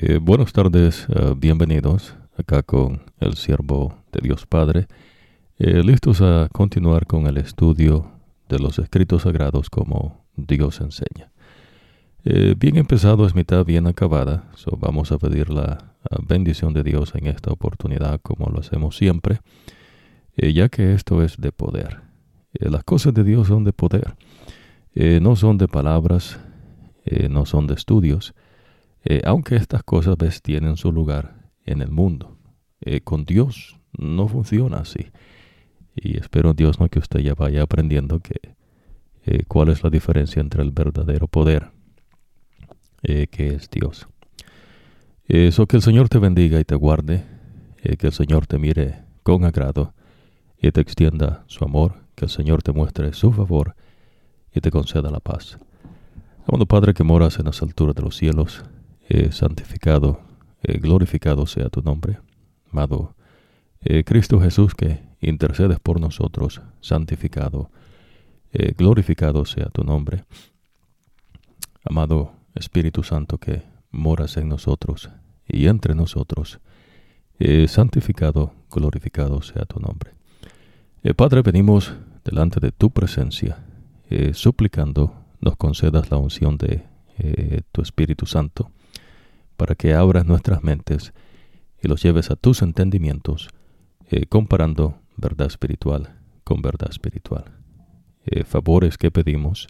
Eh, buenas tardes, eh, bienvenidos acá con el siervo de Dios Padre, eh, listos a continuar con el estudio de los escritos sagrados como Dios enseña. bien empezado es mitad bien acabada, so vamos a pedir la bendición de Dios en esta oportunidad como lo hacemos siempre, ya que esto es de poder. las cosas de Dios son de poder, no son de palabras, no son de estudios, eh, aunque estas cosas ves, tienen su lugar en el mundo. Eh, con Dios no funciona así. Y espero Dios no que usted ya vaya aprendiendo que eh, cuál es la diferencia entre el verdadero poder que es Dios. Eso que el Señor te bendiga y te guarde, que el Señor te mire con agrado y te extienda su amor, que el Señor te muestre su favor y te conceda la paz. Amado Padre que moras en las alturas de los cielos, eh, santificado, eh, glorificado sea tu nombre. Amado eh, Cristo Jesús, que intercedes por nosotros, santificado, glorificado sea tu nombre. Amado Espíritu Santo, que moras en nosotros y entre nosotros, santificado, glorificado sea tu nombre. Padre, venimos delante de tu presencia, suplicando nos concedas la unción de tu Espíritu Santo para que abras nuestras mentes y los lleves a tus entendimientos, eh, comparando verdad espiritual con verdad espiritual. Eh, favores que pedimos,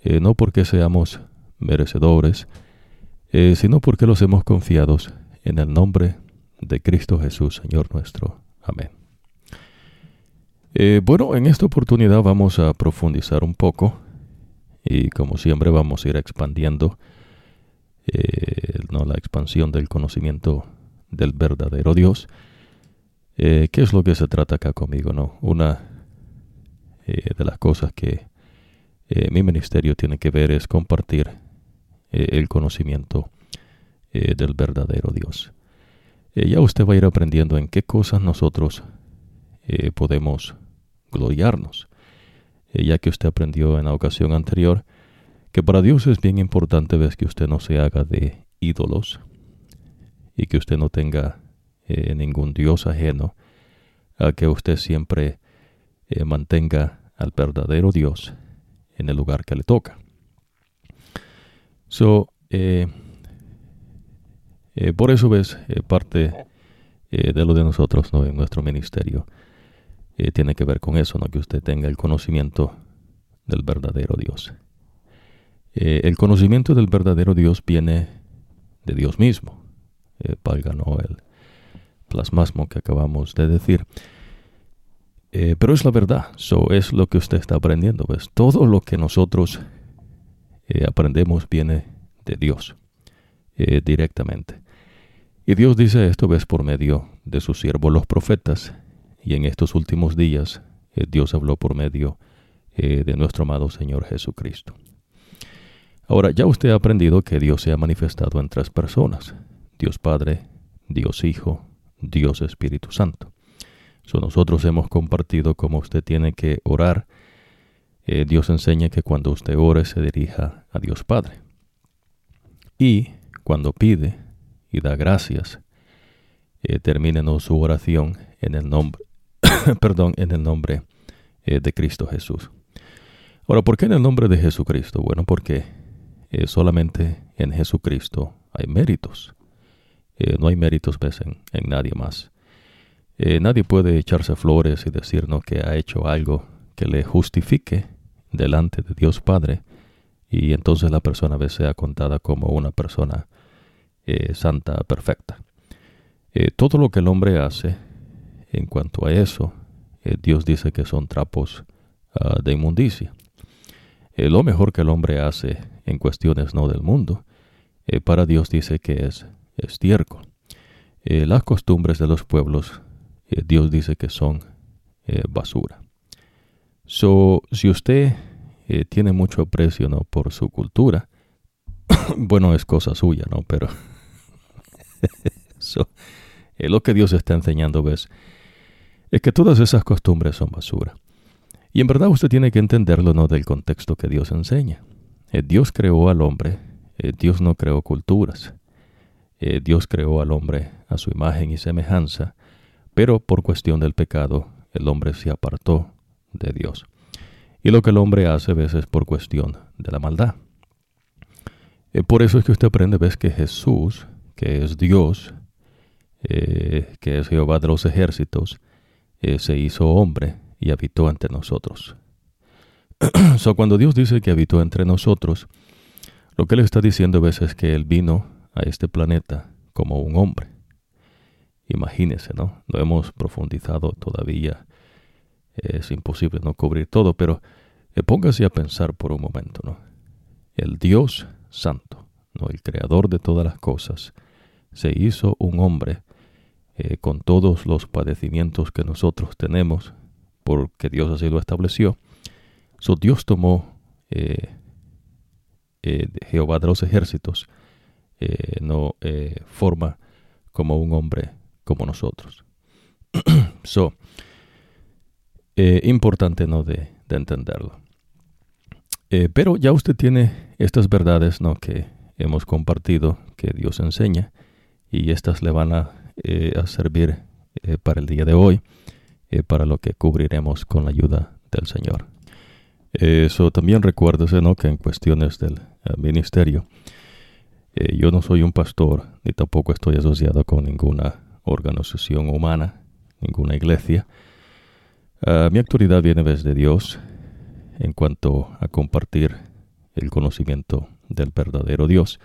eh, no porque seamos merecedores, sino porque los hemos confiados en el nombre de Cristo Jesús, Señor nuestro. Amén. bueno, en esta oportunidad vamos a profundizar un poco y como siempre vamos a ir expandiendo eh, ¿no? la expansión del conocimiento del verdadero Dios. Eh, ¿Qué es lo que se trata acá conmigo? No? Una eh, de las cosas que mi ministerio tiene que ver es compartir el conocimiento del verdadero Dios. ya usted va a ir aprendiendo en qué cosas nosotros podemos gloriarnos. ya que usted aprendió en la ocasión anterior, que para Dios es bien importante ves que usted no se haga de ídolos y que usted no tenga eh, ningún Dios ajeno, a que usted siempre eh, mantenga al verdadero Dios en el lugar que le toca. So, eh, por eso ves parte de lo de nosotros ¿no? en nuestro ministerio tiene que ver con eso, ¿no? que usted tenga el conocimiento del verdadero Dios. Eh, el conocimiento del verdadero Dios viene de Dios mismo. Eh, no el plasmasmo que acabamos de decir. Eh, pero es la verdad, eso es lo que usted está aprendiendo. Todo lo que nosotros eh, aprendemos viene de Dios directamente. Y Dios dice esto, ves, por medio de sus siervos los profetas. Y en estos últimos días Dios habló por medio de nuestro amado Señor Jesucristo. Ahora, ya usted ha aprendido que Dios se ha manifestado en tres personas, Dios Padre, Dios Hijo, Dios Espíritu Santo. So, nosotros hemos compartido cómo usted tiene que orar. Eh, Dios enseña que cuando usted ore se dirija a Dios Padre. Y cuando pide y da gracias, eh, su oración en el nombre, perdón, en el nombre eh, de Cristo Jesús. Ahora, ¿por qué en el nombre de Jesucristo? Bueno, porque eh, solamente en Jesucristo hay méritos. Eh, no hay méritos ¿ves? En, nadie más. Eh, nadie puede echarse flores y decirnos que ha hecho algo que le justifique delante de Dios Padre y entonces la persona ve sea contada como una persona santa, perfecta. todo lo que el hombre hace en cuanto a eso, Dios dice que son trapos ah, de inmundicia. lo mejor que el hombre hace en cuestiones no del mundo. Eh, para Dios dice que es estiércol. Eh, las costumbres de los pueblos, eh, Dios dice que son basura. So, si usted tiene mucho aprecio ¿no? por su cultura, bueno, es cosa suya, ¿no? Pero lo que Dios está enseñando ves, es que todas esas costumbres son basura. Y en verdad usted tiene que entenderlo no del contexto que Dios enseña. Eh, Dios creó al hombre, eh, Dios no creó culturas. eh, Dios creó al hombre a su imagen y semejanza, pero por cuestión del pecado el hombre se apartó de Dios. Y lo que el hombre hace a veces por cuestión de la maldad. Por eso es que usted aprende, ves que Jesús, que es Dios, que es Jehová de los ejércitos, se hizo hombre y habitó entre nosotros. so, cuando Dios dice que habitó entre nosotros, lo que Él está diciendo a veces es que Él vino a este planeta como un hombre. Imagínese, ¿no? No hemos profundizado todavía. Es imposible no cubrir todo, pero eh, póngase a pensar por un momento, ¿no? El Dios Santo, ¿no? El creador de todas las cosas, se hizo un hombre eh, con todos los padecimientos que nosotros tenemos, porque Dios así lo estableció. So, Dios tomó eh, Jehová de los ejércitos, no forma como un hombre como nosotros. so, eh, importante ¿no? de, entenderlo. Eh, pero ya usted tiene estas verdades ¿no? que hemos compartido, que Dios enseña, y estas le van eh, a servir para el día de hoy, para lo que cubriremos con la ayuda del Señor. Eso también recuérdese ¿no? que en cuestiones del ministerio, yo no soy un pastor, ni tampoco estoy asociado con ninguna organización humana, ninguna iglesia. Ah, mi autoridad viene desde Dios en cuanto a compartir el conocimiento del verdadero Dios.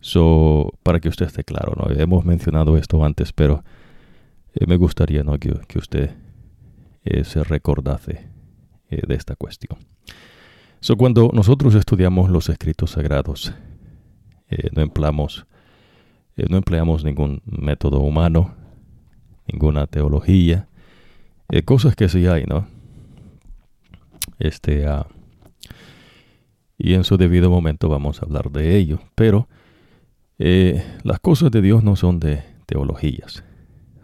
So, para que usted esté claro, ¿no? hemos mencionado esto antes, pero eh, me gustaría ¿no? que, usted eh, se recordase eh, de esta cuestión. So, cuando nosotros estudiamos los escritos sagrados, no empleamos eh, no empleamos ningún método humano, ninguna teología, eh, cosas que sí hay, ¿no? Este, uh, y en su debido momento vamos a hablar de ello, pero eh, las cosas de Dios no son de teologías.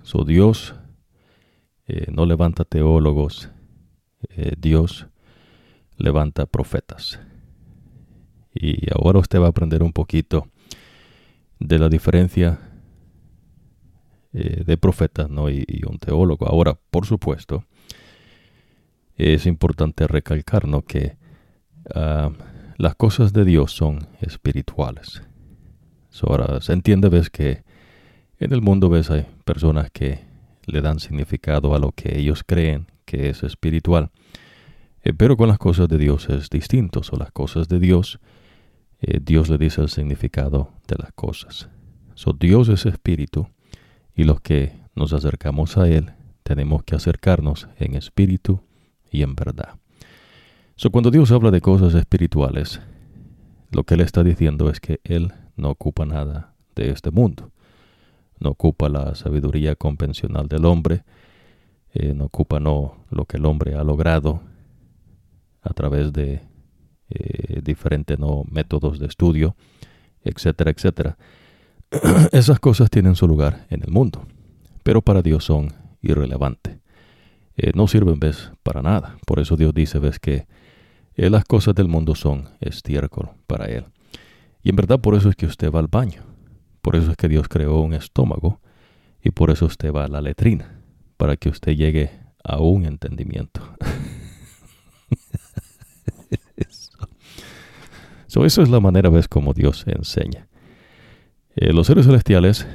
Su Dios no levanta teólogos, Dios levanta profetas. Y ahora usted va a aprender un poquito de la diferencia eh, de profeta ¿no? y, un teólogo. Ahora, por supuesto, es importante recalcar que ah, las cosas de Dios son espirituales. ahora se entiende, ves que en el mundo ves hay personas que le dan significado a lo que ellos creen que es espiritual. Eh, pero con las cosas de Dios es distinto. O las cosas de Dios eh, Dios le dice el significado de las cosas. So, Dios es espíritu y los que nos acercamos a Él tenemos que acercarnos en espíritu y en verdad. So, cuando Dios habla de cosas espirituales, lo que Él está diciendo es que Él no ocupa nada de este mundo. No ocupa la sabiduría convencional del hombre, eh, no ocupa no lo que el hombre ha logrado a través de eh, diferentes ¿no? métodos de estudio, etcétera, etcétera. Esas cosas tienen su lugar en el mundo, pero para Dios son irrelevantes. Eh, no sirven, ves, para nada. Por eso Dios dice, ves, que eh, las cosas del mundo son estiércol para Él. Y en verdad por eso es que usted va al baño. Por eso es que Dios creó un estómago y por eso usted va a la letrina, para que usted llegue a un entendimiento. So, eso es la manera, ves, como Dios enseña. Eh, los seres celestiales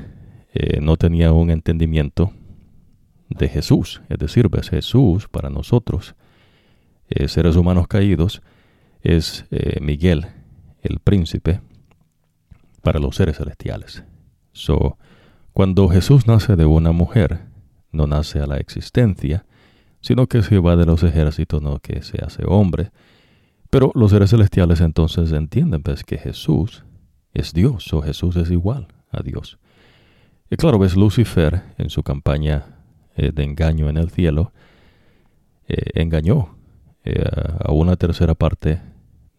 eh, no tenían un entendimiento de Jesús, es decir, ves, Jesús para nosotros, eh, seres humanos caídos, es Miguel, el príncipe, para los seres celestiales. So, cuando Jesús nace de una mujer, no nace a la existencia, sino que se va de los ejércitos, no que se hace hombre, pero los seres celestiales entonces entienden pues, que Jesús es Dios o Jesús es igual a Dios. Y claro, ves Lucifer en su campaña eh, de engaño en el cielo, eh, engañó eh, a una tercera parte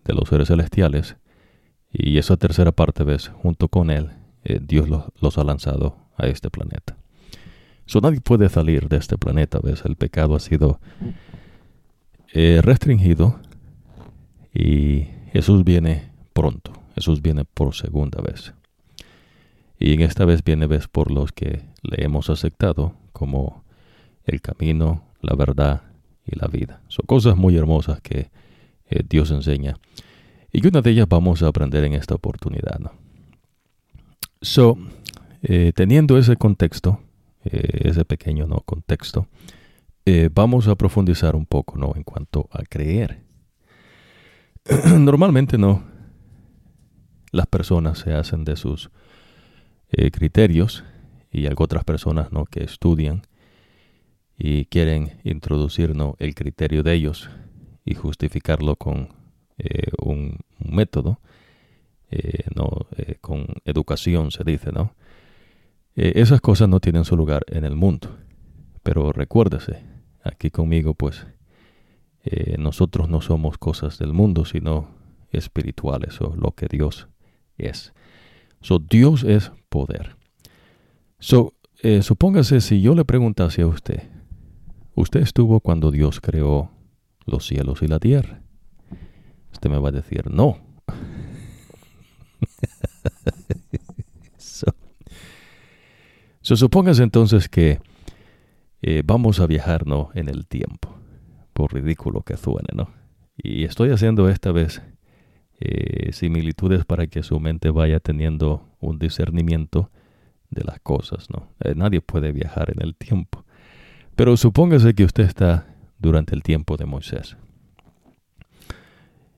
de los seres celestiales y esa tercera parte, ves, junto con él, Dios los ha lanzado a este planeta. So, nadie puede salir de este planeta, ves, el pecado ha sido restringido y Jesús viene pronto, Jesús viene por segunda vez. Y en esta vez viene vez por los que le hemos aceptado como el camino, la verdad y la vida. Son cosas muy hermosas que eh, Dios enseña. Y una de ellas vamos a aprender en esta oportunidad. ¿no? So, eh, teniendo ese contexto, eh, ese pequeño ¿no? contexto, vamos a profundizar un poco ¿no? en cuanto a creer. Normalmente no. Las personas se hacen de sus criterios y hay otras personas ¿no? que estudian y quieren introducir ¿no? el criterio de ellos y justificarlo con eh, un, método, eh, no, eh, con educación se dice, ¿no? Esas cosas no tienen su lugar en el mundo. Pero recuérdese, aquí conmigo pues nosotros no somos cosas del mundo, sino espirituales o lo que Dios es. So, Dios es poder. So, supóngase si yo le preguntase a usted, usted estuvo cuando Dios creó los cielos y la tierra. Usted me va a decir, no. so, supóngase entonces que eh, vamos a viajar ¿no? en el tiempo, por ridículo que suene, ¿no? Y estoy haciendo esta vez eh, similitudes para que su mente vaya teniendo un discernimiento de las cosas, ¿no? Eh, nadie puede viajar en el tiempo. Pero supóngase que usted está durante el tiempo de Moisés.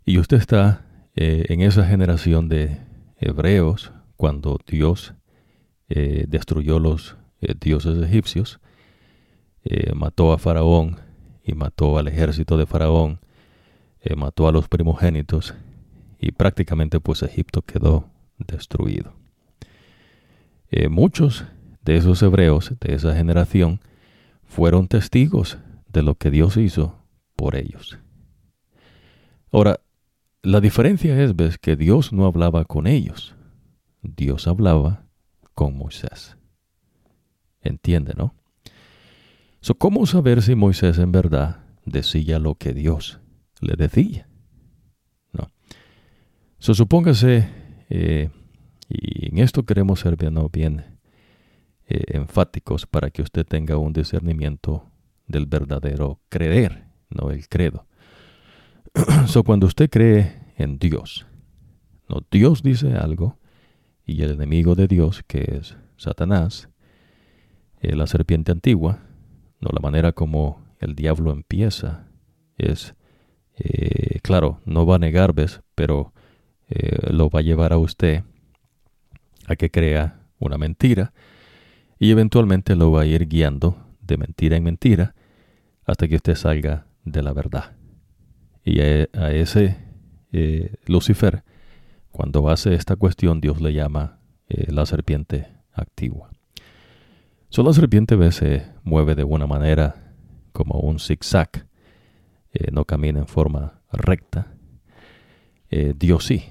Y usted está en esa generación de hebreos cuando Dios eh, destruyó los eh, dioses egipcios, mató a Faraón y mató al ejército de Faraón, mató a los primogénitos y prácticamente pues Egipto quedó destruido. muchos de esos hebreos de esa generación fueron testigos de lo que Dios hizo por ellos. Ahora, la diferencia es, ves, que Dios no hablaba con ellos. Dios hablaba con Moisés. Entiende, ¿no? So, ¿Cómo saber si Moisés en verdad decía lo que Dios le decía? No. So, supóngase, eh, y en esto queremos ser bien, bien eh, enfáticos para que usted tenga un discernimiento del verdadero creer, no el credo. so, cuando usted cree en Dios, no Dios dice algo y el enemigo de Dios, que es Satanás, eh, la serpiente antigua, no la manera como el diablo empieza es, eh, claro, no va a negar, ¿ves? pero eh, lo va a llevar a usted a que crea una mentira y eventualmente lo va a ir guiando de mentira en mentira hasta que usted salga de la verdad. Y a, ese eh, Lucifer, cuando hace esta cuestión, Dios le llama eh, la serpiente activa. Solo la serpiente se mueve de una manera como un zigzag, eh, no camina en forma recta. Dios sí,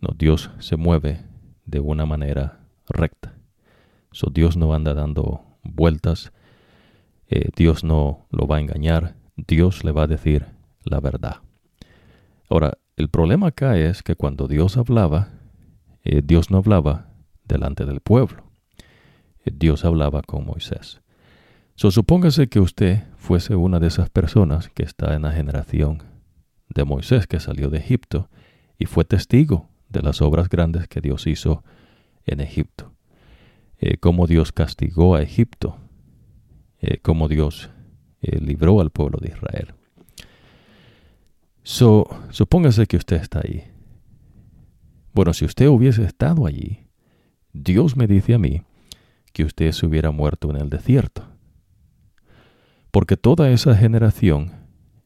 no, Dios se mueve de una manera recta. So, Dios no anda dando vueltas eh, Dios no lo va a engañar, Dios le va a decir la verdad. Ahora, el problema acá es que cuando Dios hablaba, eh, Dios no hablaba delante del pueblo. Eh, Dios hablaba con Moisés. So, supóngase que usted fuese una de esas personas que está en la generación de Moisés que salió de Egipto y fue testigo de las obras grandes que Dios hizo en Egipto. cómo Dios castigó a Egipto eh, como Dios eh, libró al pueblo de Israel. Supóngase que usted está ahí. Bueno, si usted hubiese estado allí, Dios me dice a mí que usted se hubiera muerto en el desierto. Porque toda esa generación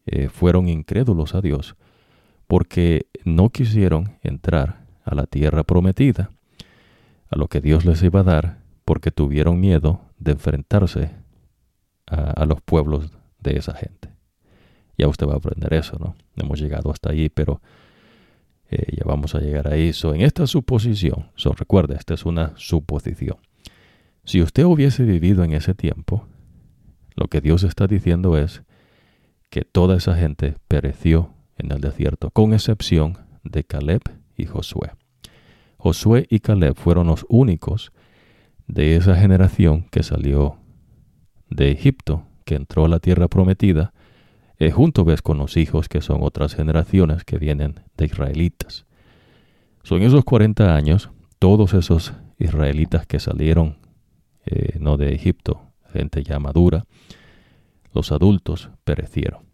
eh, fueron incrédulos a Dios, porque no quisieron entrar a la tierra prometida, a lo que Dios les iba a dar, porque tuvieron miedo de enfrentarse a, los pueblos de esa gente. Ya usted va a aprender eso, ¿no? Hemos llegado hasta allí, pero eh, ya vamos a llegar a eso. En esta suposición, so, recuerde, esta es una suposición. Si usted hubiese vivido en ese tiempo, lo que Dios está diciendo es que toda esa gente pereció en el desierto, con excepción de Caleb y Josué. Josué y Caleb fueron los únicos de esa generación que salió de Egipto, que entró a la tierra prometida, eh, junto ves con los hijos que son otras generaciones que vienen de israelitas. Son esos 40 años, todos esos israelitas que salieron eh, no de Egipto, gente ya madura, los adultos perecieron.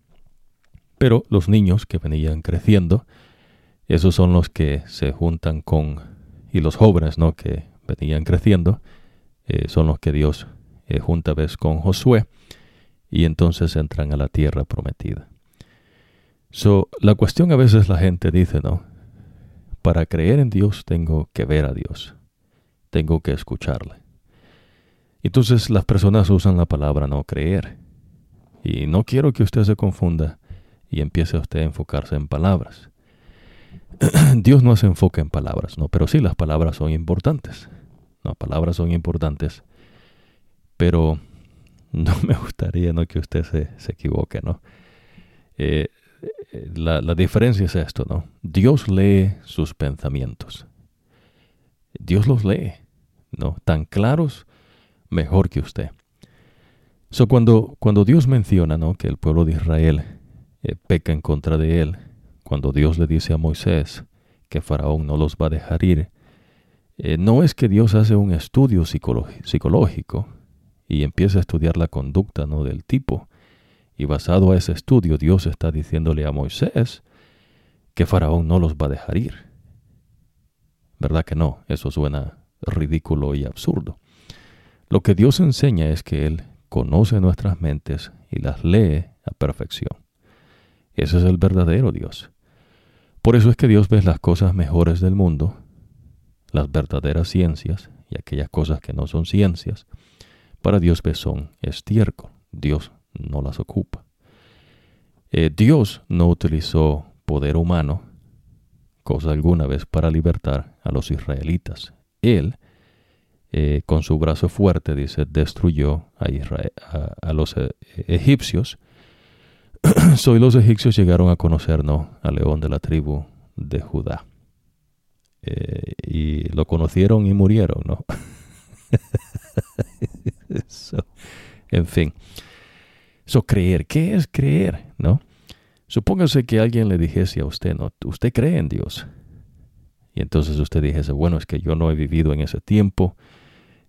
Pero los niños que venían creciendo, esos son los que se juntan con, y los jóvenes ¿no? que venían creciendo, eh, son los que Dios eh, junta vez con Josué y entonces entran a la tierra prometida. So, la cuestión a veces la gente dice, ¿no? Para creer en Dios tengo que ver a Dios, tengo que escucharle. Entonces las personas usan la palabra no creer. Y no quiero que usted se confunda y empiece usted a enfocarse en palabras. Dios no se enfoca en palabras, ¿no? Pero sí las palabras son importantes. Las palabras son importantes. Pero no me gustaría ¿no? que usted se, se equivoque, ¿no? Eh, la, la diferencia es esto, ¿no? Dios lee sus pensamientos. Dios los lee, ¿no? Tan claros, mejor que usted. So, cuando, cuando Dios menciona ¿no? que el pueblo de Israel eh, peca en contra de él, cuando Dios le dice a Moisés que Faraón no los va a dejar ir, eh, no es que Dios hace un estudio psicológico y empieza a estudiar la conducta ¿no? del tipo. Y basado a ese estudio, Dios está diciéndole a Moisés que Faraón no los va a dejar ir. ¿Verdad que no? Eso suena ridículo y absurdo. Lo que Dios enseña es que Él conoce nuestras mentes y las lee a perfección. Ese es el verdadero Dios. Por eso es que Dios ve las cosas mejores del mundo, las verdaderas ciencias y aquellas cosas que no son ciencias. Para Dios ve son estiércol. Dios no las ocupa. Eh, Dios no utilizó poder humano, cosa alguna vez, para libertar a los israelitas. Él eh, con su brazo fuerte, dice, destruyó a, Israel, a, los eh, egipcios. Soy los egipcios llegaron a conocernos al león de la tribu de Judá. Y lo conocieron y murieron, ¿no? en fin. So, creer, ¿qué es creer? ¿No? Supóngase que alguien le dijese a usted, ¿no? Usted cree en Dios. Y entonces usted dijese, bueno, es que yo no he vivido en ese tiempo,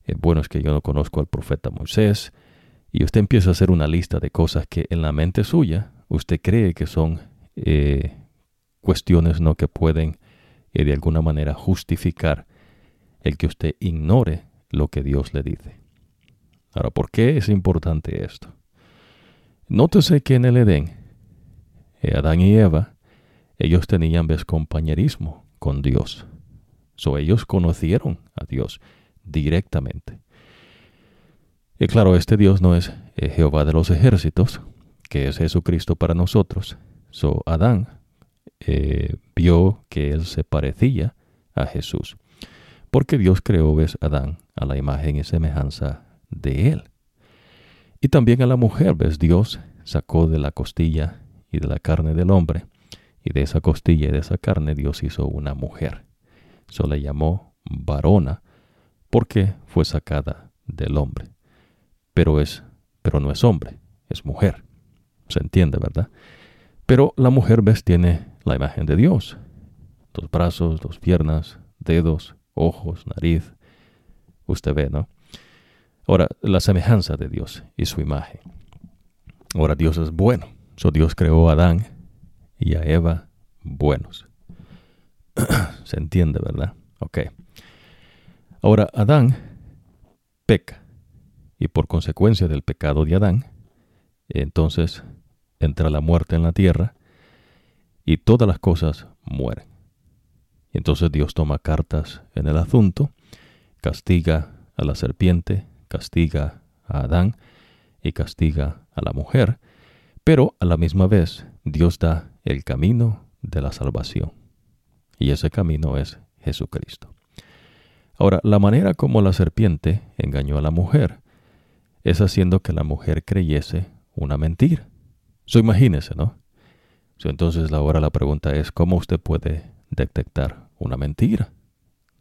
eh, bueno, es que yo no conozco al profeta Moisés, y usted empieza a hacer una lista de cosas que en la mente suya usted cree que son eh, cuestiones no que pueden eh, de alguna manera justificar el que usted ignore lo que Dios le dice. Ahora, ¿por qué es importante esto? Nótese que en el Edén, Adán y Eva, ellos tenían compañerismo con Dios. So, ellos conocieron a Dios directamente. Y claro, este Dios no es eh, Jehová de los ejércitos, que es Jesucristo para nosotros. So, Adán eh, vio que él se parecía a Jesús, porque Dios creó, ves, Adán a la imagen y semejanza de él. Y también a la mujer, ves, Dios sacó de la costilla y de la carne del hombre, y de esa costilla y de esa carne Dios hizo una mujer. So le llamó varona, porque fue sacada del hombre. Pero es, pero no es hombre, es mujer. Se entiende, ¿verdad? Pero la mujer, ves, tiene la imagen de Dios. Dos brazos, dos piernas, dedos, ojos, nariz. Usted ve, ¿no? Ahora, la semejanza de Dios y su imagen. Ahora, Dios es bueno. So, Dios creó a Adán y a Eva buenos. Se entiende, ¿verdad? Ok. Ahora, Adán peca y por consecuencia del pecado de Adán, entonces entra la muerte en la tierra y todas las cosas mueren. Entonces Dios toma cartas en el asunto, castiga a la serpiente, castiga a Adán y castiga a la mujer, pero a la misma vez Dios da el camino de la salvación. Y ese camino es Jesucristo. Ahora, la manera como la serpiente engañó a la mujer es haciendo que la mujer creyese una mentira. So, imagínese, ¿no? entonces ahora la pregunta es, ¿cómo usted puede detectar una mentira?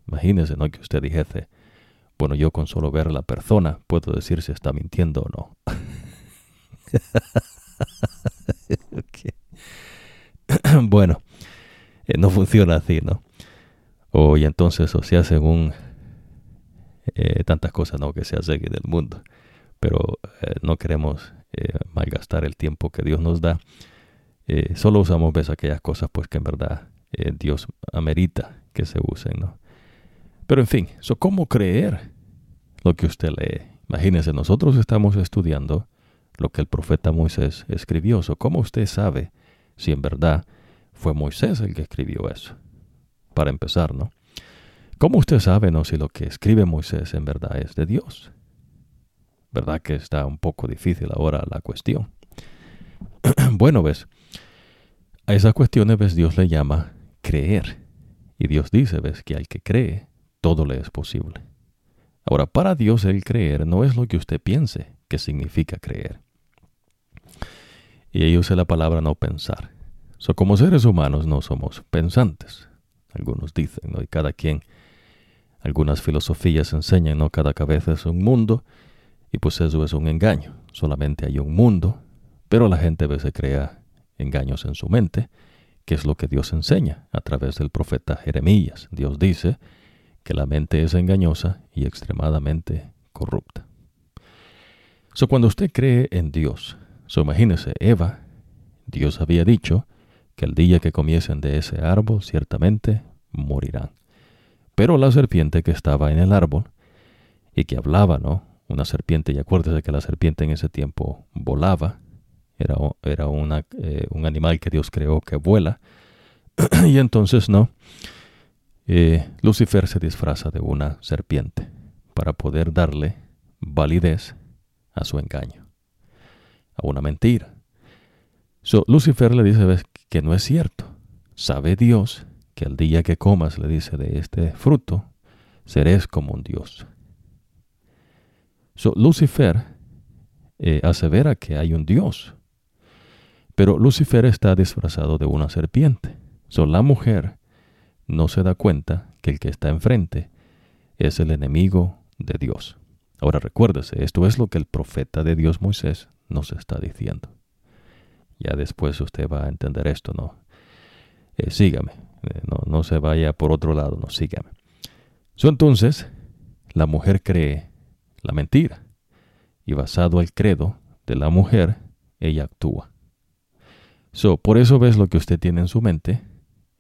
Imagínese, ¿no? Que usted dijese, Bueno, yo con solo ver a la persona puedo decir si está mintiendo o no. bueno, eh, no funciona así, ¿no? O y entonces o se hace un eh, tantas cosas ¿no? que se hace en el mundo, pero eh, no queremos malgastar el tiempo que Dios nos da. solo usamos ves aquellas cosas pues que en verdad Dios amerita que se usen, ¿no? Pero en fin, ¿cómo creer lo que usted lee? Imagínese, nosotros estamos estudiando lo que el profeta Moisés escribió. ¿Cómo usted sabe si en verdad fue Moisés el que escribió eso? Para empezar, ¿no? ¿Cómo usted sabe, no, si lo que escribe Moisés en verdad es de Dios? ¿Verdad que está un poco difícil ahora la cuestión? bueno, ves, a esas cuestiones, ves, Dios le llama creer. Y Dios dice, ves, que al que cree, todo le es posible. Ahora, para Dios el creer no es lo que usted piense que significa creer. Y ahí usa la palabra no pensar. So, como seres humanos no somos pensantes. Algunos dicen. Y cada quien, algunas filosofías enseñan, ¿no? Cada cabeza es un mundo, y pues eso es un engaño. Solamente hay un mundo, pero la gente a veces crea engaños en su mente, que es lo que Dios enseña a través del profeta Jeremías. Dios dice que la mente es engañosa y extremadamente corrupta. So, cuando usted cree en Dios, so, imagínese, Eva, Dios había dicho que el día que comiesen de ese árbol ciertamente morirán. Pero la serpiente que estaba en el árbol y que hablaba, ¿no? Una serpiente, y acuérdese que la serpiente en ese tiempo volaba, era, era eh, un animal que Dios creó que vuela, y entonces, ¿no? Eh, Lucifer se disfraza de una serpiente para poder darle validez a su engaño, a una mentira. So, Lucifer le dice que no es cierto. Sabe Dios que el día que comas, le dice, de este fruto, seréis como un Dios. So, Lucifer eh, asevera que hay un Dios, pero Lucifer está disfrazado de una serpiente. So, la mujer no se da cuenta que el que está enfrente es el enemigo de Dios. Ahora recuérdese, esto es lo que el profeta de Dios Moisés nos está diciendo. Ya después usted va a entender esto, ¿no? Eh, sígame, eh, no, no, se vaya por otro lado, no, sígame. So, entonces, la mujer cree la mentira y basado al credo de la mujer, ella actúa. So, por eso ves lo que usted tiene en su mente,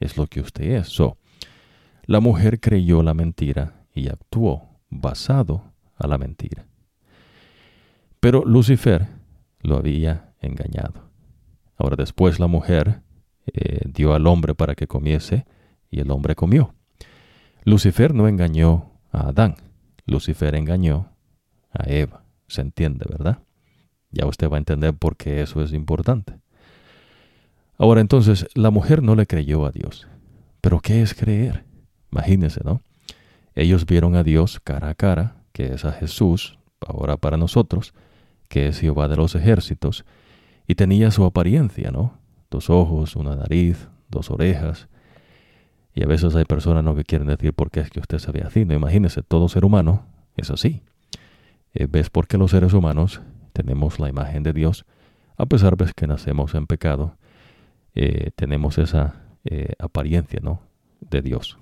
es lo que usted es. So, la mujer creyó la mentira y actuó basado a la mentira. Pero Lucifer lo había engañado. Ahora después la mujer eh, dio al hombre para que comiese y el hombre comió. Lucifer no engañó a Adán, Lucifer engañó a Eva. Se entiende, ¿verdad? Ya usted va a entender por qué eso es importante. Ahora entonces, la mujer no le creyó a Dios. ¿Pero qué es creer? Imagínense, ¿no? Ellos vieron a Dios cara a cara, que es a Jesús, ahora para nosotros, que es Jehová de los ejércitos, y tenía su apariencia, ¿no? Dos ojos, una nariz, dos orejas. Y a veces hay personas ¿no? que quieren decir por qué es que usted se ve así. No, imagínese, todo ser humano es así. Eh, ¿Ves por qué los seres humanos tenemos la imagen de Dios? A pesar de que nacemos en pecado, eh, tenemos esa eh, apariencia, ¿no? De Dios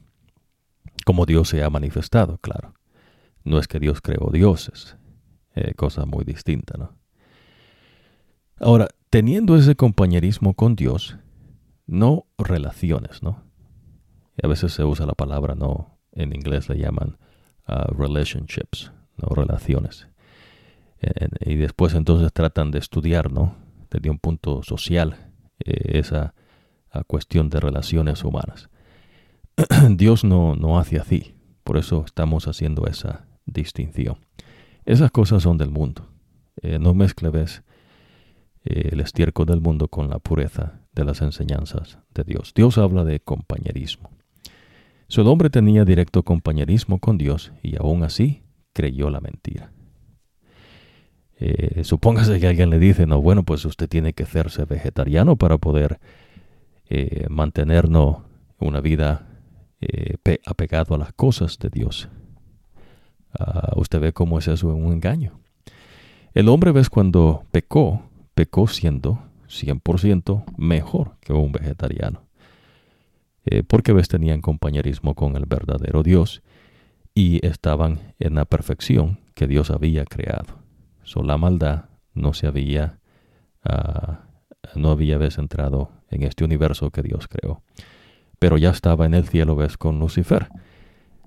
como Dios se ha manifestado, claro. No es que Dios creó dioses, eh, cosa muy distinta, ¿no? Ahora, teniendo ese compañerismo con Dios, no relaciones, ¿no? A veces se usa la palabra, ¿no? En inglés le llaman uh, relationships, ¿no? Relaciones. y después entonces tratan de estudiar, ¿no? Desde un punto social, eh, esa cuestión de relaciones humanas. Dios no, no hace así. Por eso estamos haciendo esa distinción. Esas cosas son del mundo. Eh, no mezcles eh, el estiércol del mundo con la pureza de las enseñanzas de Dios. Dios habla de compañerismo. Su hombre tenía directo compañerismo con Dios y aún así creyó la mentira. Eh, supóngase que alguien le dice, no, bueno, pues usted tiene que hacerse vegetariano para poder mantenernos una vida eh, apegado a las cosas de Dios. Ah, usted ve cómo es eso un engaño. El hombre, ves, cuando pecó, pecó siendo 100% mejor que un vegetariano. Eh, porque ves, tenían compañerismo con el verdadero Dios y estaban en la perfección que Dios había creado. La maldad no se había, ah, no había ves, entrado en este universo que Dios creó. Pero ya estaba en el cielo, ves, con Lucifer,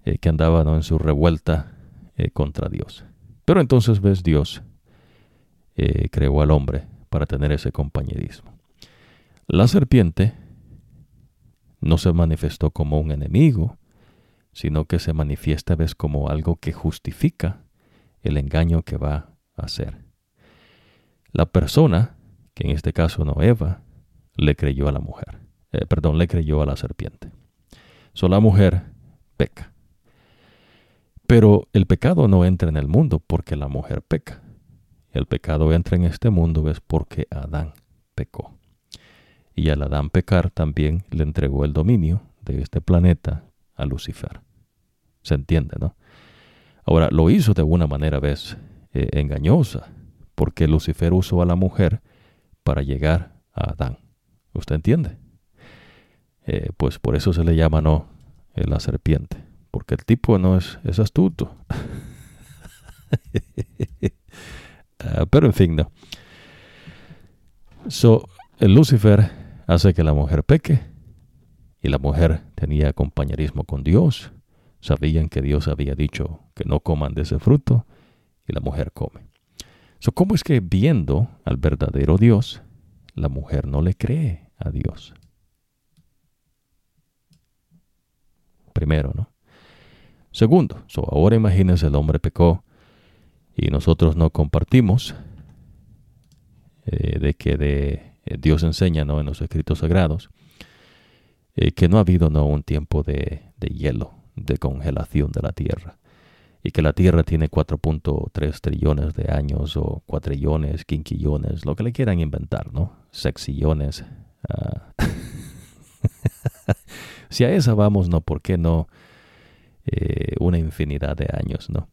eh, que andaba en su revuelta eh, contra Dios. Pero entonces, ves, Dios eh, creó al hombre para tener ese compañerismo. La serpiente no se manifestó como un enemigo, sino que se manifiesta, ves, como algo que justifica el engaño que va hacer. La persona, que en este caso no Eva, le creyó a la mujer. Eh, perdón, le creyó a la serpiente. So la mujer peca. Pero el pecado no entra en el mundo porque la mujer peca. El pecado entra en este mundo es porque Adán pecó. Y al Adán pecar también le entregó el dominio de este planeta a Lucifer. ¿Se entiende, no? Ahora, lo hizo de una manera, ves, eh, engañosa, porque Lucifer usó a la mujer para llegar a Adán. ¿Usted entiende? Eh, pues por eso se le llama no eh, la serpiente, porque el tipo no es, es astuto. Ah, pero en fin, no. So, el Lucifer hace que la mujer peque y la mujer tenía compañerismo con Dios. Sabían que Dios había dicho que no coman de ese fruto y la mujer come. So, ¿Cómo es que viendo al verdadero Dios, la mujer no le cree a Dios? Primero, ¿no? Segundo, so ahora imagínense el hombre pecó y nosotros no compartimos eh, de que de, eh, Dios enseña ¿no? en los escritos sagrados eh, que no ha habido ¿no? un tiempo de, de hielo, de congelación de la tierra y que la Tierra tiene 4.3 trillones de años o cuatrillones, quinquillones, lo que le quieran inventar, ¿no? Sexillones. Ah. si a esa vamos, ¿no? ¿Por qué no eh, una infinidad de años, ¿no?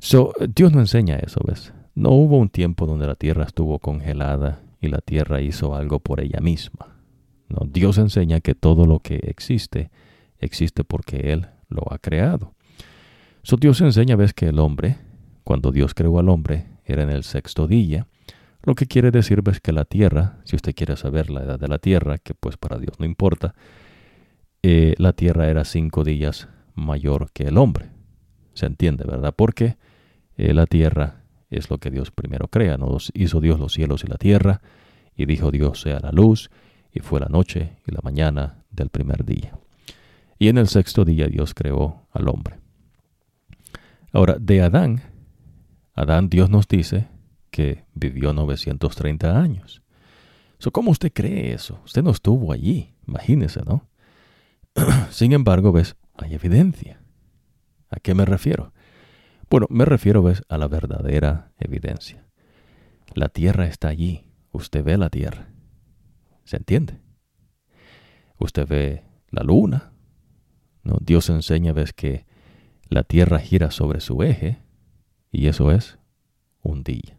So, Dios no enseña eso, ¿ves? No hubo un tiempo donde la Tierra estuvo congelada y la Tierra hizo algo por ella misma. No, Dios enseña que todo lo que existe existe porque Él lo ha creado. So, Dios enseña, ves, que el hombre, cuando Dios creó al hombre, era en el sexto día, lo que quiere decir, ves, que la tierra, si usted quiere saber la edad de la tierra, que pues para Dios no importa, eh, la tierra era cinco días mayor que el hombre. Se entiende, ¿verdad? Porque eh, la tierra es lo que Dios primero crea. Hizo Dios los cielos y la tierra, y dijo Dios sea la luz, y fue la noche y la mañana del primer día. Y en el sexto día Dios creó al hombre. Ahora, de Adán, Adán Dios nos dice que vivió 930 años. ¿Cómo usted cree eso? Usted no estuvo allí, imagínese, ¿no? Sin embargo, ves, hay evidencia. ¿A qué me refiero? Bueno, me refiero, ves, a la verdadera evidencia. La tierra está allí. Usted ve la tierra. ¿Se entiende? Usted ve la luna. ¿no? Dios enseña, ves, que la Tierra gira sobre su eje y eso es un día.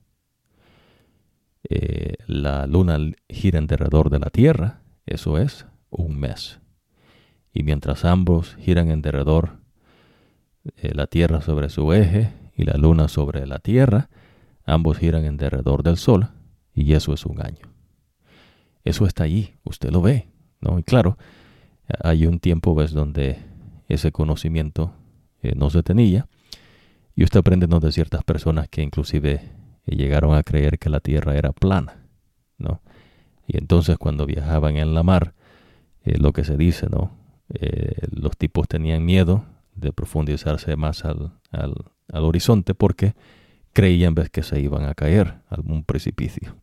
Eh, la luna gira en derredor de la Tierra, eso es un mes. Y mientras ambos giran en derredor, eh, la Tierra sobre su eje y la luna sobre la Tierra, ambos giran en derredor del Sol y eso es un año. Eso está allí, usted lo ve, ¿no? Y claro, hay un tiempo ves donde ese conocimiento eh, no se tenía. Y usted aprende de ciertas personas que inclusive eh, llegaron a creer que la tierra era plana, ¿no? Y entonces cuando viajaban en la mar, eh, lo que se dice, ¿no? los tipos tenían miedo de profundizarse más al, al, horizonte porque creían que se iban a caer algún precipicio.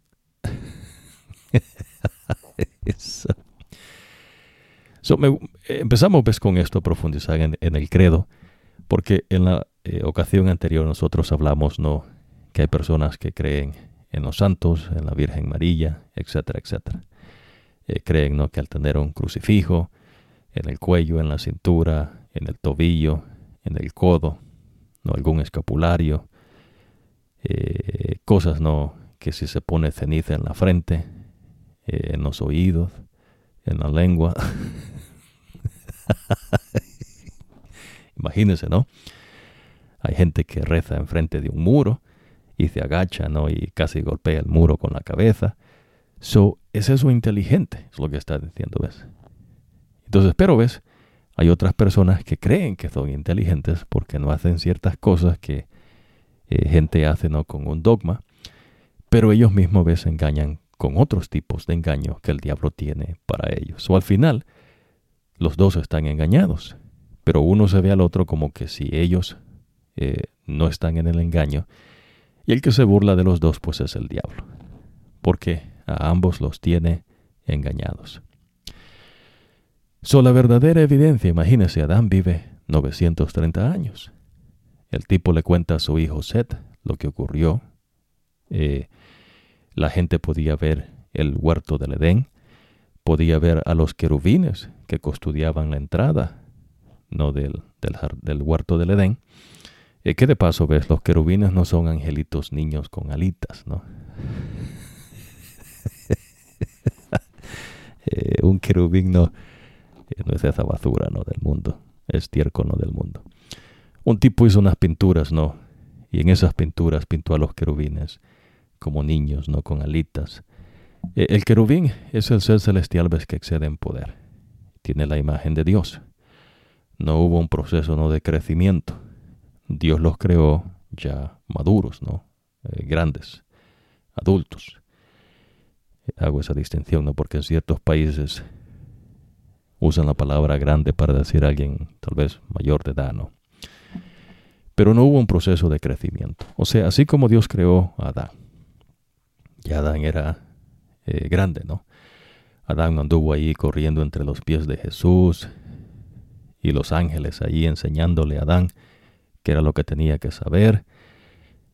empezamos ves, con esto, a profundizar en el credo porque en la eh, ocasión anterior nosotros hablamos no que hay personas que creen en los santos, en la Virgen María, etcétera, etcétera. Eh, creen ¿no? que al tener un crucifijo en el cuello, en la cintura, en el tobillo, en el codo, ¿no? algún escapulario, eh, cosas no que si se pone ceniza en la frente, en los oídos, en la lengua. Imagínense, ¿no? Hay gente que reza enfrente de un muro y se agacha, ¿no? Y casi golpea el muro con la cabeza. So, es eso inteligente, es lo que está diciendo, ¿ves? Entonces, pero, ¿ves? Hay otras personas que creen que son inteligentes porque no hacen ciertas cosas que eh, gente hace, ¿no? Con un dogma. Pero ellos mismos, ¿ves? Engañan con otros tipos de engaño que el diablo tiene para ellos. O al final, los dos están engañados. Pero uno se ve al otro como que si ellos eh, no están en el engaño. Y el que se burla de los dos, pues es el diablo. Porque a ambos los tiene engañados. So, la verdadera evidencia, imagínese, Adán vive 930 años. El tipo le cuenta a su hijo Seth lo que ocurrió. Eh, la gente podía ver el huerto del Edén, podía ver a los querubines que custodiaban la entrada no del, del huerto del Edén, eh, que de paso ves, los querubines no son angelitos niños con alitas, ¿no? Eh, un querubín no, eh, no es esa basura, ¿no? Del mundo, es no del mundo. Un tipo hizo unas pinturas, ¿no? Y en esas pinturas pintó a los querubines como niños, ¿no? Con alitas. el querubín es el ser celestial, ves, que excede en poder. Tiene la imagen de Dios. No hubo un proceso, ¿no? De crecimiento Dios los creó ya maduros, ¿no? Eh, grandes, adultos. Hago esa distinción, ¿no? Porque en ciertos países usan la palabra grande para decir a alguien tal vez mayor de edad, ¿no? Pero no hubo un proceso de crecimiento. O sea, así como Dios creó a Adán, ya Adán era eh, grande, ¿no? Adán anduvo ahí corriendo entre los pies de Jesús y los ángeles ahí enseñándole a Adán que era lo que tenía que saber.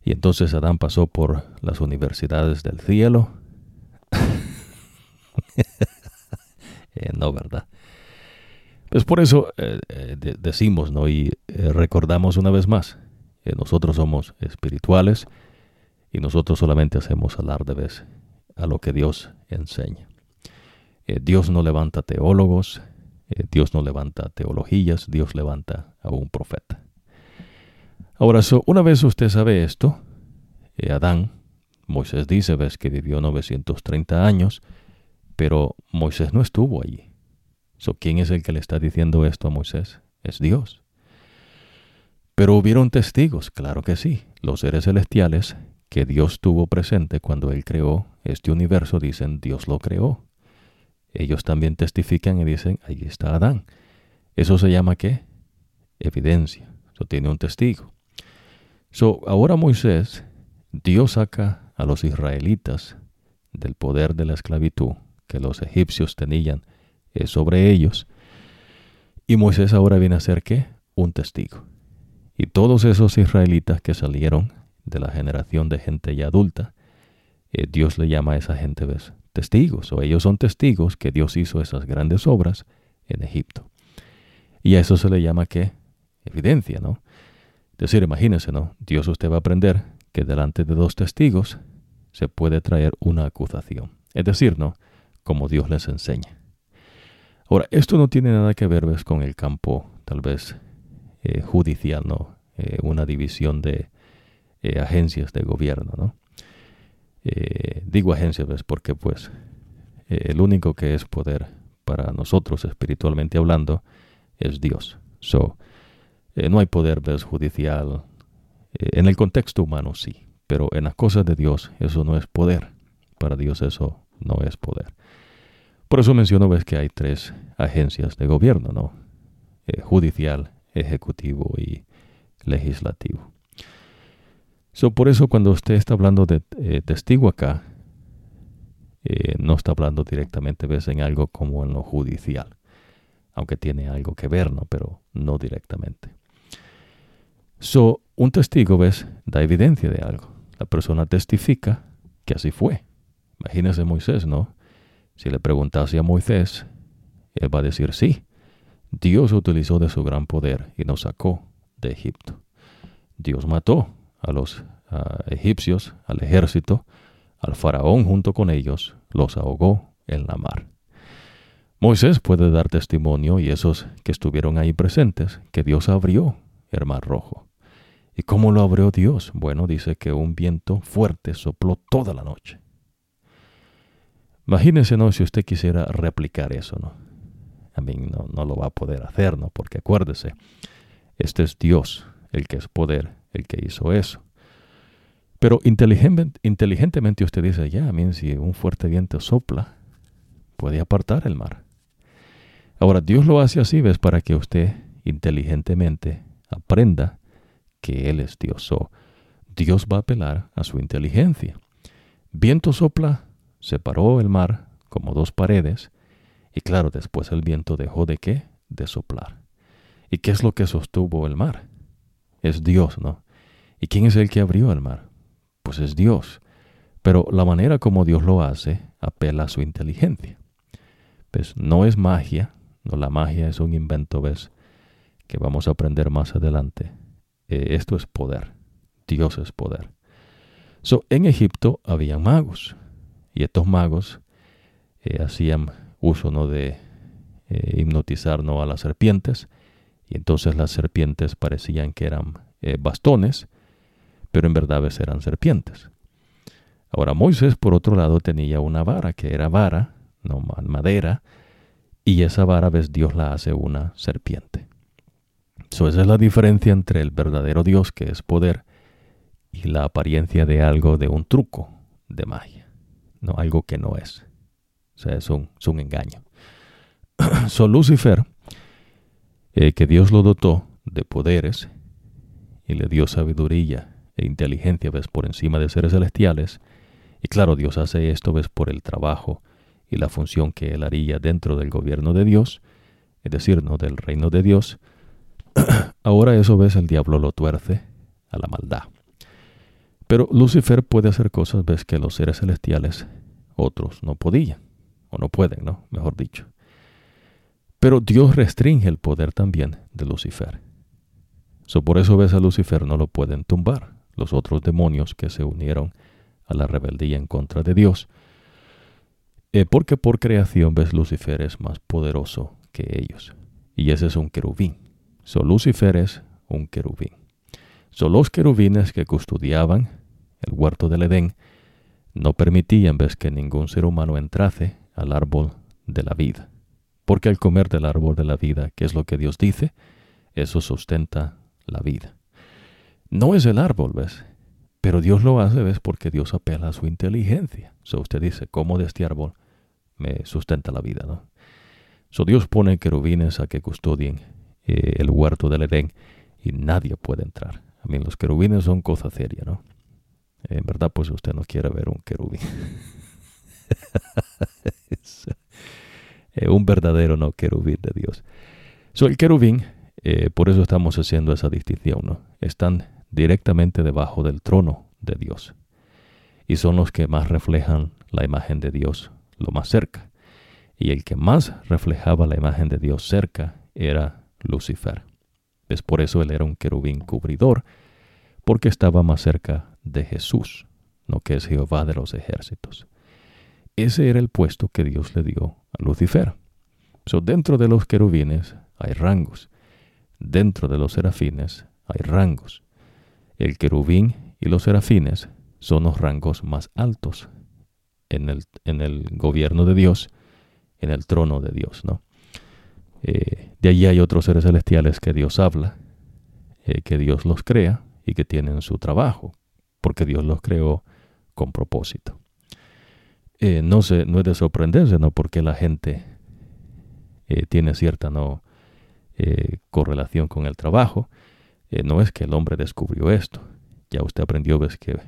Y entonces Adán pasó por las universidades del cielo. Eh, no, ¿verdad? Pues por eso eh, eh, decimos, ¿no? Y recordamos una vez más, nosotros somos espirituales y nosotros solamente hacemos alarde a lo que Dios enseña. Dios no levanta teólogos, Dios no levanta teologías, Dios levanta a un profeta. Ahora, una vez usted sabe esto, eh, Adán, Moisés dice, ves que vivió 930 años, pero Moisés no estuvo allí. So, ¿Quién es el que le está diciendo esto a Moisés? Es Dios. Pero hubieron testigos, claro que sí, los seres celestiales que Dios tuvo presente cuando Él creó este universo, dicen Dios lo creó. Ellos también testifican y dicen, ahí está Adán. Eso se llama qué? Evidencia. Eso tiene un testigo. So, ahora Moisés, Dios saca a los israelitas del poder de la esclavitud que los egipcios tenían eh, sobre ellos. Y Moisés ahora viene a ser qué? Un testigo. Y todos esos israelitas que salieron de la generación de gente ya adulta, eh, Dios le llama a esa gente ¿ves? Testigos, o ellos son testigos que Dios hizo esas grandes obras en Egipto. Y a eso se le llama qué? Evidencia, ¿no? decir, imagínese, ¿no? Dios usted va a aprender que delante de dos testigos se puede traer una acusación. Es decir, ¿no? Como Dios les enseña. Ahora, esto no tiene nada que ver con el campo, tal vez, eh, judicial, ¿no? Eh, una división de eh, agencias de gobierno, ¿no? Digo agencias, ¿ves? Porque, pues, el único que es poder para nosotros, espiritualmente hablando, es Dios. So, eh, no hay poder judicial. Eh, en el contexto humano sí, pero en las cosas de Dios eso no es poder. Para Dios eso no es poder. Por eso menciono ves que hay tres agencias de gobierno, ¿no? Eh, judicial, ejecutivo y legislativo. So, por eso cuando usted está hablando de testigo acá, no está hablando directamente ves en algo como en lo judicial, aunque tiene algo que ver, ¿no? Pero no directamente. So, un testigo, ¿ves? Da evidencia de algo. La persona testifica que así fue. Imagínese Moisés, ¿no? Si le preguntase a Moisés, él va a decir sí. Dios utilizó de su gran poder y nos sacó de Egipto. Dios mató a los egipcios, al ejército, al faraón junto con ellos, los ahogó en la mar. Moisés puede dar testimonio y esos que estuvieron ahí presentes que Dios abrió el mar rojo. ¿Y cómo lo abrió Dios? Bueno, dice que un viento fuerte sopló toda la noche. Imagínense, ¿no? Si usted quisiera replicar eso, ¿no? A mí no, no lo va a poder hacer, ¿no? Porque acuérdese, este es Dios, el que es poder, el que hizo eso. Pero inteligentemente usted dice, ya, a si un fuerte viento sopla, puede apartar el mar. Ahora, Dios lo hace así, ¿ves? Para que usted inteligentemente aprenda que Él es Dios. Dios va a apelar a su inteligencia. Viento sopla, separó el mar como dos paredes, y claro, después el viento dejó de qué? De soplar. ¿Y qué es lo que sostuvo el mar? Es Dios, ¿no? ¿Y quién es el que abrió el mar? Pues es Dios. Pero la manera como Dios lo hace apela a su inteligencia. Pues no es magia, no la magia es un invento, ¿ves? Que vamos a aprender más adelante. Eh, esto es poder. Dios es poder. So, en Egipto había magos. Y estos magos eh, hacían uso ¿no? de eh, hipnotizar ¿no? a las serpientes. Y entonces las serpientes parecían que eran bastones, pero en verdad eran serpientes. Ahora Moisés, por otro lado, tenía una vara, que era vara, no madera, y esa vara, ves, Dios la hace una serpiente. So, esa es la diferencia entre el verdadero Dios, que es poder, y la apariencia de algo, de un truco de magia, no algo que no es. O sea, es un, un engaño. so, Lucifer, eh, que Dios lo dotó de poderes y le dio sabiduría e inteligencia, ves, por encima de seres celestiales, y claro, Dios hace esto, ves, por el trabajo y la función que él haría dentro del gobierno de Dios, es decir, no del reino de Dios, ahora eso ves el diablo lo tuerce a la maldad. Pero Lucifer puede hacer cosas, ves que los seres celestiales otros no podían, o no pueden, ¿no? Mejor dicho. Pero Dios restringe el poder también de Lucifer. So, por eso ves a Lucifer no lo pueden tumbar los otros demonios que se unieron a la rebeldía en contra de Dios eh, porque por creación, ves, Lucifer es más poderoso que ellos. Y ese es un querubín. So, Lucifer es un querubín. Son los querubines que custodiaban el huerto del Edén no permitían, ves, que ningún ser humano entrase al árbol de la vida. Porque al comer del árbol de la vida, que es lo que Dios dice, eso sustenta la vida. No es el árbol, ves, pero Dios lo hace, ves, porque Dios apela a su inteligencia. So usted dice, ¿cómo de este árbol me sustenta la vida, ¿no? So Dios pone querubines a que custodien eh, el huerto del Edén y nadie puede entrar. A mí los querubines son cosa seria, ¿no? En verdad, pues usted no quiere ver un querubín. Eh, un verdadero no querubín de Dios. So el querubín, eh, por eso estamos haciendo esa distinción. Están directamente debajo del trono de Dios. Y son los que más reflejan la imagen de Dios lo más cerca. Y el que más reflejaba la imagen de Dios cerca era Lucifer. Es por eso él era un querubín cubridor, porque estaba más cerca de Jesús, no que es Jehová de los ejércitos. Ese era el puesto que Dios le dio a Lucifer. So, dentro de los querubines hay rangos. Dentro de los serafines hay rangos. El querubín y los serafines son los rangos más altos en el, en el gobierno de Dios, en el trono de Dios, ¿no? Eh, de allí hay otros seres celestiales que Dios habla, eh, que Dios los crea y que tienen su trabajo, porque Dios los creó con propósito. Eh, no, se, no es de sorprenderse, ¿no? Porque la gente tiene cierta no correlación con el trabajo. no es que el hombre descubrió esto. Ya usted aprendió, ves que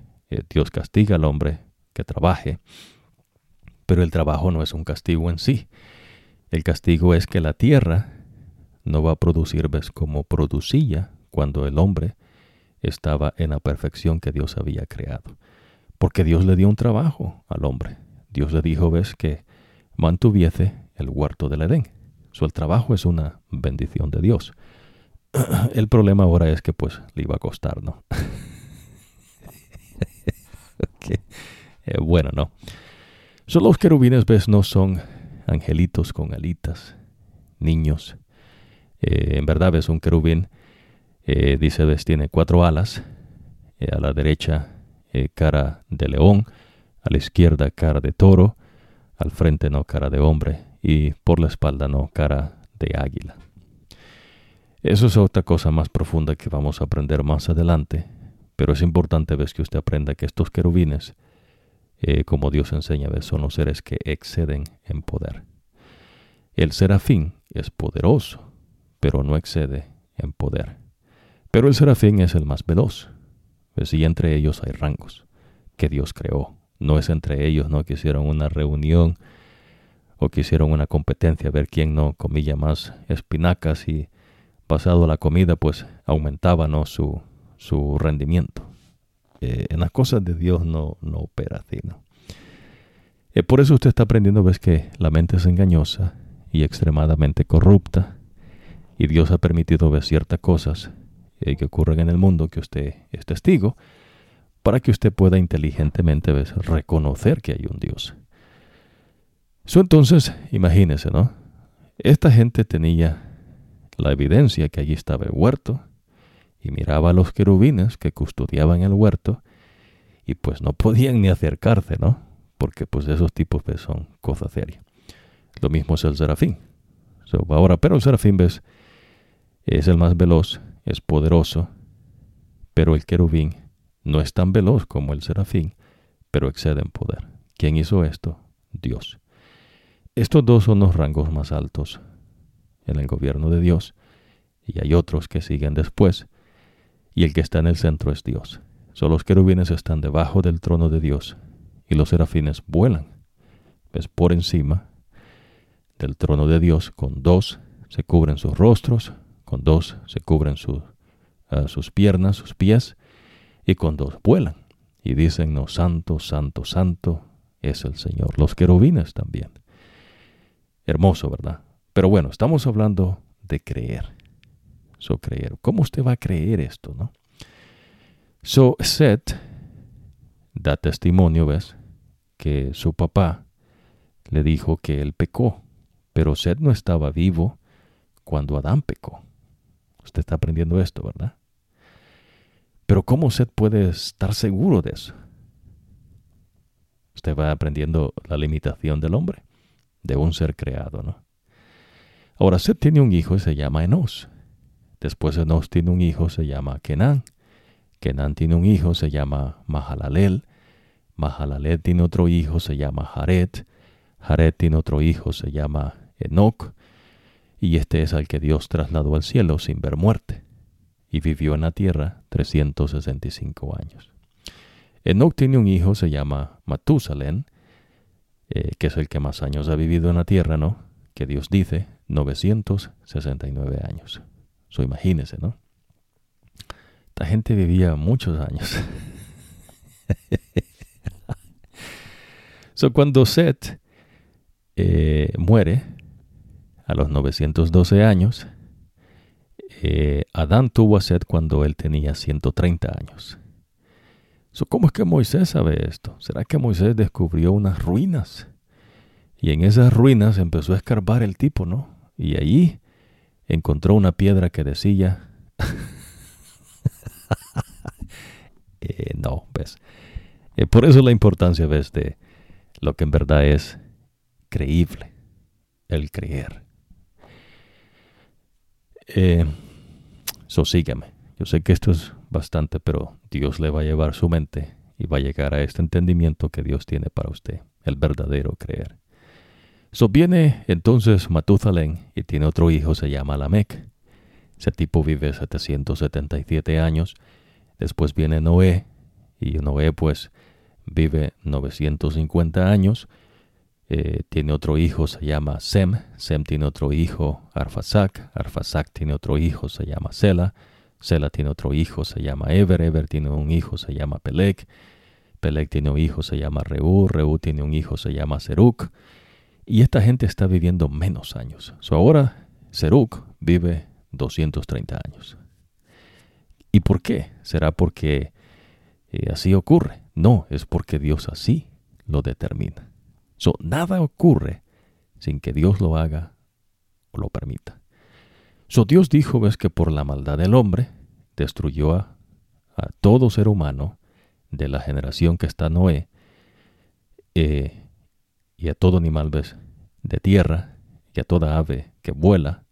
Dios castiga al hombre que trabaje pero el trabajo no es un castigo en sí. El castigo es que la tierra no va a producir ves como producía cuando el hombre estaba en la perfección que Dios había creado. Porque Dios le dio un trabajo al hombre. Dios le dijo, ves, que mantuviese el huerto del Edén. Su el trabajo es una bendición de Dios. el problema ahora es que pues le iba a costar, ¿no? Eh, bueno, no. Son los querubines, ves, no son angelitos con alitas, niños. Eh, en verdad, ves, un querubín, eh, dice, ves, tiene cuatro alas. a la derecha, cara de león. A la izquierda, cara de toro. Al frente, no, cara de hombre. Y por la espalda, no, cara de águila. Eso es otra cosa más profunda que vamos a aprender más adelante, pero es importante ves que usted aprenda que estos querubines, eh, como Dios enseña, son los seres que exceden en poder. El serafín es poderoso, pero no excede en poder. Pero el serafín es el más veloz. ¿ves? Y entre ellos hay rangos que Dios creó. No es entre ellos, ¿no? Que hicieron una reunión o que hicieron una competencia a ver quién no comía más espinacas y pasado la comida, pues aumentaba ¿no? su, su rendimiento. Eh, en las cosas de Dios no, no opera así. ¿no? Eh, por eso usted está aprendiendo, ves que la mente es engañosa y extremadamente corrupta, y Dios ha permitido ver ciertas cosas eh, que ocurren en el mundo que usted es testigo, para que usted pueda inteligentemente reconocer que hay un Dios. Eso entonces, imagínese, ¿no? Esta gente tenía la evidencia que allí estaba el huerto, y miraba a los querubines que custodiaban el huerto, y pues no podían ni acercarse, ¿no? Porque pues esos tipos pues, son cosas serias. Lo mismo es el serafín. ahora, pero el serafín, ves, es el más veloz, es poderoso, pero el querubín no es tan veloz como el serafín, pero excede en poder. ¿Quién hizo esto? Dios. Estos dos son los rangos más altos en el gobierno de Dios, y hay otros que siguen después, y el que está en el centro es Dios. Solo los querubines están debajo del trono de Dios, y los serafines vuelan, ves por encima del trono de Dios, con dos se cubren sus rostros, con dos se cubren ah, sus piernas, sus pies, y con dos vuelan. Y dicen, no, santo, santo, santo es el Señor. Los querubines también. Hermoso, ¿verdad? Pero bueno, estamos hablando de creer. So, creer. ¿Cómo usted va a creer esto, no? So, Seth da testimonio, ¿ves? Que su papá le dijo que él pecó, pero Seth no estaba vivo cuando Adán pecó. Usted está aprendiendo esto, ¿verdad? Pero ¿cómo Seth puede estar seguro de eso? Usted va aprendiendo la limitación del hombre, de un ser creado, ¿no? Ahora Seth tiene un hijo y se llama Enos. Después Enos tiene un hijo, se llama Kenan. Kenan tiene un hijo, se llama Mahalalel. Mahalalel tiene otro hijo, se llama Jared. Jared tiene otro hijo, se llama Enoch. Y este es al que Dios trasladó al cielo sin ver muerte. Y vivió en la tierra 365 años. Enoch tiene un hijo, se llama Matusalén, eh, que es el que más años ha vivido en la tierra, ¿no? Que Dios dice, 969 años. So, imagínese, ¿no? Esta gente vivía muchos años. so, cuando Seth eh, muere a los 912 años, eh, Adán tuvo a Seth cuando él tenía 130 años. So, ¿Cómo es que Moisés sabe esto? ¿Será que Moisés descubrió unas ruinas? Y en esas ruinas empezó a escarbar el tipo, ¿no? Y allí encontró una piedra que decía... Eh, no, ves. Eh, por eso la importancia, ves, de lo que en verdad es creíble, el creer. Eh, so sígueme. Yo sé que esto es bastante, pero Dios le va a llevar su mente y va a llegar a este entendimiento que Dios tiene para usted, el verdadero creer. So viene entonces Matusalén y tiene otro hijo, se llama Lamec. Ese tipo vive 777 años. Después viene Noé, y Noé pues vive 950 años. Eh, tiene otro hijo, se llama Sem. Sem tiene otro hijo, Arfasac. Arfasac tiene otro hijo, se llama Sela. Sela tiene otro hijo, se llama Eber. Eber tiene un hijo, se llama Pelec. Pelec tiene un hijo, se llama Reú. Reú tiene un hijo, se llama Seruk. Y esta gente está viviendo menos años. So ahora Seruk vive 230 años. ¿Y por qué? ¿Será porque eh, así ocurre? No, es porque Dios así lo determina. So, nada ocurre sin que Dios lo haga o lo permita. So, Dios dijo, ves que por la maldad del hombre destruyó a, todo ser humano de la generación que está Noé eh, y a todo animal ves de tierra y a toda ave que vuela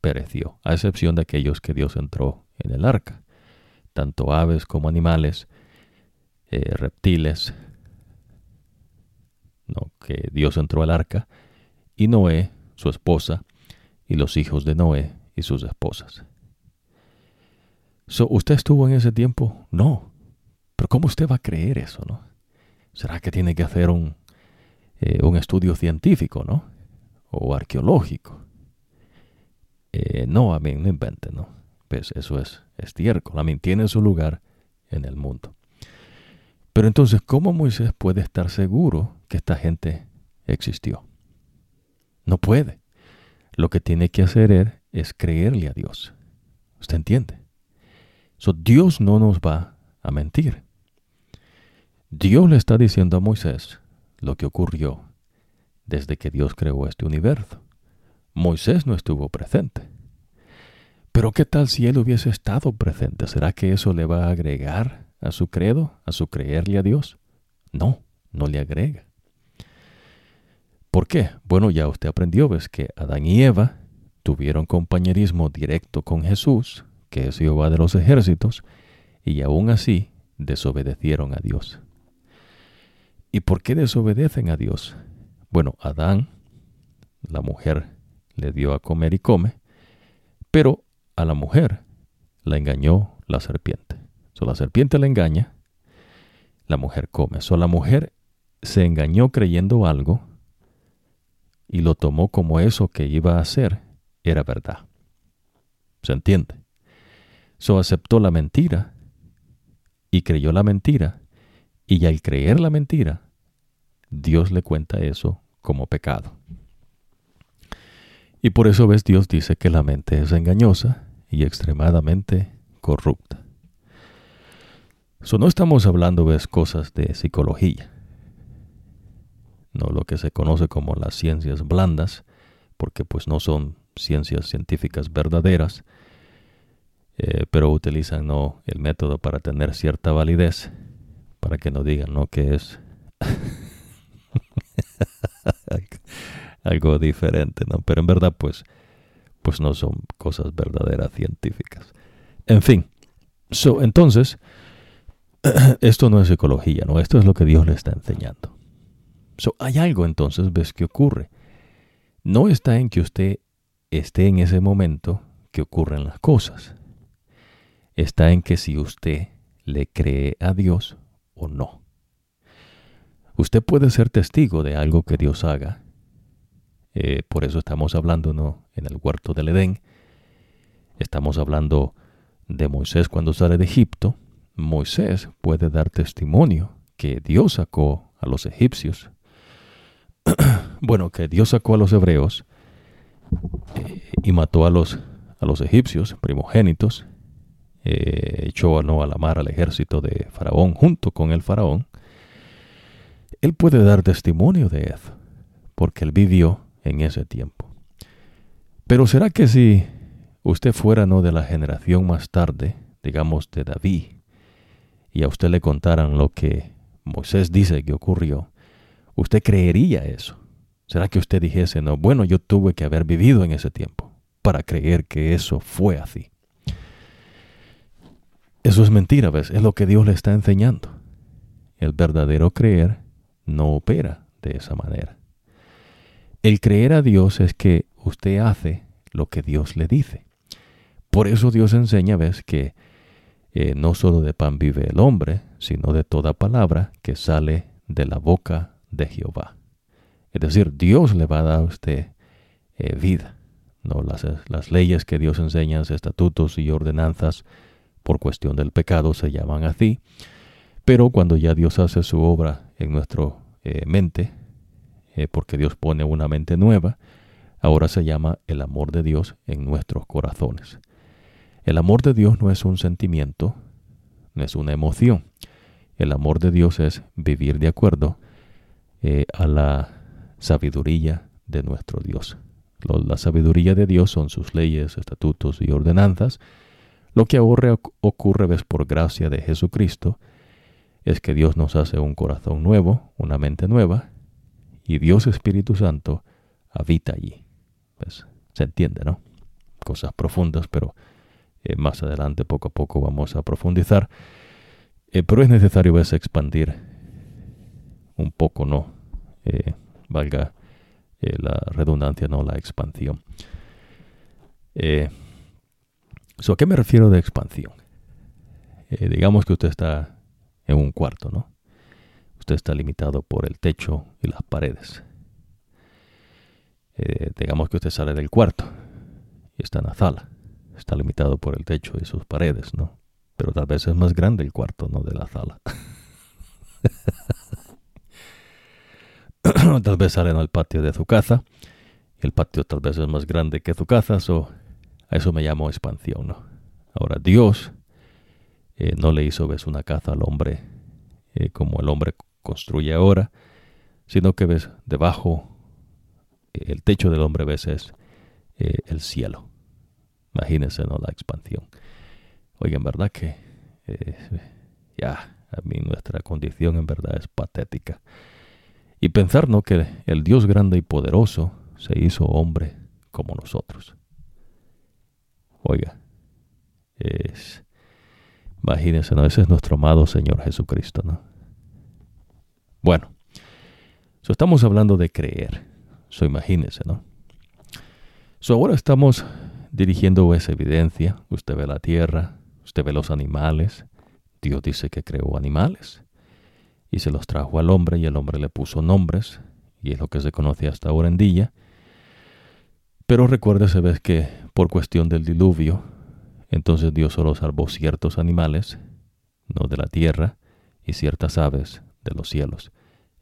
pereció, a excepción de aquellos que Dios entró en el arca, tanto aves como animales, eh, reptiles, que Dios entró al arca, y Noé, su esposa, y los hijos de Noé y sus esposas. ¿Usted estuvo en ese tiempo? No. Pero ¿cómo usted va a creer eso, no? ¿Será que tiene que hacer un, eh, un estudio científico, no? O arqueológico. Eh, no, a mí no invente, ¿no? Pues eso es estiércol. A mí tiene su lugar en el mundo. Pero entonces, ¿cómo Moisés puede estar seguro que esta gente existió? No puede. Lo que tiene que hacer es creerle a Dios. ¿Usted entiende? So, Dios no nos va a mentir. Dios le está diciendo a Moisés lo que ocurrió desde que Dios creó este universo. Moisés no estuvo presente. Pero ¿qué tal si él hubiese estado presente? ¿Será que eso le va a agregar a su credo, a su creerle a Dios? No, no le agrega. ¿Por qué? Bueno, ya usted aprendió, ves que Adán y Eva tuvieron compañerismo directo con Jesús, que es Jehová de los ejércitos, y aún así desobedecieron a Dios. ¿Y por qué desobedecen a Dios? Bueno, Adán, la mujer, le dio a comer y come, pero a la mujer la engañó la serpiente. So, la serpiente la engaña, la mujer come. So, la mujer se engañó creyendo algo y lo tomó como eso que iba a hacer era verdad. ¿Se entiende? So aceptó la mentira y creyó la mentira y al creer la mentira, Dios le cuenta eso como pecado. Y por eso ves, Dios dice que la mente es engañosa y extremadamente corrupta. So, no estamos hablando, ves, cosas de psicología, no lo que se conoce como las ciencias blandas, porque pues no son ciencias científicas verdaderas, eh, pero utilizan ¿no? el método para tener cierta validez para que no digan, ¿no? Que es algo diferente, ¿no? Pero en verdad, pues, pues no son cosas verdaderas científicas. En fin, so, entonces, esto no es psicología, ¿no? Esto es lo que Dios le está enseñando. So, hay algo entonces, ves que ocurre. No está en que usted esté en ese momento que ocurren las cosas. Está en que si usted le cree a Dios o no. Usted puede ser testigo de algo que Dios haga. Eh, por eso estamos hablando ¿no? en el huerto del Edén. Estamos hablando de Moisés cuando sale de Egipto. Moisés puede dar testimonio que Dios sacó a los egipcios. bueno, que Dios sacó a los hebreos eh, y mató a los, a los egipcios primogénitos eh, echó ¿no? a la mar al ejército de Faraón junto con el Faraón, él puede dar testimonio de eso, porque él vivió en ese tiempo. Pero ¿será que si usted fuera no de la generación más tarde, digamos de David, y a usted le contaran lo que Moisés dice que ocurrió, usted creería eso? ¿Será que usted dijese, no, bueno, yo tuve que haber vivido en ese tiempo para creer que eso fue así? Eso es mentira, ¿ves? Es lo que Dios le está enseñando. El verdadero creer no opera de esa manera. El creer a Dios es que usted hace lo que Dios le dice. Por eso Dios enseña, ves, que no solo de pan vive el hombre, sino de toda palabra que sale de la boca de Jehová. Es decir, Dios le va a dar a usted eh, vida. ¿no? Las, las leyes que Dios enseña, estatutos y ordenanzas, por cuestión del pecado se llaman así, pero cuando ya Dios hace su obra en nuestra eh, mente, eh, porque Dios pone una mente nueva, ahora se llama el amor de Dios en nuestros corazones. El amor de Dios no es un sentimiento, no es una emoción. El amor de Dios es vivir de acuerdo eh, a la sabiduría de nuestro Dios. La sabiduría de Dios son sus leyes, estatutos y ordenanzas. Lo que ahora ocurre ves por gracia de Jesucristo es que Dios nos hace un corazón nuevo, una mente nueva, y Dios Espíritu Santo habita allí. Se entiende, ¿no? Cosas profundas, pero eh, más adelante poco a poco vamos a profundizar. Eh, pero es necesario ves, expandir un poco, ¿no? Eh, valga la redundancia, no la expansión. ¿A qué me refiero de expansión? digamos que usted está en un cuarto, ¿no? Usted está limitado por el techo y las paredes. Digamos que usted sale del cuarto y está en la sala. Está limitado por el techo y sus paredes, ¿no? Pero tal vez es más grande el cuarto, ¿no? De la sala. tal vez salen al patio de su casa. El patio tal vez es más grande que su casa. So, a eso me llamo expansión, ¿no? Ahora, Dios eh, no le hizo ves una casa al hombre eh, como el hombre construye ahora, sino que ves debajo, eh, el techo del hombre ves es el cielo. Imagínense ¿no? la expansión. Oigan, verdad que ya, a mí nuestra condición en verdad es patética. Y pensar ¿no? que el Dios grande y poderoso se hizo hombre como nosotros. Oiga, es Imagínense, ¿no? Ese es nuestro amado Señor Jesucristo, ¿no? Bueno, so estamos hablando de creer. So imagínense, ¿no? So ahora estamos dirigiendo esa evidencia. Usted ve la tierra, usted ve los animales. Dios dice que creó animales y se los trajo al hombre y el hombre le puso nombres y es lo que se conoce hasta ahora en día. Pero recuérdese, ves que por cuestión del diluvio, entonces Dios solo salvó ciertos animales, no de la tierra, y ciertas aves de los cielos.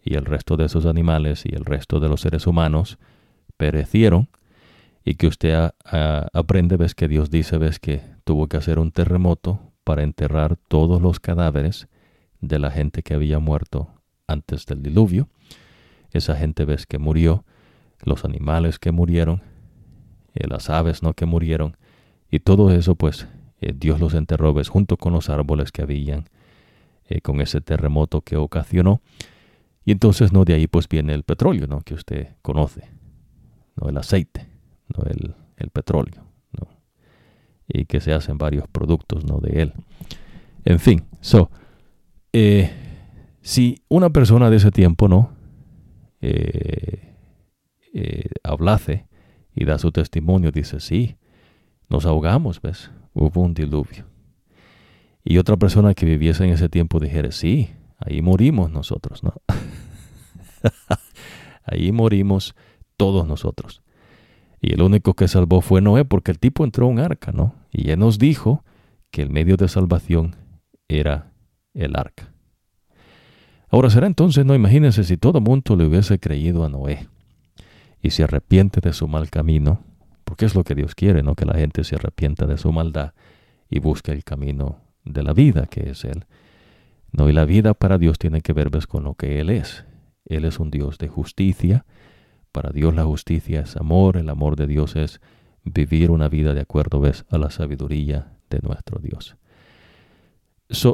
Y el resto de esos animales y el resto de los seres humanos perecieron. Y que usted aprende, ves que Dios dice, ves que tuvo que hacer un terremoto para enterrar todos los cadáveres de la gente que había muerto antes del diluvio. Esa gente ves que murió, los animales que murieron, eh, las aves no que murieron, y todo eso, pues, eh, Dios los enterró ¿ves? junto con los árboles que habían, eh, con ese terremoto que ocasionó. Y entonces, ¿no? De ahí pues viene el petróleo, ¿no? Que usted conoce, ¿no? El aceite, ¿no? El, petróleo, ¿no? Y que se hacen varios productos, ¿no? De él. En fin, so, eh, si una persona de ese tiempo, ¿no? hablase y da su testimonio, dice, sí, nos ahogamos, ¿ves? Hubo un diluvio. Y otra persona que viviese en ese tiempo dijera, sí, ahí morimos nosotros, ¿no? ahí morimos todos nosotros. Y el único que salvó fue Noé, porque el tipo entró a un arca, ¿no? Y él nos dijo que el medio de salvación era el arca. Ahora será entonces, no imagínense si todo mundo le hubiese creído a Noé y se arrepiente de su mal camino, porque es lo que Dios quiere, ¿no? Que la gente se arrepienta de su maldad y busque el camino de la vida, que es Él. No, y la vida para Dios tiene que ver con lo que Él es. Él es un Dios de justicia. Para Dios la justicia es amor, el amor de Dios es vivir una vida de acuerdo ¿ves? a la sabiduría de nuestro Dios.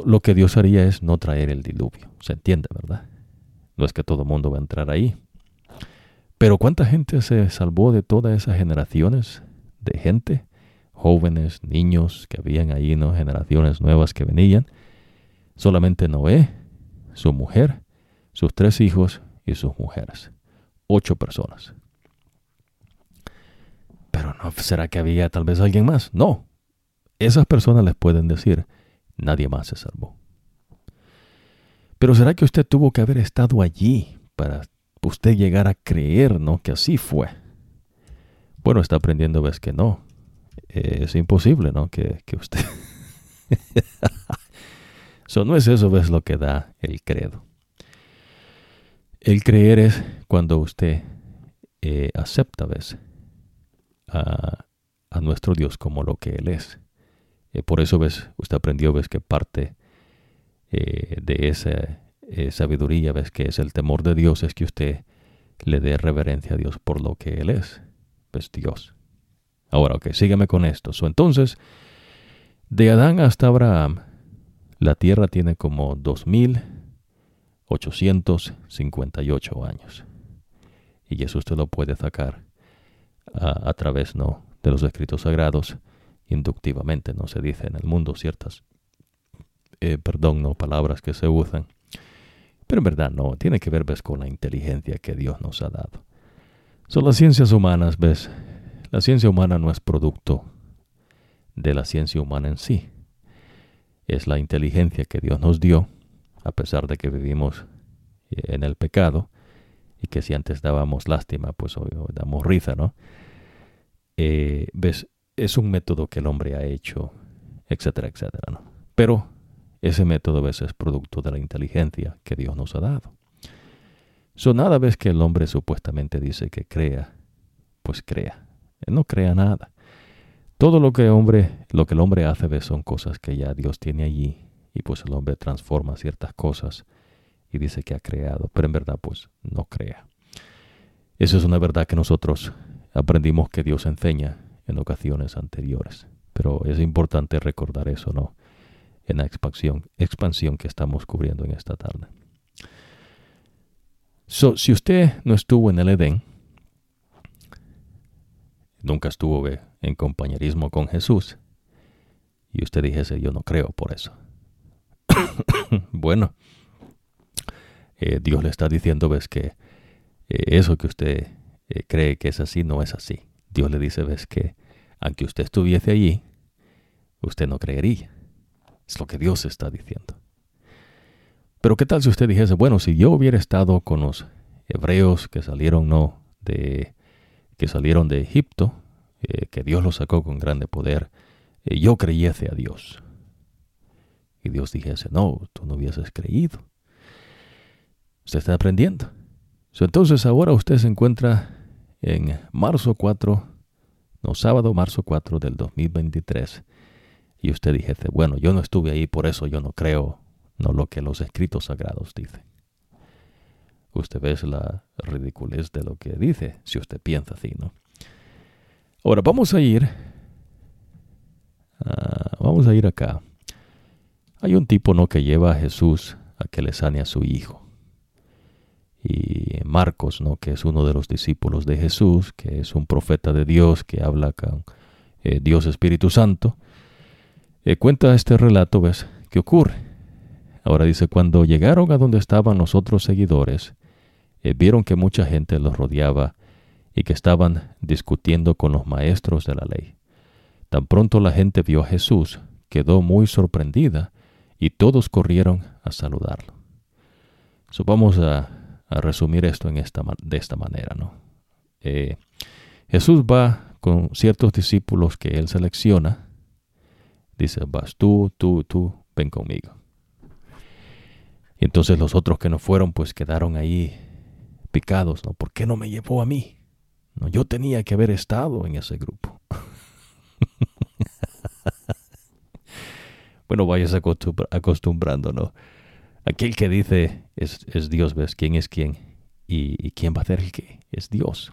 lo que Dios haría es no traer el diluvio. ¿Se entiende, verdad? No es que todo mundo va a entrar ahí, pero ¿cuánta gente se salvó de todas esas generaciones de gente? Jóvenes, niños que habían ahí, ¿no? Generaciones nuevas que venían. Solamente Noé, su mujer, sus tres hijos y sus mujeres. Ocho personas. Pero no, ¿será que había tal vez alguien más? No. Esas personas les pueden decir, nadie más se salvó. Pero ¿será que usted tuvo que haber estado allí para usted llegar a creer, ¿no? Que así fue. Bueno, está aprendiendo, ves que no. es imposible, ¿no? Que, usted... so, no es eso, ves, lo que da el credo. El creer es cuando usted eh, acepta, ves, a, nuestro Dios como lo que Él es. Eh, por eso ves, usted aprendió, ves que parte eh, de esa sabiduría, ves que es el temor de Dios, es que usted le dé reverencia a Dios por lo que Él es, pues Dios. Ahora, ok, sígueme con esto. entonces, de Adán hasta Abraham, la tierra tiene como 2.858 años. Y eso usted lo puede sacar a, través ¿no? de los escritos sagrados inductivamente, no se dice en el mundo ciertas, eh, perdón, no palabras que se usan, pero en verdad no, tiene que ver ves con la inteligencia que Dios nos ha dado. Son las ciencias humanas, ves, la ciencia humana no es producto de la ciencia humana en sí, es la inteligencia que Dios nos dio, a pesar de que vivimos en el pecado, y que si antes dábamos lástima, pues hoy, damos risa, ¿no? Eh, ves, es un método que el hombre ha hecho, etcétera, etcétera, ¿no? Pero ese método a veces es producto de la inteligencia que Dios nos ha dado. So, nada vez que el hombre supuestamente dice que crea, pues crea. No crea nada. Todo lo que, hombre, lo que el hombre hace ¿ves? son cosas que ya Dios tiene allí y pues el hombre transforma ciertas cosas y dice que ha creado, pero en verdad pues no crea. Esa es una verdad que nosotros aprendimos que Dios enseña en ocasiones anteriores, pero es importante recordar eso, ¿no? En la expansión, que estamos cubriendo en esta tarde. So, si usted no estuvo en el Edén, nunca estuvo en compañerismo con Jesús, y usted dijese, yo no creo por eso. bueno, eh, Dios le está diciendo, ves que eh, eso que usted eh, cree que es así, no es así. Dios le dice, ves que aunque usted estuviese allí, usted no creería. Es lo que Dios está diciendo. Pero qué tal si usted dijese, bueno, si yo hubiera estado con los hebreos que salieron no de que salieron de Egipto, que Dios los sacó con grande poder, yo creyese a Dios. Y Dios dijese, no, tú no hubieses creído. Usted está aprendiendo. entonces ahora usted se encuentra en marzo 4, no, sábado, marzo 4 del 2023. Y usted dijese, bueno, yo no estuve ahí, por eso yo no creo, no lo que los escritos sagrados dicen. Usted ve la ridiculez de lo que dice, si usted piensa así, ¿no? Ahora vamos a ir, ah, vamos a ir acá. Hay un tipo, ¿no?, que lleva a Jesús a que le sane a su hijo y Marcos, ¿no? que es uno de los discípulos de Jesús, que es un profeta de Dios que habla con eh, Dios Espíritu Santo, eh, cuenta este relato, ¿ves? ¿Qué ocurre? Ahora dice, cuando llegaron a donde estaban los otros seguidores, eh, vieron que mucha gente los rodeaba y que estaban discutiendo con los maestros de la ley. Tan pronto la gente vio a Jesús, quedó muy sorprendida y todos corrieron a saludarlo. So, vamos a a resumir esto en esta, de esta manera. ¿no? Eh, Jesús va con ciertos discípulos que él selecciona. Dice, vas tú, tú, tú, ven conmigo. Y entonces los otros que no fueron, pues quedaron ahí picados. ¿Por qué no me llevó a mí? No, yo tenía que haber estado en ese grupo. bueno, vayas acostumbrando, ¿no? Aquel que dice es, Dios, ¿ves? ¿Quién es quién? ¿Y, quién va a hacer el que? Es Dios.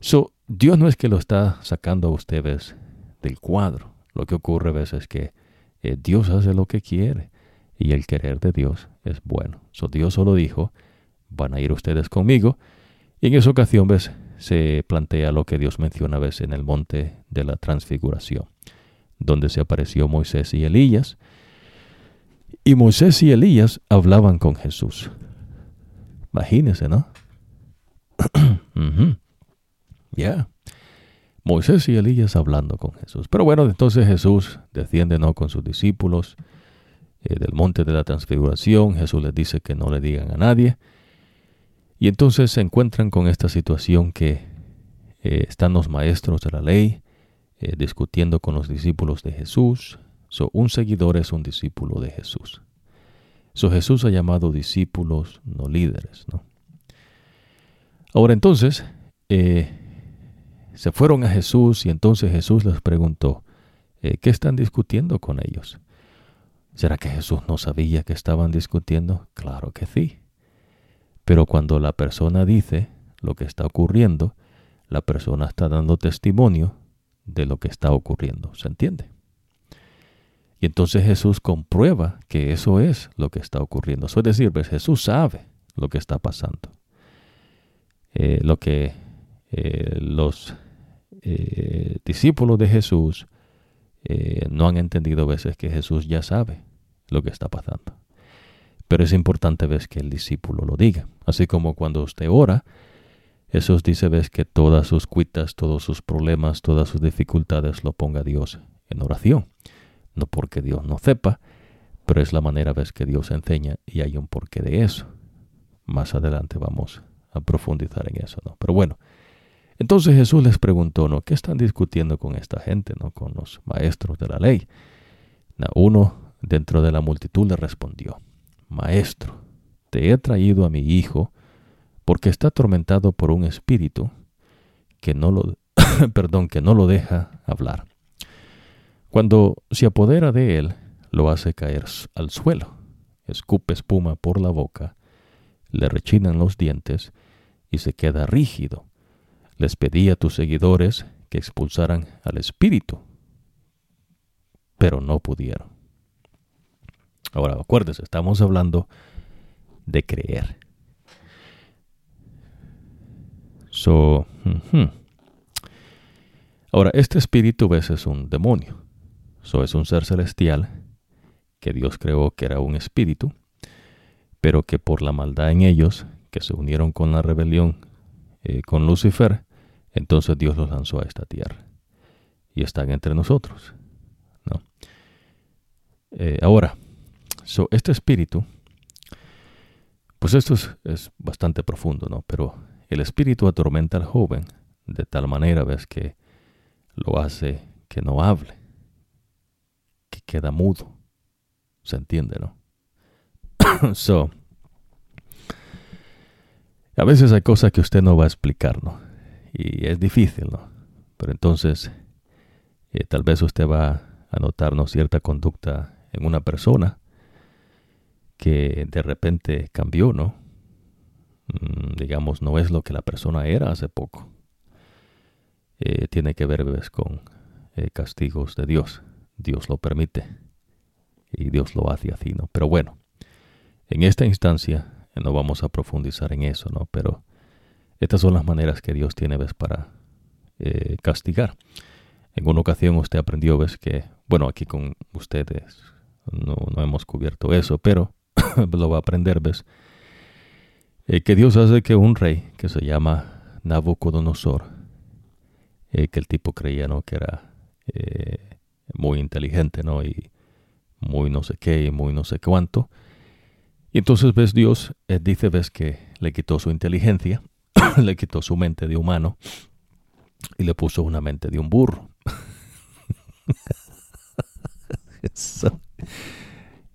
So, Dios no es que lo está sacando a ustedes del cuadro. Lo que ocurre, ¿ves? Es que eh, Dios hace lo que quiere y el querer de Dios es bueno. So, Dios solo dijo, van a ir ustedes conmigo. Y en esa ocasión, ¿ves? Se plantea lo que Dios menciona, ¿ves? En el monte de la transfiguración, donde se apareció Moisés y Elías y Moisés y Elías hablaban con Jesús. Imagínense, ¿no? Ya. Moisés y Elías hablando con Jesús. Pero bueno, entonces Jesús desciende ¿no? con sus discípulos eh, del monte de la transfiguración. Jesús les dice que no le digan a nadie. Y entonces se encuentran con esta situación que eh, están los maestros de la ley eh, discutiendo con los discípulos de Jesús un seguidor es un discípulo de Jesús. So, Jesús ha llamado discípulos, no líderes. ¿no? Ahora entonces, eh, se fueron a Jesús y entonces Jesús les preguntó, eh, ¿qué están discutiendo con ellos? ¿Será que Jesús no sabía que estaban discutiendo? Claro que sí. Pero cuando la persona dice lo que está ocurriendo, la persona está dando testimonio de lo que está ocurriendo. ¿Se entiende? Y entonces Jesús comprueba que eso es lo que está ocurriendo. Eso es decir, pues Jesús sabe lo que está pasando. Eh, lo que eh, los eh, discípulos de Jesús no han entendido a veces que Jesús ya sabe lo que está pasando. Pero es importante ver que el discípulo lo diga. Así como cuando usted ora, Jesús dice ves que todas sus cuitas, todos sus problemas, todas sus dificultades lo ponga Dios en oración. No porque Dios no sepa, pero es la manera ves que Dios enseña y hay un porqué de eso. Más adelante vamos a profundizar en eso, ¿no? Pero bueno, entonces Jesús les preguntó, ¿no? ¿Qué están discutiendo con esta gente, ¿no? Con los maestros de la ley. Uno dentro de la multitud le respondió, Maestro, te he traído a mi hijo porque está atormentado por un espíritu que no lo, perdón, que no lo deja hablar. Cuando se apodera de él, lo hace caer al suelo, escupe espuma por la boca, le rechinan los dientes y se queda rígido. Les pedí a tus seguidores que expulsaran al espíritu, pero no pudieron. Ahora, acuérdense, estamos hablando de creer. So, Ahora, este espíritu ves es un demonio. So, es un ser celestial que Dios creó que era un espíritu, pero que por la maldad en ellos, que se unieron con la rebelión eh, con Lucifer, entonces Dios los lanzó a esta tierra. Y están entre nosotros. ¿no? Eh, ahora, so, este espíritu, pues esto es, bastante profundo, ¿no? Pero el espíritu atormenta al joven de tal manera, ves, que lo hace que no hable, que queda mudo. ¿Se entiende, no? so, a veces hay cosas que usted no va a explicar, ¿no? Y es difícil, ¿no? Pero entonces, eh, tal vez usted va a notar cierta conducta en una persona que de repente cambió, ¿no? Mm, digamos, no es lo que la persona era hace poco. Eh, tiene que ver ¿ves? con eh, castigos de Dios. Dios lo permite y Dios lo hace así, ¿no? Pero bueno, en esta instancia eh, no vamos a profundizar en eso, ¿no? Pero estas son las maneras que Dios tiene, ¿ves? Para castigar. En una ocasión usted aprendió, ¿ves? Que, bueno, aquí con ustedes no, no hemos cubierto eso, pero lo va a aprender, ¿ves? Eh, que Dios hace que un rey que se llama Nabucodonosor, eh, que el tipo creía ¿no? que era eh, muy inteligente, ¿no? Y muy no sé qué y muy no sé cuánto. Y entonces ves Dios, dice, ves que le quitó su inteligencia, le quitó su mente de humano y le puso una mente de un burro.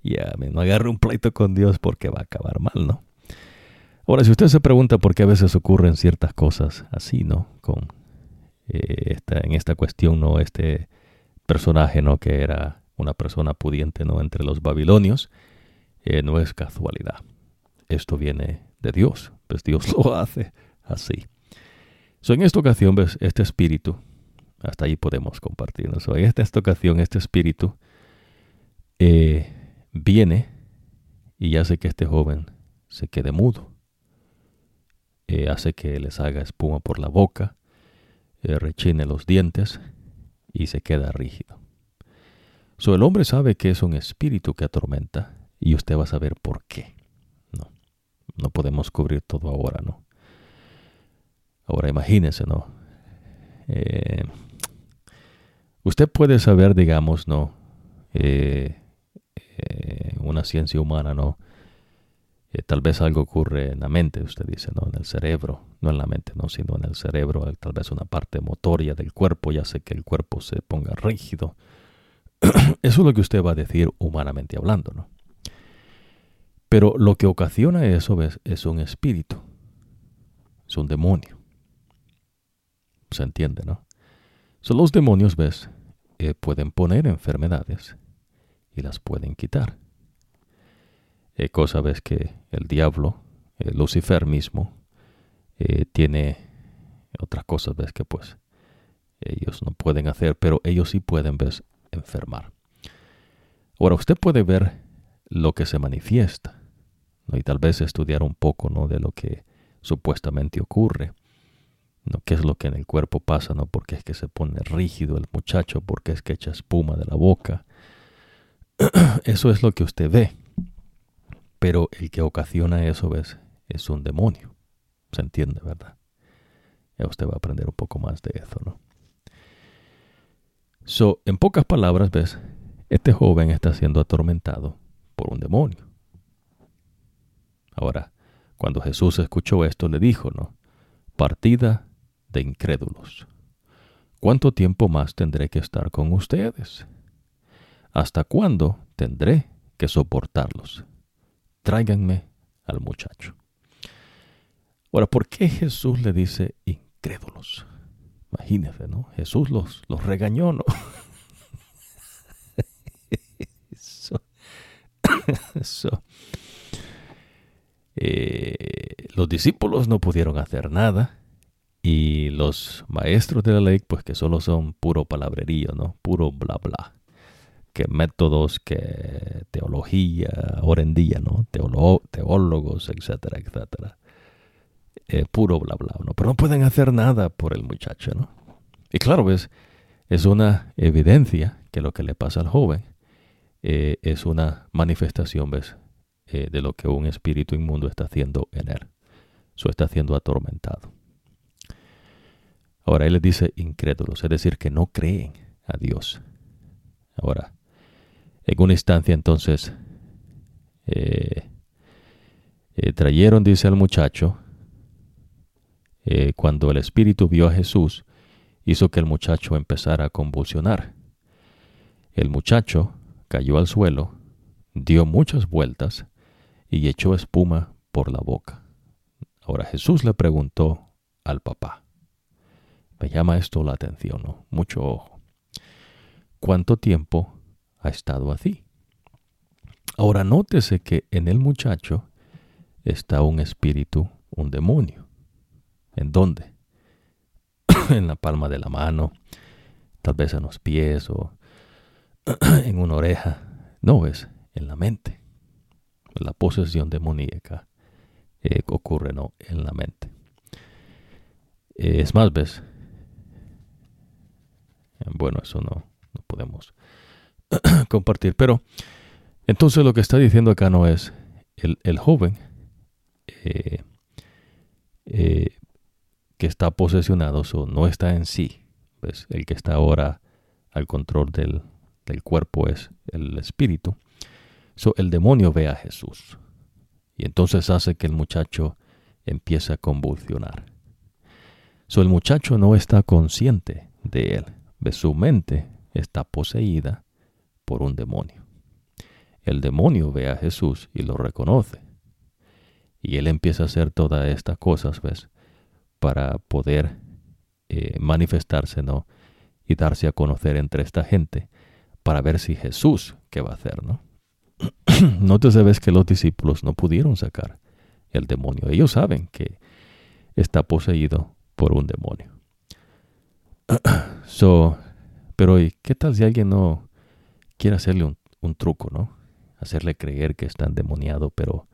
Ya, no agarre un pleito con Dios porque va a acabar mal, ¿no? Ahora, si usted se pregunta por qué a veces ocurren ciertas cosas así, ¿no? Con eh, esta, en esta cuestión, ¿no? Este personaje, ¿no? Que era una persona pudiente, ¿no? Entre los babilonios, eh, no es casualidad. Esto viene de Dios, pues Dios lo hace así. So, en esta ocasión, ¿ves? Este espíritu, hasta ahí podemos compartirnos. So, en esta ocasión, este espíritu eh, viene y hace que este joven se quede mudo. Eh, hace que les haga espuma por la boca, eh, rechine los dientes y se queda rígido. So, el hombre sabe que es un espíritu que atormenta y usted va a saber por qué. No, no podemos cubrir todo ahora, ¿no? Ahora imagínese, ¿no? Eh, usted puede saber, digamos, ¿no? Una ciencia humana, ¿no? Eh, tal vez algo ocurre en la mente, usted dice, ¿no? En el cerebro, no en la mente, ¿no? Sino en el cerebro, eh, tal vez una parte motoria del cuerpo, ya sé que el cuerpo se ponga rígido. Eso es lo que usted va a decir humanamente hablando, ¿no? Pero lo que ocasiona eso es, es un espíritu, es un demonio. Se entiende, ¿no? So, los demonios, ¿ves? Eh, pueden poner enfermedades y las pueden quitar. Eh, cosa, ¿ves? Que el diablo, Lucifer mismo, tiene otras cosas, ¿ves? Que pues ellos no pueden hacer, pero ellos sí pueden, ¿ves? Enfermar. Ahora, usted puede ver lo que se manifiesta y tal vez estudiar un poco ¿no? de lo que supuestamente ocurre. ¿no? ¿Qué es lo que en el cuerpo pasa? ¿no? ¿Por qué es que se pone rígido el muchacho? ¿Por qué es que echa espuma de la boca? Eso es lo que usted ve. Pero el que ocasiona eso ¿ves? es un demonio. ¿Se entiende, verdad? Ya usted va a aprender un poco más de eso, ¿no? So, en pocas palabras, ¿ves? Este joven está siendo atormentado por un demonio. Ahora, cuando Jesús escuchó esto, le dijo, ¿no? Partida de incrédulos. ¿Cuánto tiempo más tendré que estar con ustedes? ¿Hasta cuándo tendré que soportarlos? Tráiganme al muchacho. Ahora, ¿por qué Jesús le dice incrédulos? Imagínense, ¿no? Jesús los, los regañó, ¿no? Eh, los discípulos no pudieron hacer nada y los maestros de la ley, pues que solo son puro palabrerío, ¿no? Puro bla bla. Que métodos, que teología, ahora en día, ¿no? teólogos, etcétera, etcétera. Eh, puro bla bla, ¿no? Pero no pueden hacer nada por el muchacho, ¿no? Y claro, ves, es una evidencia que lo que le pasa al joven eh, es una manifestación, ¿ves? Eh, de lo que un espíritu inmundo está haciendo en él. Eso está siendo atormentado. Ahora él le dice incrédulos, es decir, que no creen a Dios. Ahora, en una instancia entonces, eh, trajeron, dice al muchacho, cuando el espíritu vio a Jesús, hizo que el muchacho empezara a convulsionar. El muchacho cayó al suelo, dio muchas vueltas y echó espuma por la boca. Ahora Jesús le preguntó al papá. Me llama esto la atención, ¿no? Mucho ojo. ¿Cuánto tiempo ha estado así? Ahora nótese que en el muchacho está un espíritu, un demonio. ¿En dónde? en la palma de la mano, tal vez en los pies o en una oreja. No es en la mente. La posesión demoníaca eh, ocurre ¿no? en la mente. es más, ves. Bueno, eso no, no podemos compartir. Pero entonces lo que está diciendo acá no es el, el joven eh, eh, que está posesionado, o no está en sí. El que está ahora al control del, del cuerpo es el espíritu. So, el demonio ve a Jesús y entonces hace que el muchacho empiece a convulsionar. So, el muchacho no está consciente de él, de su mente está poseída por un demonio. El demonio ve a Jesús y lo reconoce. Y él empieza a hacer todas estas cosas, ¿ves? Para poder eh, manifestarse, ¿no? Y darse a conocer entre esta gente para ver si Jesús, ¿qué va a hacer? ¿no? te sabes que los discípulos no pudieron sacar el demonio. Ellos saben que está poseído por un demonio. so, pero ¿qué tal si alguien no quiere hacerle un, truco, no? Hacerle creer que está endemoniado, pero,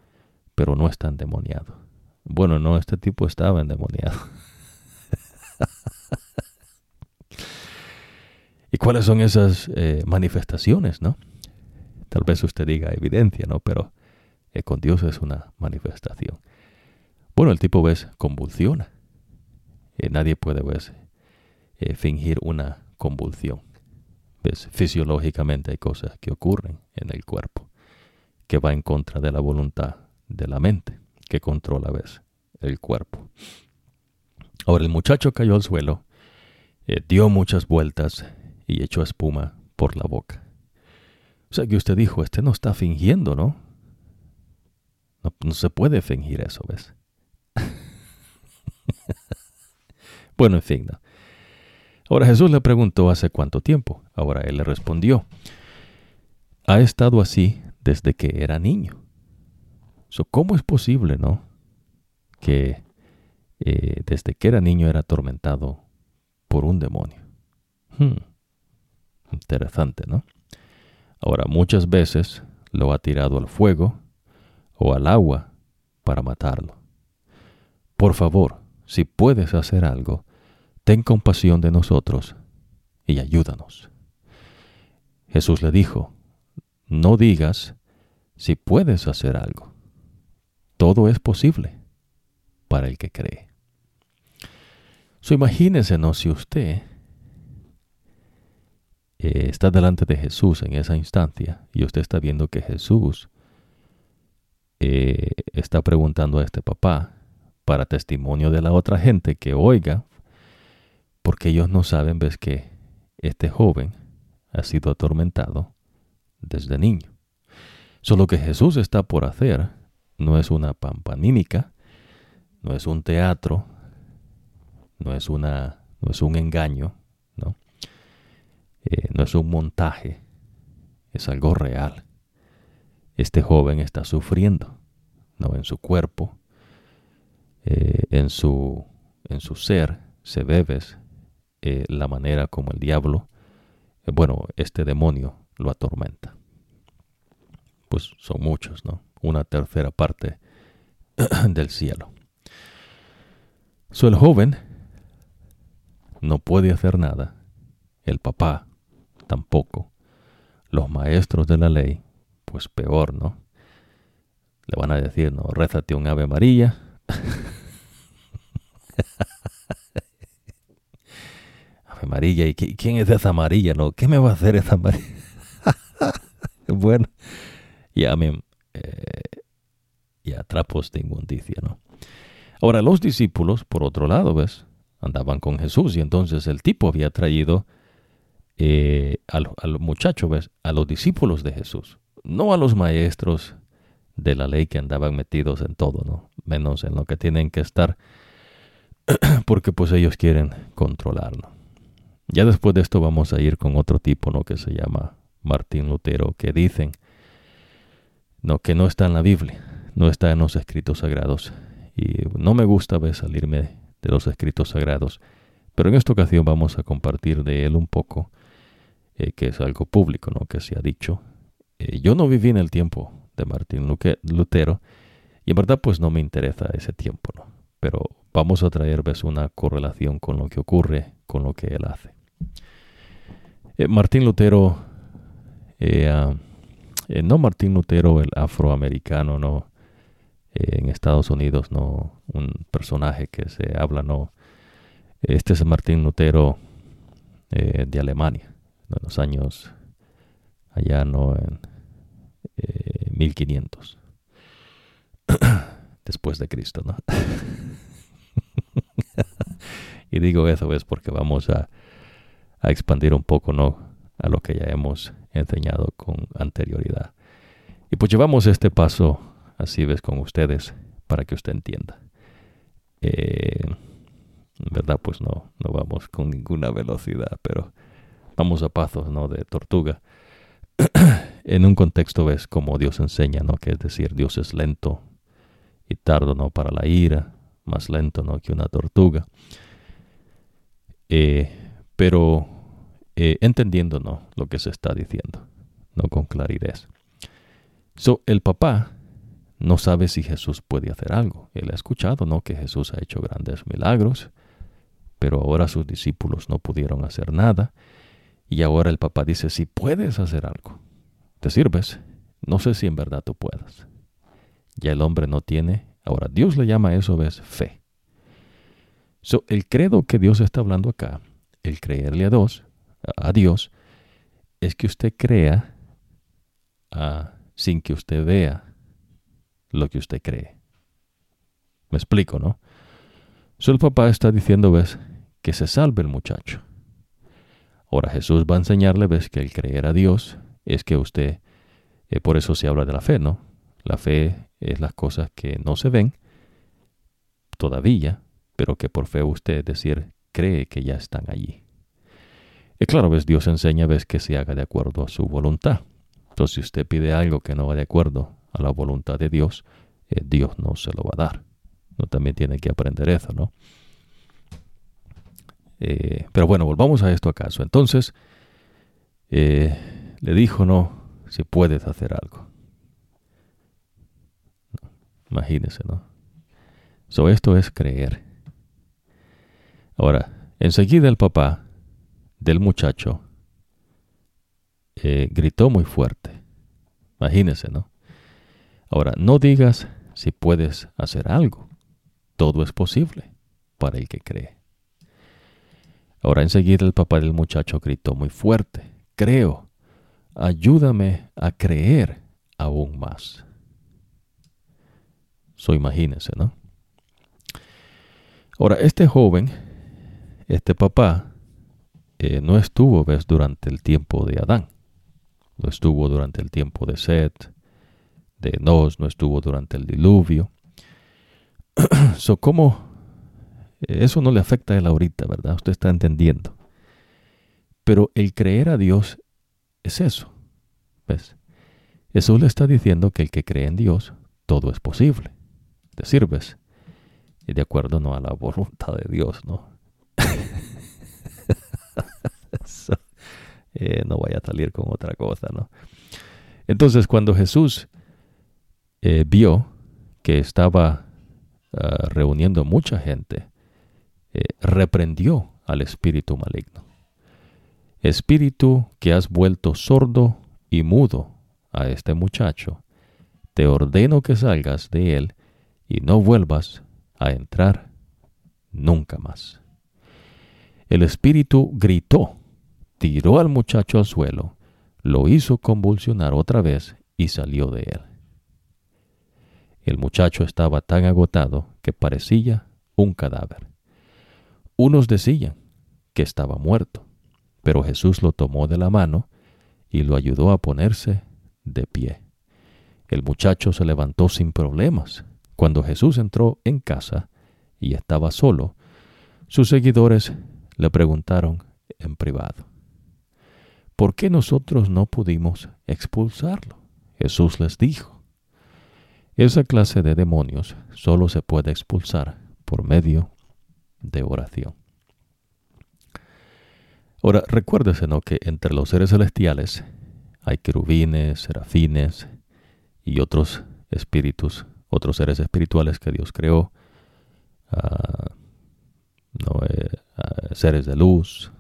pero no está endemoniado. Bueno, no, este tipo estaba endemoniado. ¿Y cuáles son esas eh, manifestaciones, no? Tal vez usted diga evidencia, ¿no? Pero eh, con Dios es una manifestación. Bueno, el tipo, ves, convulsiona. Eh, nadie puede, ves, fingir una convulsión. ¿Ves? Fisiológicamente hay cosas que ocurren en el cuerpo que va en contra de la voluntad de la mente que controla, ves, el cuerpo. Ahora el muchacho cayó al suelo, dio muchas vueltas y echó espuma por la boca. O sea que usted dijo, este no está fingiendo, ¿no? No, se puede fingir eso, ¿ves? bueno, en fin, Ahora Jesús le preguntó hace cuánto tiempo. Ahora él le respondió, ha estado así desde que era niño. ¿Cómo es posible, no? Que eh, desde que era niño era atormentado por un demonio. Hmm. Interesante, ¿no? Ahora, muchas veces lo ha tirado al fuego o al agua para matarlo. Por favor, si puedes hacer algo, ten compasión de nosotros y ayúdanos. Jesús le dijo, no digas si puedes hacer algo. Todo es posible para el que cree. So, imagínese, ¿no? Si usted eh, está delante de Jesús en esa instancia y usted está viendo que Jesús eh, está preguntando a este papá para testimonio de la otra gente que oiga, porque ellos no saben, ves que este joven ha sido atormentado desde niño. Solo que Jesús está por hacer no es una pampanímica, no es un teatro, no es, una, no es un engaño, ¿no? Eh, no es un montaje, es algo real. Este joven está sufriendo, ¿no? En su cuerpo, eh, en, su, en su ser, se ve, eh, la manera como el diablo, bueno, este demonio lo atormenta. Pues son muchos, ¿no? Una tercera parte del cielo. So el joven no puede hacer nada, el papá tampoco, los maestros de la ley, pues peor, ¿no? Le van a decir, no, rézate un ave María. María, ¿y quién es esa amarilla? No? ¿Qué me va a hacer esa amarilla? bueno, ya me... Eh, ya trapos de inmundicia, ¿no? Ahora, los discípulos, por otro lado, ¿ves? Andaban con Jesús y entonces el tipo había traído eh, al, muchacho, ¿ves? A los discípulos de Jesús, no a los maestros de la ley que andaban metidos en todo, ¿no? Menos en lo que tienen que estar, porque pues ellos quieren controlarlo. Ya después de esto vamos a ir con otro tipo, ¿no? Que se llama Martín Lutero, que dicen, no, que no está en la Biblia, no está en los escritos sagrados, y no me gusta salirme de los escritos sagrados, pero en esta ocasión vamos a compartir de él un poco, eh, que es algo público, ¿no? que se ha dicho. Eh, yo no viví en el tiempo de Martín Lutero y en verdad pues no me interesa ese tiempo, ¿no? pero vamos a traer ¿ves? una correlación con lo que ocurre, con lo que él hace. Eh, Martín Lutero, ah, no Martín Lutero el afroamericano, no en Estados Unidos, no un personaje que se habla, no. Este es Martín Lutero eh, de Alemania, en los años allá, no en 1500, eh, después de Cristo, ¿no? y digo eso es porque vamos a, a expandir un poco, ¿no? A lo que ya hemos enseñado con anterioridad. Y pues llevamos este paso así ves con ustedes para que usted entienda. Eh, en verdad, pues no, no vamos con ninguna velocidad, pero vamos a pasos, ¿no? De tortuga. en un contexto ves como Dios enseña, ¿no? Que es decir, Dios es lento y tardo, ¿no? Para la ira, más lento, ¿no? Que una tortuga. Eh, pero eh, entendiendo, ¿no? Lo que se está diciendo, ¿no? Con claridad. So, el papá no sabe si Jesús puede hacer algo. Él ha escuchado, ¿no? Que Jesús ha hecho grandes milagros, pero ahora sus discípulos no pudieron hacer nada. Y ahora el papá dice, si puedes hacer algo, te sirves. No sé si en verdad tú puedas. Ya el hombre no tiene, ahora Dios le llama a eso, ¿ves? Fe. So, el credo que Dios está hablando acá, el creerle a Dios, a Dios es que usted crea ah, sin que usted vea lo que usted cree. Me explico, ¿no? So el papá está diciendo, ves, que se salve el muchacho. Ahora Jesús va a enseñarle, ves, que el creer a Dios es que usted, eh, por eso se habla de la fe, ¿no? La fe es las cosas que no se ven todavía, pero que por fe usted, decir, cree que ya están allí. Y claro, ves, Dios enseña, ves, que se haga de acuerdo a su voluntad. Entonces, si usted pide algo que no va de acuerdo a la voluntad de Dios, eh, Dios no se lo va a dar. No también tiene que aprender eso, ¿no? Eh, pero bueno, volvamos a esto acaso. Entonces, eh, le dijo, no, si puedes hacer algo. imagínese, ¿no? So, esto es creer. Ahora, enseguida el papá del muchacho eh, gritó muy fuerte. Imagínese, ¿no? Ahora, no digas si puedes hacer algo. Todo es posible para el que cree. Ahora enseguida el papá del muchacho gritó muy fuerte. Creo. Ayúdame a creer aún más. So imagínese, ¿no? Ahora, este joven, este papá, eh, no estuvo, ves, durante el tiempo de Adán. No estuvo durante el tiempo de Seth, de Nos, no estuvo durante el diluvio. so, ¿cómo? Eso no le afecta a él ahorita, ¿verdad? Usted está entendiendo. Pero el creer a Dios es eso. ¿Ves? Jesús le está diciendo que el que cree en Dios, todo es posible. Te sirves. Y de acuerdo no a la voluntad de Dios, ¿no? Eh, no vaya a salir con otra cosa, ¿no? Entonces, cuando Jesús eh, vio que estaba ah, reuniendo mucha gente, eh, reprendió al espíritu maligno. Espíritu que has vuelto sordo y mudo a este muchacho, te ordeno que salgas de él y no vuelvas a entrar nunca más. El espíritu gritó, tiró al muchacho al suelo, lo hizo convulsionar otra vez y salió de él. El muchacho estaba tan agotado que parecía un cadáver. Unos decían que estaba muerto, pero Jesús lo tomó de la mano y lo ayudó a ponerse de pie. El muchacho se levantó sin problemas. Cuando Jesús entró en casa y estaba solo, sus seguidores le preguntaron en privado, ¿por qué nosotros no pudimos expulsarlo? Jesús les dijo, esa clase de demonios solo se puede expulsar por medio de oración. Ahora, recuérdese ¿no? que entre los seres celestiales hay querubines, serafines y otros espíritus, otros seres espirituales que Dios creó, ah. Eh, ah, seres de luz.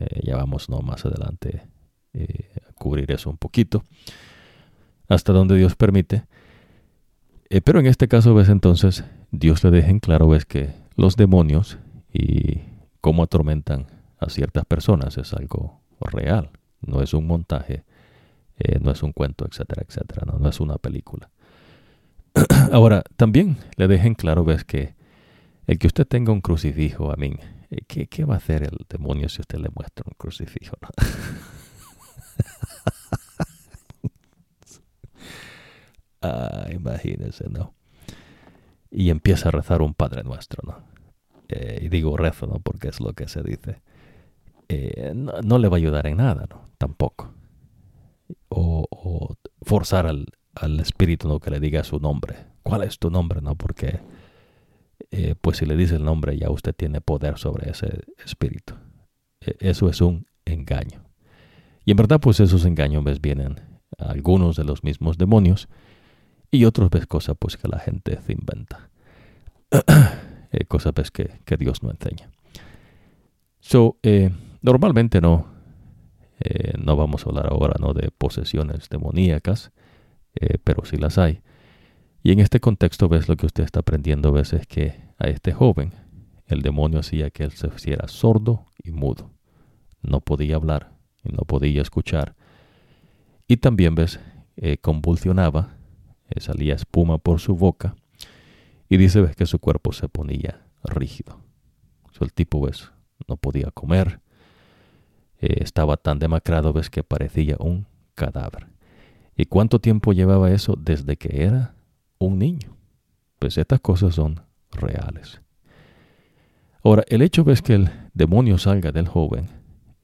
Eh, ya vamos ¿no? más adelante eh, a cubrir eso un poquito, hasta donde Dios permite. pero en este caso, ves entonces, Dios le deja en claro, ves que los demonios y cómo atormentan a ciertas personas es algo real, no es un montaje, eh, no es un cuento, etcétera, etcétera, no, es una película. Ahora, también le dejen claro, ves que el que usted tenga un crucifijo, a eh, ¿qué, va a hacer el demonio si usted le muestra un crucifijo? ah, imagínese, ¿no? Y empieza a rezar un Padre Nuestro, ¿no? Eh, y digo rezo, ¿no? Porque es lo que se dice. Eh, no, le va a ayudar en nada, ¿no? Tampoco. O, forzar al, espíritu, ¿no? Que le diga su nombre. ¿Cuál es tu nombre, no? Porque, eh, pues si le dice el nombre, ya usted tiene poder sobre ese espíritu. E, eso es un engaño. Y en verdad, pues esos engaños ves, vienen algunos de los mismos demonios y otros ves cosas pues que la gente se inventa. Eh, cosas pues, que, Dios no enseña. So, eh, normalmente no, no vamos a hablar ahora ¿no? de posesiones demoníacas, pero sí las hay. Y en este contexto ves lo que usted está aprendiendo, ves es que a este joven el demonio hacía que él se hiciera sordo y mudo. No podía hablar y no podía escuchar. Y también ves, convulsionaba, salía espuma por su boca y dice ves, que su cuerpo se ponía rígido. el tipo ves, no podía comer. Eh, estaba tan demacrado ves que parecía un cadáver. ¿Y cuánto tiempo llevaba eso desde que era un niño? Pues estas cosas son reales. Ahora, el hecho ves que el demonio salga del joven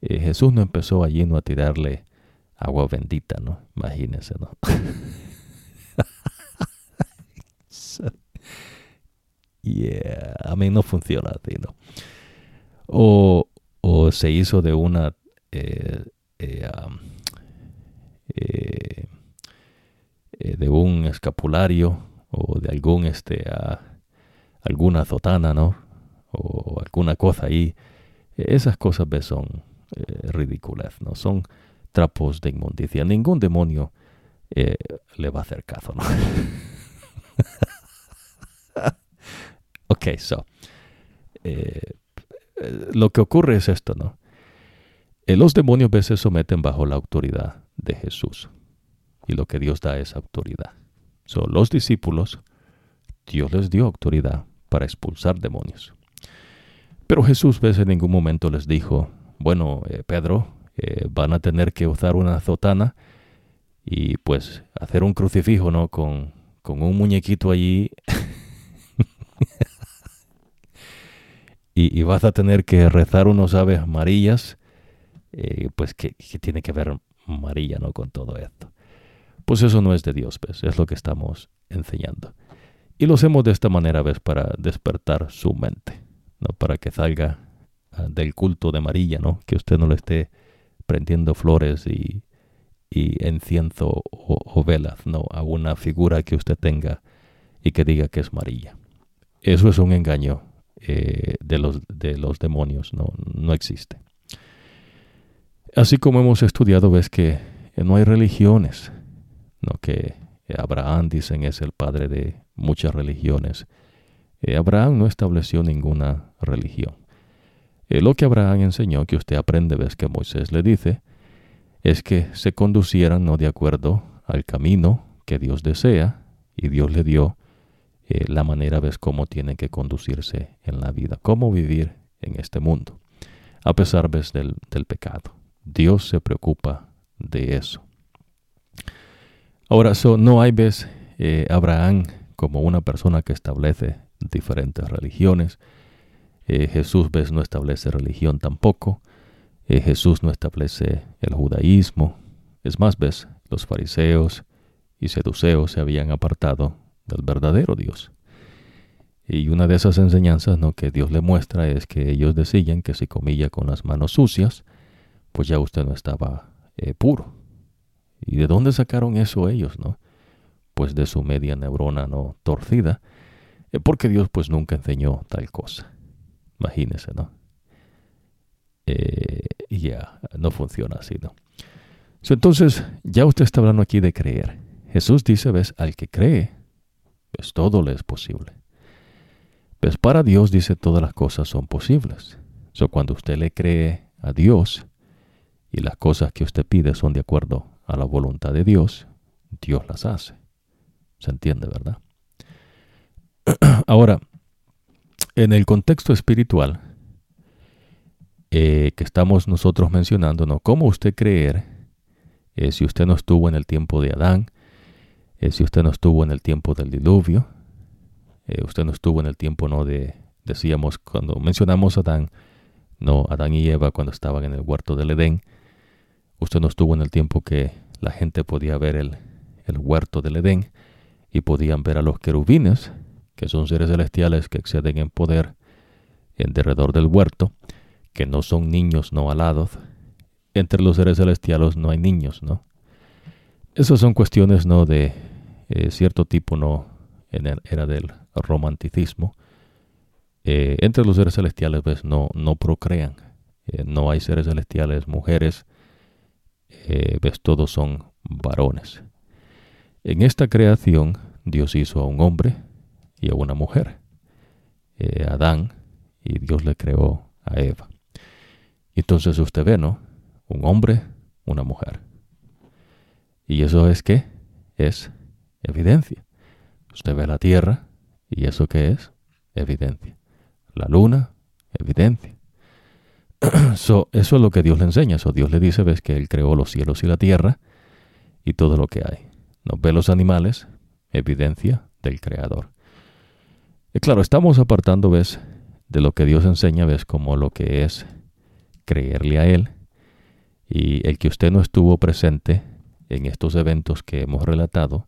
eh, Jesús no empezó allí no a tirarle agua bendita, ¿no? Imagínense, ¿no? yeah, a mí no funciona así, ¿no? O, o se hizo de una eh, eh, de un escapulario o de algún este alguna zotana, ¿no? O alguna cosa ahí. Esas cosas ¿ves? son ridículas, ¿no? Son trapos de inmundicia. Ningún demonio eh, le va a hacer caso, ¿no? ok, so. Eh, lo que ocurre es esto, ¿no? Eh, los demonios a veces someten bajo la autoridad de Jesús. Y lo que Dios da es autoridad. So, los discípulos, Dios les dio autoridad para expulsar demonios. Pero Jesús, ¿ves? En ningún momento les dijo, bueno, Pedro, eh, van a tener que usar una azotana y pues hacer un crucifijo, ¿no? Con, un muñequito allí. y, vas a tener que rezar unos aves amarillas. Eh, pues que, tiene que ver María, ¿no? Con todo esto. Pues eso no es de Dios, ¿ves? Es lo que estamos enseñando. Y lo hacemos de esta manera, ¿ves? Para despertar su mente, ¿no? Para que salga ah, del culto de María, ¿no? Que usted no le esté prendiendo flores y, y o, velas, no, a una figura que usted tenga y que diga que es María. Eso es un engaño eh, de, los, de los demonios, no, no existe. Así como hemos estudiado, ves que no hay religiones, no que Abraham dicen es el padre de muchas religiones. Eh, Abraham no estableció ninguna religión. Eh, lo que Abraham enseñó, que usted aprende, ves que Moisés le dice, es que se conducieran no de acuerdo al camino que Dios desea, y Dios le dio eh, la manera, ves cómo tiene que conducirse en la vida, cómo vivir en este mundo, a pesar, ves, del, pecado. Dios se preocupa de eso. Ahora, no hay, ves, eh, Abraham como una persona que establece diferentes religiones, eh, Jesús ves, no establece religión tampoco. Eh, Jesús no establece el judaísmo. Es más, ves, los fariseos y seduceos se habían apartado del verdadero Dios. Y una de esas enseñanzas que Dios le muestra es que ellos decían que si comía con las manos sucias, pues ya usted no estaba puro. ¿Y de dónde sacaron eso ellos, no? Pues de su media neurona no torcida, porque Dios pues nunca enseñó tal cosa. Imagínese, ¿no? Eh, ya, no funciona así, ¿no? entonces, ya usted está hablando aquí de creer. Jesús dice, ves, al que cree, pues todo le es posible. Pues para Dios dice todas las cosas son posibles. So, cuando usted le cree a Dios y las cosas que usted pide son de acuerdo a la voluntad de Dios, Dios las hace. ¿Se entiende, verdad? Ahora, en el contexto espiritual eh, que estamos nosotros mencionando, ¿no? ¿Cómo usted creer eh, si usted no estuvo en el tiempo de Adán, eh, si usted no estuvo en el tiempo del diluvio, usted no estuvo en el tiempo, ¿no? De, decíamos, cuando mencionamos a Adán, no, Adán y Eva cuando estaban en el huerto del Edén, usted no estuvo en el tiempo que la gente podía ver el, el huerto del Edén y podían ver a los querubines, que son seres celestiales que exceden en poder en derredor del huerto, que no son niños no alados. Entre los seres celestiales no hay niños, ¿no? Esas son cuestiones, ¿no? De eh, cierto tipo, ¿no? En el, era del romanticismo. Eh, entre los seres celestiales, pues, no, no procrean. Eh, no hay seres celestiales, mujeres. Ves, todos son varones. En esta creación, Dios hizo a un hombre y a una mujer, eh, Adán, y Dios le creó a Eva. Entonces usted ve, ¿no? Un hombre, una mujer. Y eso es qué? Es evidencia. Usted ve la tierra, y eso qué es? Evidencia. La luna, evidencia. eso es lo que Dios le enseña. So, Dios le dice, ves que Él creó los cielos y la tierra y todo lo que hay. No ve los animales, evidencia del Creador claro, estamos apartando, ves, de lo que Dios enseña, ves, como lo que es creerle a Él Y el que usted no estuvo presente en estos eventos que hemos relatado,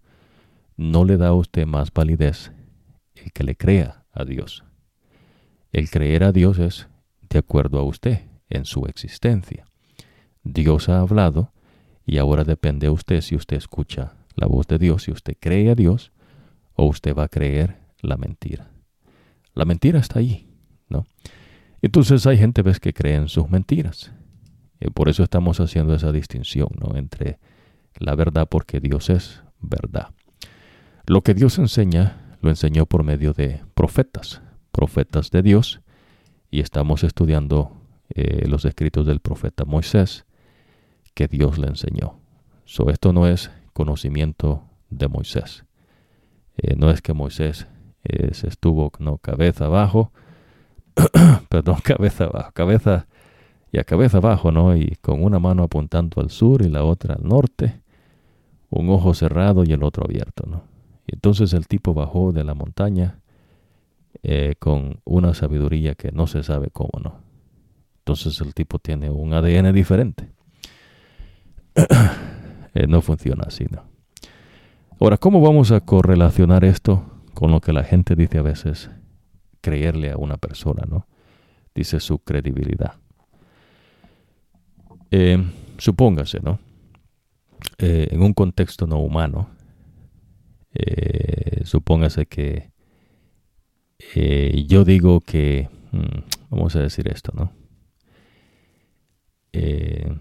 no le da a usted más validez el que le crea a Dios. El creer a Dios es de acuerdo a usted en su existencia. Dios ha hablado y ahora depende a usted si usted escucha la voz de Dios, si usted cree a Dios o usted va a creer la mentira. La mentira está ahí, ¿no? Entonces hay gente ves que cree en sus mentiras. Y por eso estamos haciendo esa distinción, ¿no? Entre la verdad porque Dios es verdad. Lo que Dios enseña lo enseñó por medio de profetas, profetas de Dios, y estamos estudiando eh, los escritos del profeta Moisés que Dios le enseñó. So, esto no es conocimiento de Moisés. Eh, no es que Moisés eh, se estuvo no, cabeza abajo, perdón, cabeza abajo, cabeza y a cabeza abajo, ¿no? Y con una mano apuntando al sur y la otra al norte, un ojo cerrado y el otro abierto, ¿no? Y entonces el tipo bajó de la montaña eh, con una sabiduría que no se sabe cómo, ¿no? Entonces el tipo tiene un ADN diferente. Eh, no funciona así, ¿no? Ahora, ¿cómo vamos a correlacionar esto con lo que la gente dice a veces? Creerle a una persona, ¿no? Dice su credibilidad. Eh, supóngase, ¿no? en un contexto no humano, supóngase que eh, yo digo que, mm, vamos a decir esto, ¿no? Eh,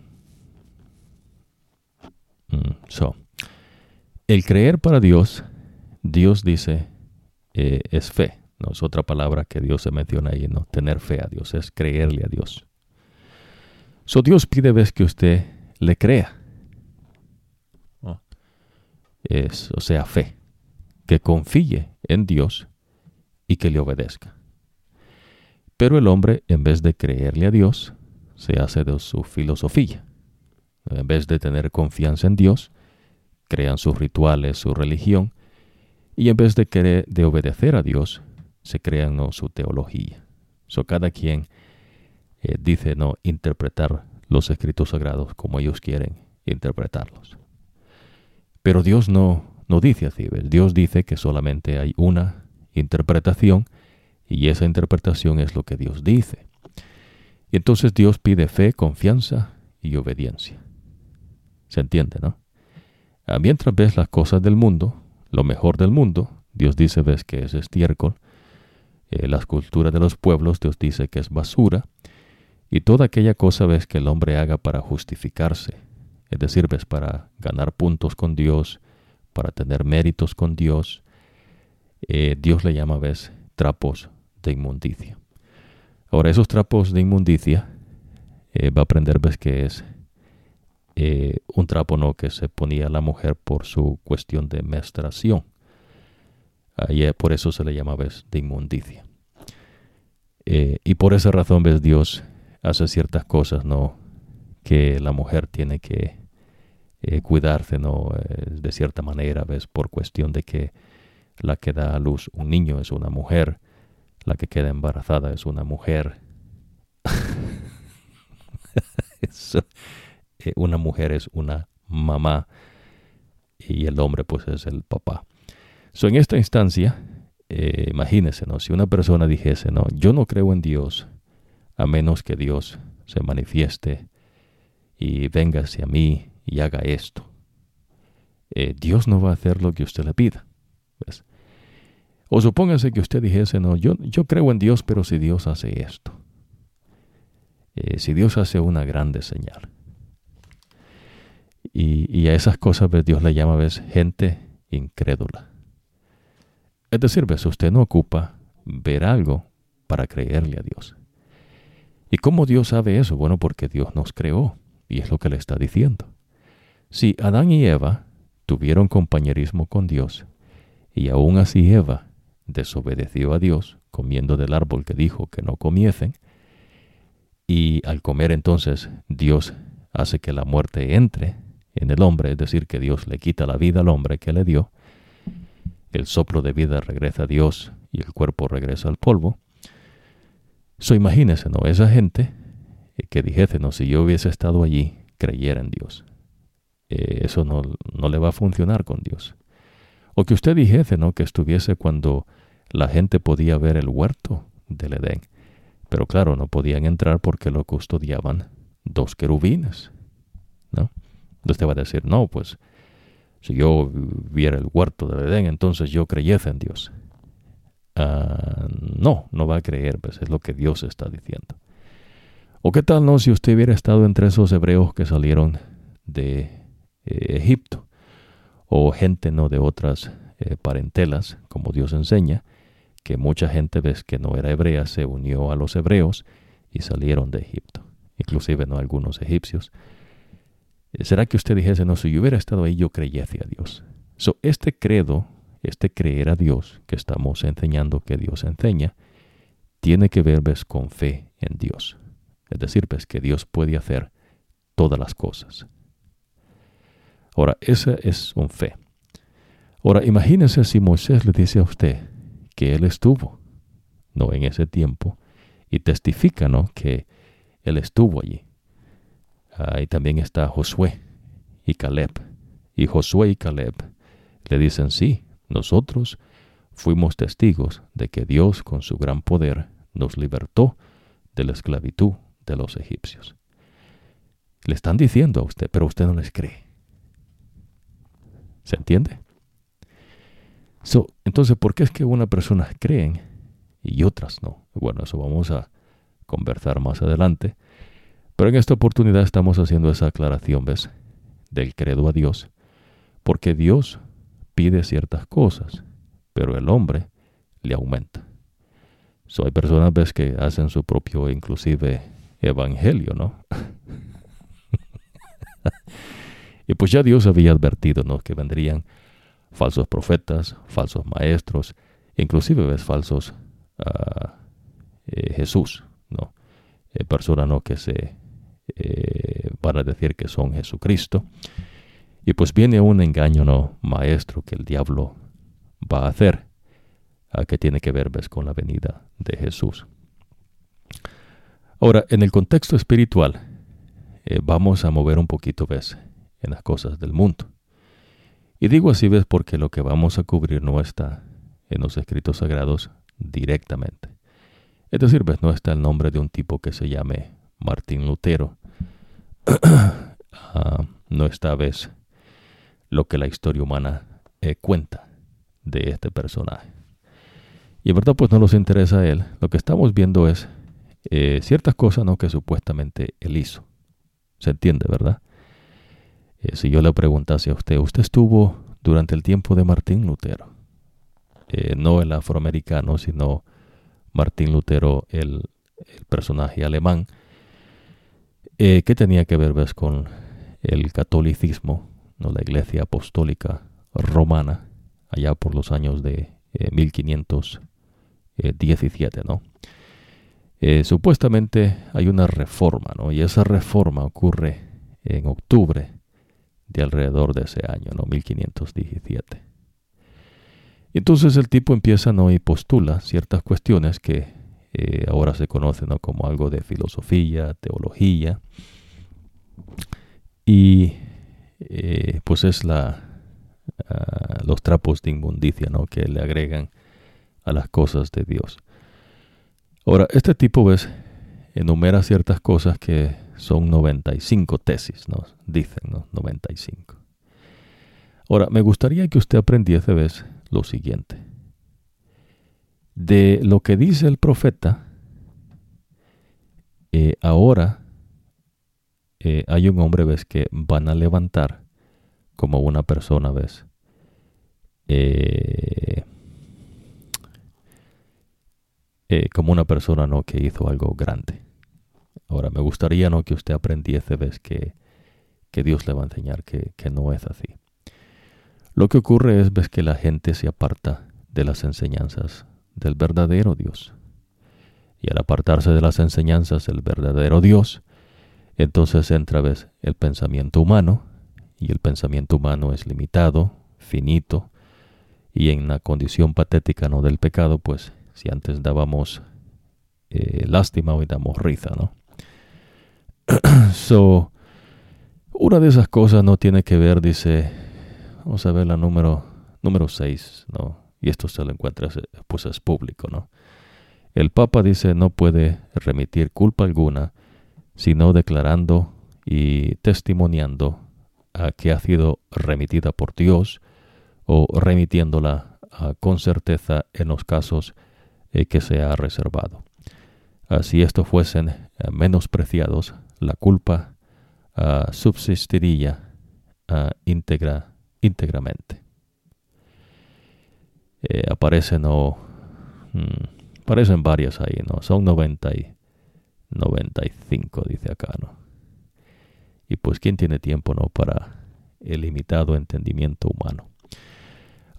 mm, so, el creer para Dios, Dios dice, es fe, no es otra palabra que Dios se menciona ahí, ¿no? Tener fe a Dios, es creerle a Dios. So Dios pide ves que usted le crea. Es, o sea, fe que confíe en Dios y que le obedezca. Pero el hombre, en vez de creerle a Dios, se hace de su filosofía. En vez de tener confianza en Dios, crean sus rituales, su religión, y en vez de, querer, de obedecer a Dios, se crean su teología. So, cada quien eh, dice no interpretar los escritos sagrados como ellos quieren interpretarlos. Pero Dios no, no dice así. Dios dice que solamente hay una interpretación y esa interpretación es lo que Dios dice. Y entonces Dios pide fe, confianza y obediencia. ¿Se entiende, no? Ah, mientras ves las cosas del mundo, lo mejor del mundo, Dios dice ves que es estiércol, eh, las culturas de los pueblos Dios dice que es basura, y toda aquella cosa ves que el hombre haga para justificarse, es decir, ves para ganar puntos con Dios, para tener méritos con Dios, eh, Dios le llama a veces trapos de inmundicia. Ahora, esos trapos de inmundicia, eh, va a aprender ves que es eh, un trapo no que se ponía la mujer por su cuestión de menstruación. Ahí, por eso se le llama ves de inmundicia. y por esa razón ves Dios hace ciertas cosas no que la mujer tiene que cuidarse ¿no? De cierta manera, ¿ves? Por cuestión de que la que da a luz un niño es una mujer, la que queda embarazada es una mujer. Eh, una mujer es una mamá y el hombre pues es el papá. So, en esta instancia, imagínese, ¿no? Si una persona dijese, no, yo no creo en Dios a menos que Dios se manifieste y venga hacia mí y haga esto. Eh, Dios no va a hacer lo que usted le pida. O supóngase que usted dijese, no, yo, yo creo en Dios, pero si Dios hace esto, eh, si Dios hace una grande señal. Y, a esas cosas pues, Dios le llama a veces gente incrédula. Es decir, ¿ves? usted no ocupa ver algo para creerle a Dios. ¿Y cómo Dios sabe eso? Bueno, porque Dios nos creó y es lo que le está diciendo. Si Adán y Eva tuvieron compañerismo con Dios, y aún así Eva desobedeció a Dios comiendo del árbol que dijo que no comiesen, y al comer entonces Dios hace que la muerte entre en el hombre, es decir, que Dios le quita la vida al hombre que le dio, el soplo de vida regresa a Dios y el cuerpo regresa al polvo. So imagínese, ¿no? Esa gente que dijese, no, si yo hubiese estado allí creyera en Dios. Eh, eso no, no, le va a funcionar con Dios. O que usted dijese, ¿no? Que estuviese cuando la gente podía ver el huerto del Edén. Pero claro, no podían entrar porque lo custodiaban dos querubines, ¿no? Entonces te va a decir, no, pues si yo viera el huerto del Edén, entonces yo creyese en Dios. Ah, no, no va a creer, pues es lo que Dios está diciendo. ¿O qué tal no si usted hubiera estado entre esos hebreos que salieron de eh, Egipto? O gente no de otras eh, parentelas, como Dios enseña, que mucha gente ves que no era hebrea se unió a los hebreos y salieron de Egipto, inclusive no algunos egipcios. ¿Será que usted dijese, no, si yo hubiera estado ahí, yo creyese a Dios? So, este credo, este creer a Dios que estamos enseñando que Dios enseña, tiene que ver, ves, con fe en Dios. Es decir, ves que Dios puede hacer todas las cosas. Ahora, esa es un fe. Ahora, imagínese si Moisés le dice a usted que él estuvo, no en ese tiempo, y testifica. Que él estuvo allí. Ahí también está Josué y Caleb. Y Josué y Caleb le dicen, sí, nosotros fuimos testigos de que Dios con su gran poder nos libertó de la esclavitud de los egipcios. Le están diciendo a usted, pero usted no les cree. ¿Se entiende? Entonces, ¿por qué es que unas personas creen y otras no? Bueno, eso vamos a conversar más adelante. Pero en esta oportunidad estamos haciendo esa aclaración, ¿ves? Del credo a Dios. Porque Dios pide ciertas cosas, pero el hombre le aumenta. So, hay personas, ¿ves? Que hacen su propio, inclusive, evangelio, ¿no? y pues ya Dios había advertido, ¿no? Que vendrían falsos profetas, falsos maestros, inclusive ves falsos uh, eh, Jesús, ¿no? Eh, personas ¿no? que se eh, van a decir que son Jesucristo. Y pues viene un engaño no maestro que el diablo va a hacer, uh, que tiene que ver ves, con la venida de Jesús. Ahora, en el contexto espiritual, eh, vamos a mover un poquito, ves, en las cosas del mundo. Y digo así, ves, porque lo que vamos a cubrir no está en los escritos sagrados directamente. Es decir, ves, no está el nombre de un tipo que se llame Martín Lutero. Ah, no está, ves, lo que la historia humana eh, cuenta de este personaje. Y en verdad, pues no nos interesa a él. Lo que estamos viendo es eh, ciertas cosas ¿no? que supuestamente él hizo. Se entiende, ¿verdad? Eh, si yo le preguntase a usted, ¿usted estuvo durante el tiempo de Martín Lutero? Eh, no el afroamericano, sino Martín Lutero, el, personaje alemán, eh, que tenía que ver ¿ves? con el catolicismo, ¿no? la iglesia apostólica romana, allá por los años de 1517, ¿no? supuestamente hay una reforma, ¿no? Y esa reforma ocurre en octubre de alrededor de ese año, ¿no? 1517. Entonces el tipo empieza ¿no? y postula ciertas cuestiones que eh, ahora se conocen como algo de filosofía, teología, y eh, pues es la, ah, los trapos de inmundicia ¿no? que le agregan a las cosas de Dios. Ahora, este tipo ves, enumera ciertas cosas que son 95 tesis, ¿no? Dicen, ¿no? 95. Ahora, me gustaría que usted aprendiese, ¿ves? Lo siguiente. De lo que dice el profeta, eh, ahora eh, hay un hombre, ¿ves? Que van a levantar como una persona, ¿ves? Eh, como una persona, ¿no? Que hizo algo grande. Ahora, me gustaría ¿no? que usted aprendiese, ves, que, que Dios le va a enseñar que, que no es así. Lo que ocurre es, ves, que la gente se aparta de las enseñanzas del verdadero Dios. Y al apartarse de las enseñanzas del verdadero Dios, entonces entra, ves, el pensamiento humano, y el pensamiento humano es limitado, finito, y en la condición patética no del pecado, pues si antes dábamos eh, lástima, hoy damos risa, ¿no? so, Una de esas cosas no tiene que ver, dice, vamos a ver la número número 6, ¿no? Y esto se lo encuentra, pues es público, ¿no? El Papa dice no puede remitir culpa alguna, sino declarando y testimoniando a que ha sido remitida por Dios o remitiéndola con certeza en los casos eh, que se ha reservado. Si estos fuesen eh, menospreciados, la culpa ah, subsistiría ah, íntegra, íntegramente. Eh, aparecen o mm, aparecen varias ahí, ¿no? Son 90 y 95, dice acá, ¿no? Y pues, ¿quién tiene tiempo, no? Para el limitado entendimiento humano.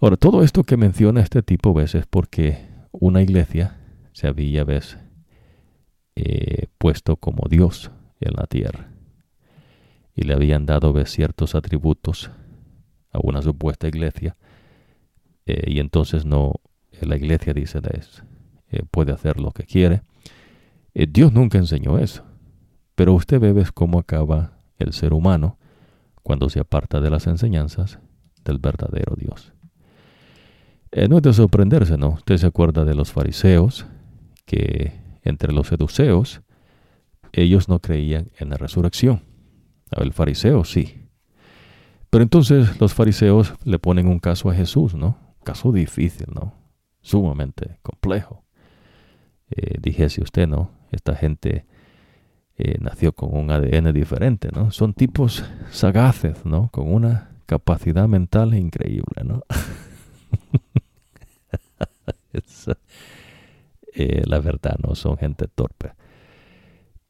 Ahora, todo esto que menciona este tipo, ves, es porque una iglesia se había, ves, eh, puesto como Dios en la tierra. Y le habían dado, ciertos atributos a una supuesta iglesia. Eh, y entonces no, la iglesia dice, eh, puede hacer lo que quiere. Dios nunca enseñó eso. Pero usted ve, cómo acaba el ser humano cuando se aparta de las enseñanzas del verdadero Dios. Eh, no es de sorprenderse, ¿no? Usted se acuerda de los fariseos, que entre los seduceos, ellos no creían en la resurrección. El fariseo sí. Pero entonces los fariseos le ponen un caso a Jesús, ¿no? caso difícil, ¿no? Sumamente complejo. Eh, dijese usted, ¿no? Esta gente eh, nació con un ADN diferente, ¿no? Son tipos sagaces, ¿no? Con una capacidad mental increíble, ¿no? Eh, la verdad, no son gente torpe.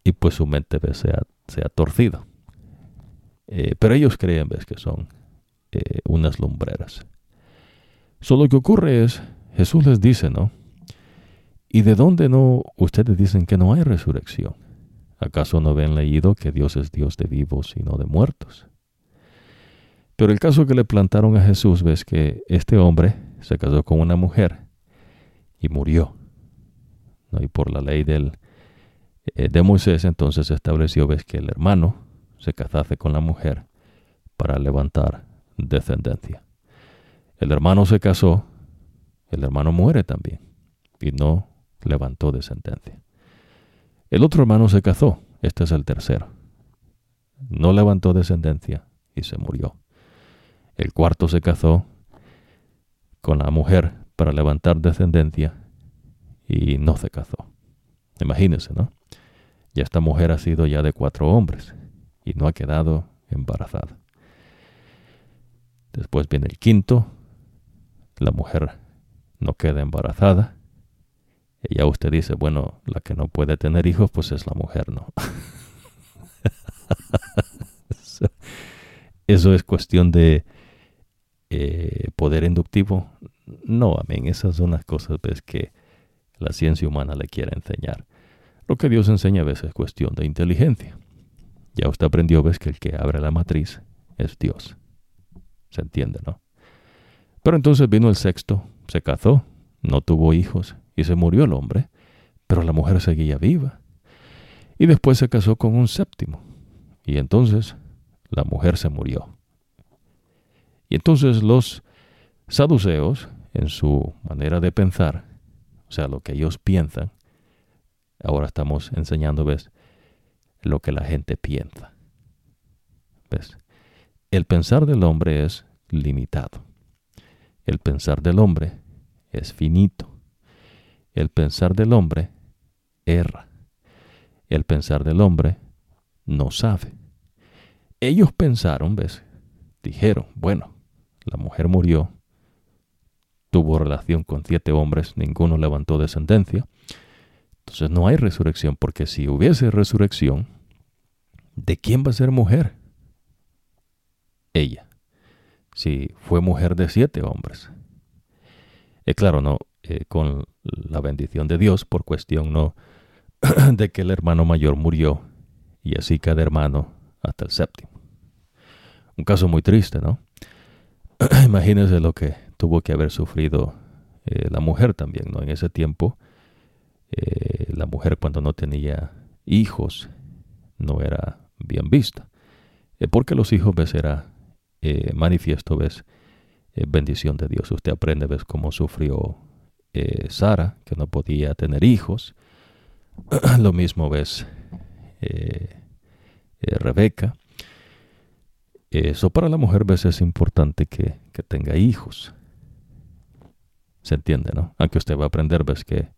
Y pues su mente ¿ves? Se, ha, torcido. Eh, pero ellos creen ¿ves? que son eh, unas lumbreras. Solo lo que ocurre es, Jesús les dice, ¿no? ¿Y de dónde no ustedes dicen que no hay resurrección? ¿Acaso no ven leído que Dios es Dios de vivos y no de muertos? Pero el caso que le plantaron a Jesús ves que este hombre se casó con una mujer y murió. Y por la ley del, eh, de Moisés entonces se estableció ves que el hermano se casase con la mujer para levantar descendencia. El hermano se casó, el hermano muere también y no levantó descendencia. El otro hermano se casó, este es el tercero. No levantó descendencia y se murió. El cuarto se casó con la mujer para levantar descendencia y no se casó. Imagínense, ¿no? Ya esta mujer ha sido ya de cuatro hombres y no ha quedado embarazada. Después viene el quinto, la mujer no queda embarazada. Y ya usted dice, bueno, la que no puede tener hijos, pues es la mujer, ¿no? eso, es cuestión de eh, poder inductivo no, amén. Esas son las cosas ¿ves? que la ciencia humana le quiere enseñar. Lo que Dios enseña a veces es cuestión de inteligencia. Ya usted aprendió, ves, que el que abre la matriz es Dios. ¿Se entiende, no? Pero entonces vino el sexto, se casó, no tuvo hijos y se murió el hombre, pero la mujer seguía viva. Y después se casó con un séptimo. Y entonces la mujer se murió. Y entonces los saduceos en su manera de pensar, o sea, lo que ellos piensan, ahora estamos enseñando, ¿ves? Lo que la gente piensa. ¿Ves? El pensar del hombre es limitado. El pensar del hombre es finito. El pensar del hombre erra. El pensar del hombre no sabe. Ellos pensaron, ¿ves? Dijeron, bueno, la mujer murió, tuvo relación con siete hombres, ninguno levantó descendencia. Entonces no hay resurrección, porque si hubiese resurrección, ¿de quién va a ser mujer? Ella. Si fue mujer de siete hombres. Es claro, no, eh, con la bendición de Dios, por cuestión no de que el hermano mayor murió y así cada hermano hasta el séptimo. Un caso muy triste, ¿no? Imagínense lo que tuvo que haber sufrido eh, la mujer también, ¿no? En ese tiempo, eh, la mujer cuando no tenía hijos no era bien vista. porque los hijos, ves, era manifiesto, ves, bendición de Dios. Usted aprende, ves, cómo sufrió Sara, que no podía tener hijos. Lo mismo ves Rebeca. Eso para la mujer, ves, es importante que, que tenga hijos. Se entiende, ¿no? Aunque usted va a aprender, ves que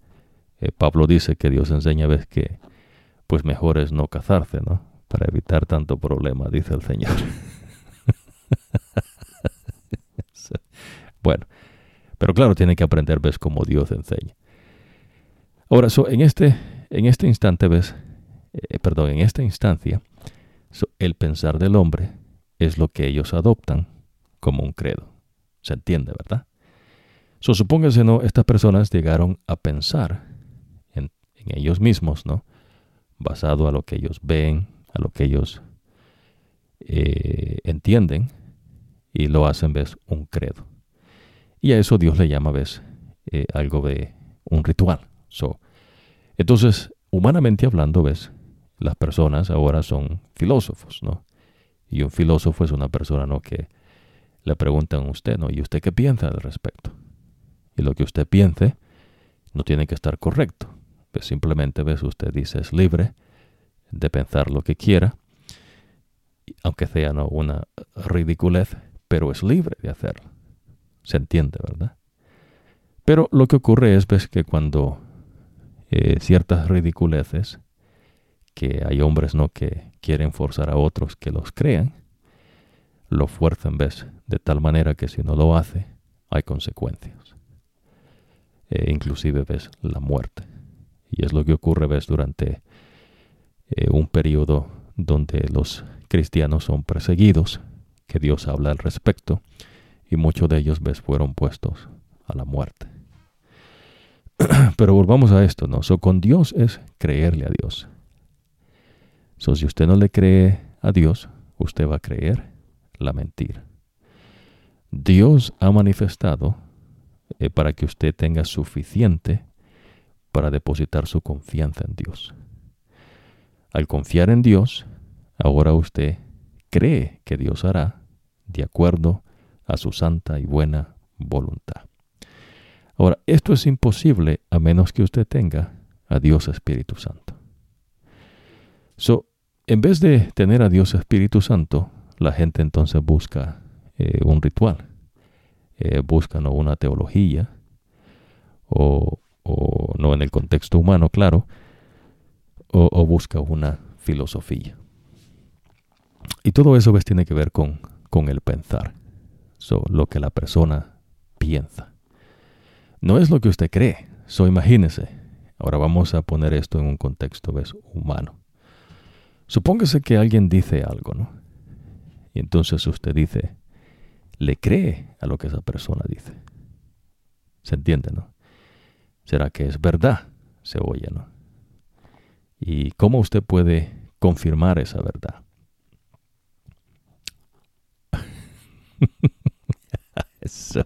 eh, Pablo dice que Dios enseña, ves que pues mejor es no casarse, ¿no? Para evitar tanto problema, dice el Señor. bueno, pero claro, tiene que aprender, ves, como Dios enseña. Ahora, en, este, en este instante, ves, eh, perdón, en esta instancia, el pensar del hombre es lo que ellos adoptan como un credo. ¿Se entiende, verdad? So, supóngase, ¿no? Estas personas llegaron a pensar en, ellos mismos, ¿no? Basado a lo que ellos ven, a lo que ellos eh, entienden, y lo hacen, ¿ves? Un credo. Y a eso Dios le llama, ¿ves? Eh, algo de un ritual. So, entonces, humanamente hablando, ¿ves? Las personas ahora son filósofos, ¿no? Y un filósofo es una persona, ¿no? Que le preguntan a usted, ¿no? ¿Y usted qué piensa al respecto? Y lo que usted piense no tiene que estar correcto. Pues simplemente ves, usted dice es libre de pensar lo que quiera, aunque sea no una ridiculez, pero es libre de hacerlo. Se entiende, ¿verdad? Pero lo que ocurre es que cuando eh, ciertas ridiculeces, que hay hombres no que quieren forzar a otros que los crean, lo fuerzan, ves, de tal manera que si no lo hace, hay consecuencias. Eh, inclusive ves la muerte. Y es lo que ocurre, ves, durante eh, un periodo donde los cristianos son perseguidos, que Dios habla al respecto, y muchos de ellos, ves, fueron puestos a la muerte. Pero volvamos a esto, ¿no? So, con Dios es creerle a Dios. So, si usted no le cree a Dios, usted va a creer la mentira. Dios ha manifestado eh, para que usted tenga suficiente para depositar su confianza en Dios. Al confiar en Dios, ahora usted cree que Dios hará de acuerdo a su santa y buena voluntad. Ahora, esto es imposible a menos que usted tenga a Dios Espíritu Santo. So, en vez de tener a Dios Espíritu Santo, la gente entonces busca eh, un ritual eh, buscan una teología o, no en el contexto humano, claro, o, busca una filosofía. Y todo eso tiene que ver con, con el pensar, lo que la persona piensa. No es lo que usted cree, so imagínese. Ahora vamos a poner esto en un contexto ¿ves? humano. Supóngase que alguien dice algo, ¿no? Y entonces usted dice, le cree a lo que esa persona dice. ¿Se entiende, no? ¿Será que es verdad? Se oye, ¿no? ¿Y cómo usted puede confirmar esa verdad? Eso.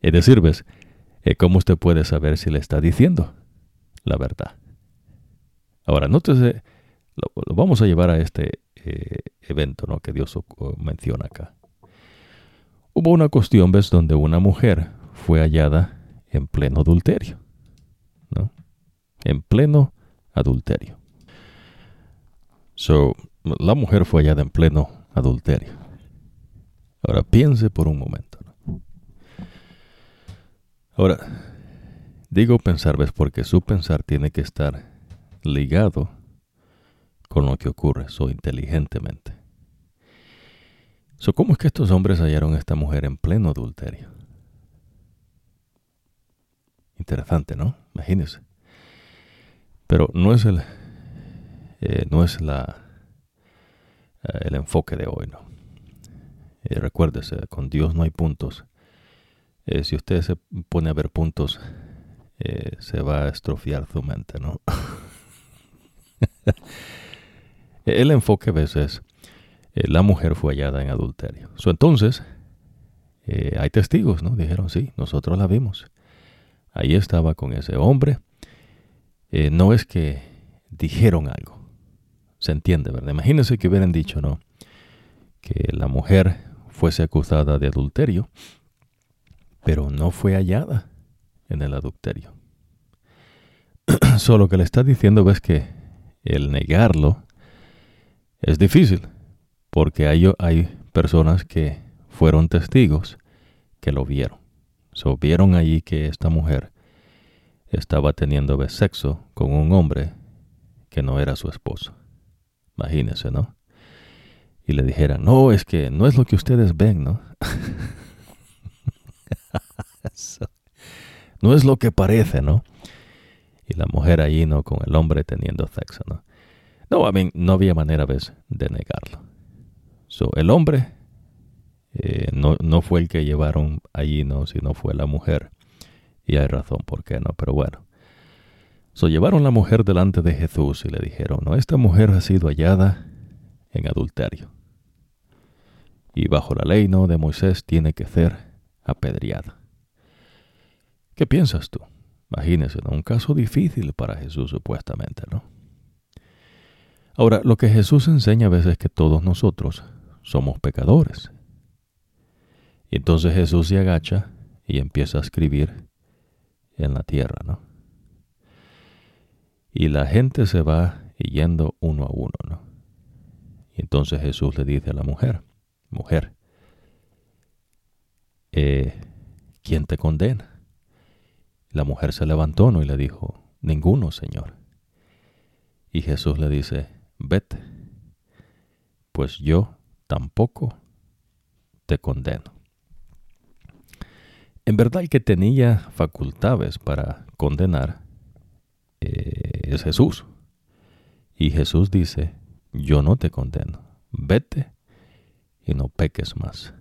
Es decir. Eh, ¿Cómo usted puede saber si le está diciendo la verdad? Ahora, nótese, lo, lo vamos a llevar a este eh, evento ¿no? que Dios menciona acá. Hubo una cuestión, ¿ves?, donde una mujer fue hallada en pleno adulterio. ¿No? En pleno adulterio. So, la mujer fue hallada en pleno adulterio. Ahora piense por un momento. Ahora, digo pensar, ¿ves? Porque su pensar tiene que estar ligado con lo que ocurre, so inteligentemente. ¿Cómo es que estos hombres hallaron a esta mujer en pleno adulterio? Interesante, ¿no? Imagínense. Pero no es el, eh, no es la, eh, el enfoque de hoy, ¿no? Eh, recuérdese, con Dios no hay puntos. si usted se pone a ver puntos, se va a estrofiar su mente, ¿no? el enfoque a veces eh, la mujer fue hallada en adulterio. entonces, eh, hay testigos, ¿no? Dijeron, sí, nosotros la vimos. Ahí estaba con ese hombre. Eh, no es que dijeron algo. Se entiende, ¿verdad? Imagínense que hubieran dicho, ¿no? que la mujer fuese acusada de adulterio, pero no fue hallada en el adulterio. Solo que le está diciendo ves que el negarlo es difícil, porque hay, hay personas que fueron testigos que lo vieron. So, vieron allí que esta mujer estaba teniendo sexo con un hombre que no era su esposo. Imagínense, ¿no? Y le dijera, no, es que no es lo que ustedes ven, ¿no? no es lo que parece, ¿no? Y la mujer allí, ¿no? Con el hombre teniendo sexo, ¿no? No, a mí no había manera, ¿ves? De negarlo. So, el hombre eh, no, no fue el que llevaron allí, ¿no? Sino fue la mujer. Y hay razón por qué, ¿no? Pero bueno. So, llevaron la mujer delante de Jesús y le dijeron, no, esta mujer ha sido hallada en adulterio. Y bajo la ley, ¿no? De Moisés tiene que ser apedreada. ¿Qué piensas tú? Imagínese, ¿no? Un caso difícil para Jesús supuestamente, ¿no? Ahora, lo que Jesús enseña a veces es que todos nosotros somos pecadores. Y entonces Jesús se agacha y empieza a escribir en la tierra, ¿no? Y la gente se va yendo uno a uno, ¿no? Y entonces Jesús le dice a la mujer, mujer, eh, ¿quién te condena? La mujer se levantó ¿no? y le dijo, ninguno, Señor. Y Jesús le dice, vete, pues yo tampoco te condeno. En verdad el que tenía facultades para condenar eh, es Jesús. Y Jesús dice, yo no te condeno, vete y no peques más.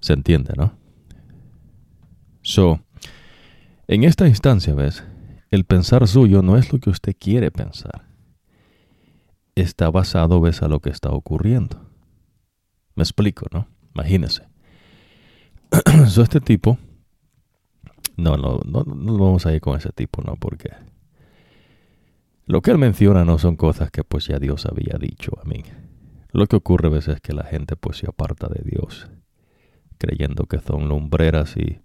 Se entiende, ¿no? So, en esta instancia, ¿ves? El pensar suyo no es lo que usted quiere pensar. Está basado, ¿ves? A lo que está ocurriendo. Me explico, ¿no? Imagínese. so, este tipo, no, no, no, no vamos a ir con ese tipo, ¿no? Porque lo que él menciona no son cosas que pues ya Dios había dicho a mí. Lo que ocurre a veces es que la gente pues se aparta de Dios, creyendo que son lumbreras y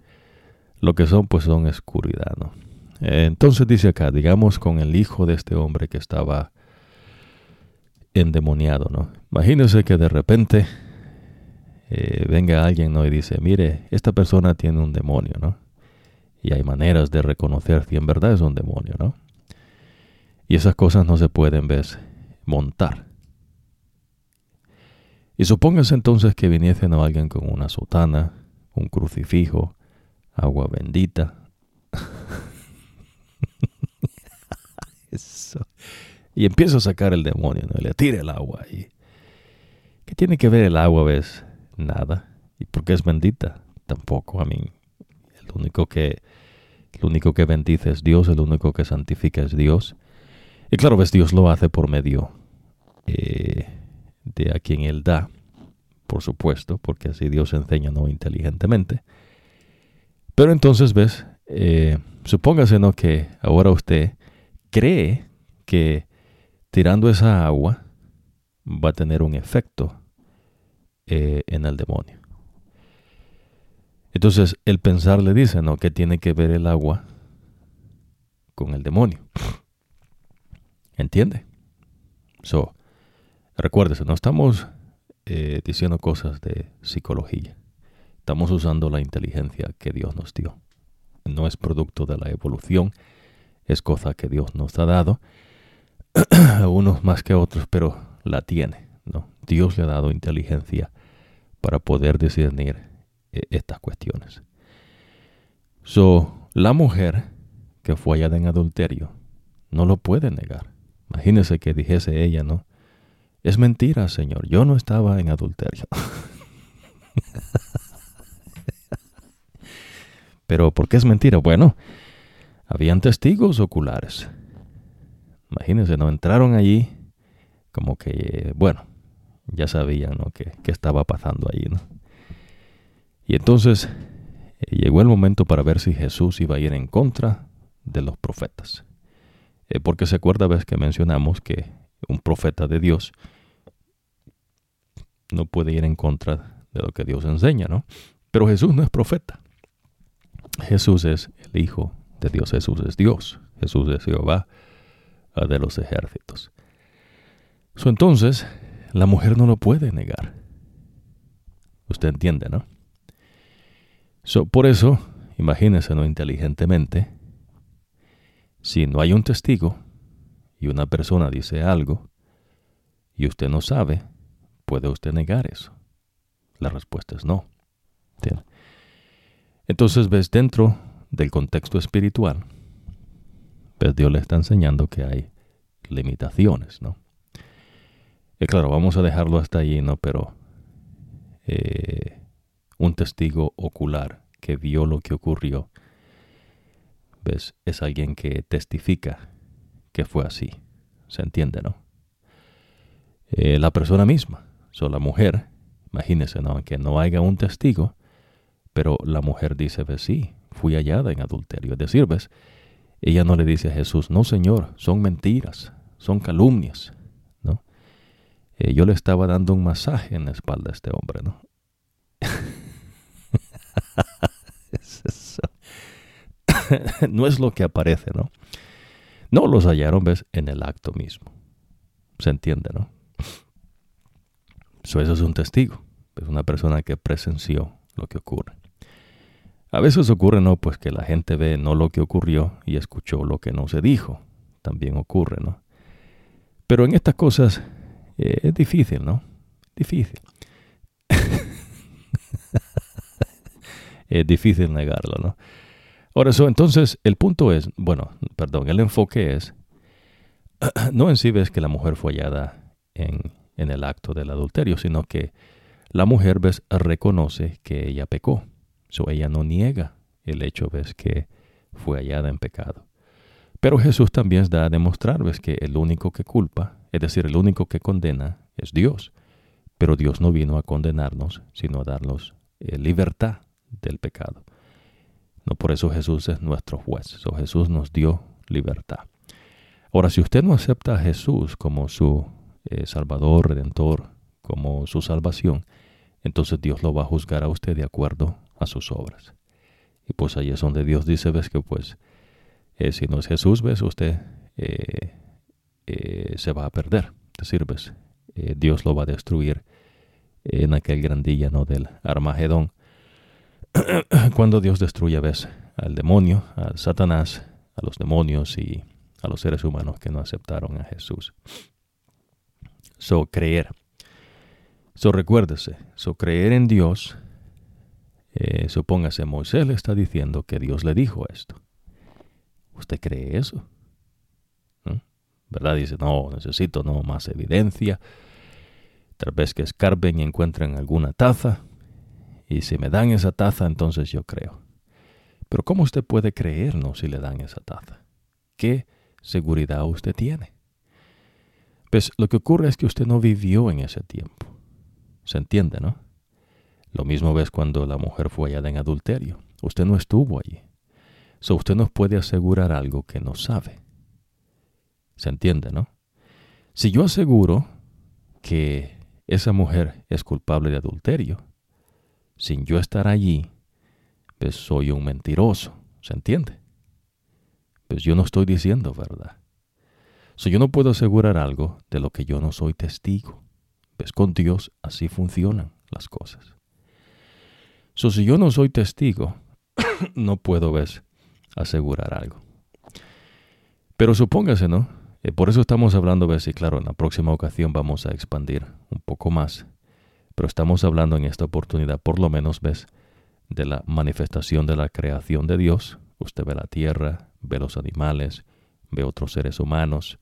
lo que son pues son oscuridad, ¿no? Entonces dice acá, digamos con el hijo de este hombre que estaba endemoniado, ¿no? Imagínense que de repente eh, venga alguien ¿no? y dice, mire, esta persona tiene un demonio, ¿no? Y hay maneras de reconocer si en verdad es un demonio, ¿no? Y esas cosas no se pueden, ¿ves? Montar. Y supóngase entonces que viniese ¿no? alguien con una sotana, un crucifijo, agua bendita. Y empieza a sacar el demonio, ¿no? Le tira el agua. Y... ¿Qué tiene que ver el agua, ves? nada. ¿Y por qué es bendita? Tampoco. A mí, el único que, el único que bendice es Dios, el único que santifica es Dios. Y claro, ves, Dios lo hace por medio eh, de a quien Él da, por supuesto, porque así Dios enseña no inteligentemente. Pero entonces, ves, eh, supóngase ¿no? que ahora usted cree que tirando esa agua va a tener un efecto eh, en el demonio. Entonces, el pensar le dice, ¿no? Que tiene que ver el agua con el demonio. ¿Entiende? So, recuérdese, no estamos eh, diciendo cosas de psicología. Estamos usando la inteligencia que Dios nos dio. No es producto de la evolución, es cosa que Dios nos ha dado, unos más que otros, pero la tiene. ¿no? Dios le ha dado inteligencia para poder discernir eh, estas cuestiones. So, la mujer que fue hallada en adulterio no lo puede negar. Imagínese que dijese ella, ¿no? Es mentira, Señor, yo no estaba en adulterio. Pero ¿por qué es mentira? Bueno, habían testigos oculares. Imagínense, no entraron allí como que, bueno, ya sabían ¿no? qué, estaba pasando allí. ¿no? Y entonces eh, llegó el momento para ver si Jesús iba a ir en contra de los profetas. Eh, porque se acuerda, vez que mencionamos que un profeta de Dios no puede ir en contra de lo que Dios enseña, ¿no? Pero Jesús no es profeta. Jesús es el Hijo de Dios. Jesús es Dios. Jesús es Jehová de los ejércitos. entonces, la mujer no lo puede negar. Usted entiende, ¿no? por eso, imagínese, ¿no? Inteligentemente, si no hay un testigo y una persona dice algo y usted no sabe, ¿puede usted negar eso? La respuesta es no. Entonces ves dentro del contexto espiritual, pues Dios le está enseñando que hay limitaciones, ¿no? Y claro, vamos a dejarlo hasta allí, ¿no? Pero eh, un testigo ocular que vio lo que ocurrió, ¿ves? Es alguien que testifica que fue así. ¿Se entiende, no? Eh, la persona misma, o la mujer, imagínese, ¿no? Que no haya un testigo, pero la mujer dice, ves, sí, fui hallada en adulterio. Es decir, ves, ella no le dice a Jesús, no, Señor, son mentiras, son calumnias, ¿no? Eh, yo le estaba dando un masaje en la espalda a este hombre, ¿no? no es lo que aparece, ¿no? No los hallaron, ¿ves? En el acto mismo. Se entiende, ¿no? eso es un testigo, es una persona que presenció lo que ocurre. A veces ocurre, ¿no? Pues que la gente ve no lo que ocurrió y escuchó lo que no se dijo. También ocurre, ¿no? Pero en estas cosas eh, es difícil, ¿no? Difícil. es difícil negarlo, ¿no? Ahora, eso, entonces, el punto es, bueno, perdón, el enfoque es, no en sí ves que la mujer fue hallada en, en el acto del adulterio, sino que la mujer ves reconoce que ella pecó. So, ella no niega el hecho ves que fue hallada en pecado. Pero Jesús también da a demostrar ves que el único que culpa, es decir, el único que condena es Dios. Pero Dios no vino a condenarnos, sino a darnos eh, libertad del pecado. No por eso Jesús es nuestro juez. Jesús nos dio libertad. Ahora, si usted no acepta a Jesús como su eh, Salvador, Redentor, como su salvación, entonces Dios lo va a juzgar a usted de acuerdo a sus obras. Y pues ahí es donde Dios dice, ves que pues, eh, si no es Jesús, ves, usted eh, se va a perder. Es decir, ves, Dios lo va a destruir en aquel gran día del Armagedón cuando Dios destruye, ves, al demonio, al Satanás, a los demonios y a los seres humanos que no aceptaron a Jesús. So, creer. So, recuérdese, so, creer en Dios, eh, supóngase, Moisés le está diciendo que Dios le dijo esto. ¿Usted cree eso? ¿Verdad? Dice, no, necesito no más evidencia. Tal vez que escarben y encuentren alguna taza y si me dan esa taza, entonces yo creo. Pero ¿cómo usted puede creernos si le dan esa taza? ¿Qué seguridad usted tiene? Pues lo que ocurre es que usted no vivió en ese tiempo. ¿Se entiende, no? Lo mismo ves cuando la mujer fue hallada en adulterio. Usted no estuvo allí. So usted nos puede asegurar algo que no sabe. ¿Se entiende, no? Si yo aseguro que esa mujer es culpable de adulterio, sin yo estar allí, pues soy un mentiroso, ¿se entiende? Pues yo no estoy diciendo verdad. So, yo no puedo asegurar algo de lo que yo no soy testigo. Pues con Dios así funcionan las cosas. So, si yo no soy testigo, no puedo, ves, asegurar algo. Pero supóngase, ¿no? Eh, por eso estamos hablando, ves, y claro, en la próxima ocasión vamos a expandir un poco más pero estamos hablando en esta oportunidad, por lo menos, ves, de la manifestación de la creación de Dios. Usted ve la tierra, ve los animales, ve otros seres humanos.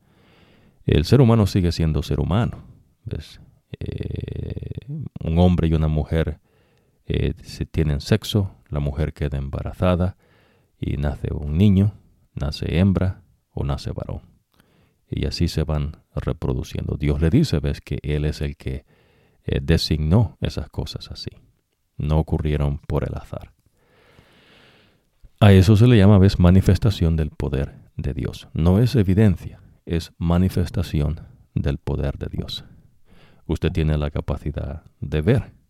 El ser humano sigue siendo ser humano. ¿ves? Eh, un hombre y una mujer eh, si tienen sexo, la mujer queda embarazada y nace un niño, nace hembra o nace varón. Y así se van reproduciendo. Dios le dice, ves, que Él es el que eh, designó esas cosas así. No ocurrieron por el azar. A eso se le llama, ves, manifestación del poder de Dios. No es evidencia, es manifestación del poder de Dios. usted tiene la capacidad de ver.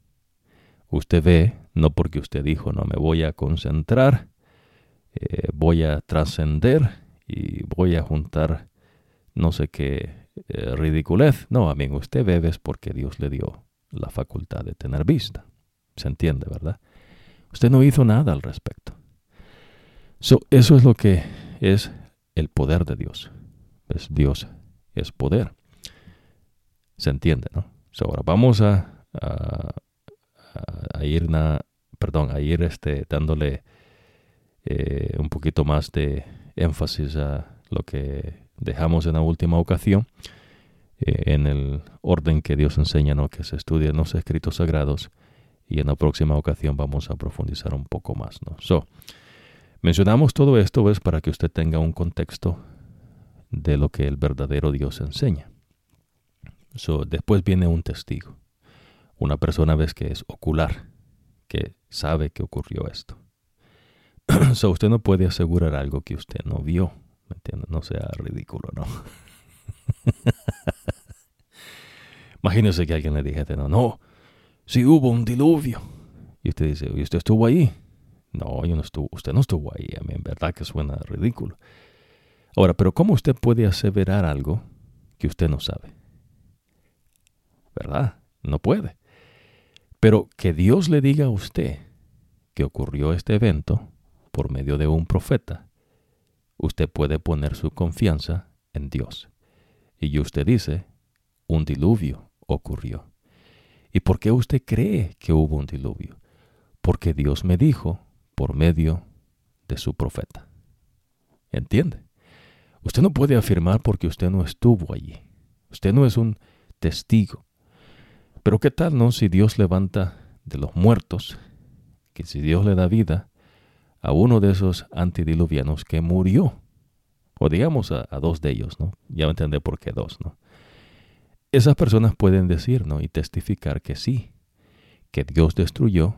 Usted ve no porque usted dijo, no me voy a concentrar, eh, voy a trascender y voy a juntar no sé qué eh, ridiculez. No, amigo, usted ve es porque Dios le dio la facultad de tener vista. Se entiende, ¿verdad? Usted no hizo nada al respecto. eso es lo que es el poder de Dios. Es Dios es poder. Se entiende, ¿no? ahora vamos a, ir, perdón, a ir este, dándole eh, un poquito más de énfasis a lo que dejamos en la última ocasión, eh, en el orden que Dios enseña, ¿no? que se estudien los escritos sagrados, y en la próxima ocasión vamos a profundizar un poco más. ¿no? So, mencionamos todo esto ¿ves? para que usted tenga un contexto de lo que el verdadero Dios enseña. So, después viene un testigo, una persona ves que es ocular, que sabe que ocurrió esto. so, usted no puede asegurar algo que usted no vio. No sea ridículo, ¿no? Imagínese que alguien le dijese, no, no, si hubo un diluvio. Y usted dice, ¿y usted estuvo ahí? No, yo no estuvo, usted no estuvo ahí. A mí en verdad que suena ridículo. Ahora, pero ¿cómo usted puede aseverar algo que usted no sabe? ¿Verdad? No puede. Pero que Dios le diga a usted que ocurrió este evento por medio de un profeta, usted puede poner su confianza en Dios. Y usted dice, un diluvio ocurrió. ¿Y por qué usted cree que hubo un diluvio? Porque Dios me dijo por medio de su profeta. ¿Entiende? Usted no puede afirmar porque usted no estuvo allí. Usted no es un testigo. Pero ¿qué tal no si Dios levanta de los muertos, que si Dios le da vida, a uno de esos antidiluvianos que murió. O digamos a, dos de ellos, ¿no? Ya me entendé por qué dos, ¿no? Esas personas pueden decir, ¿no? Y testificar que sí, que Dios destruyó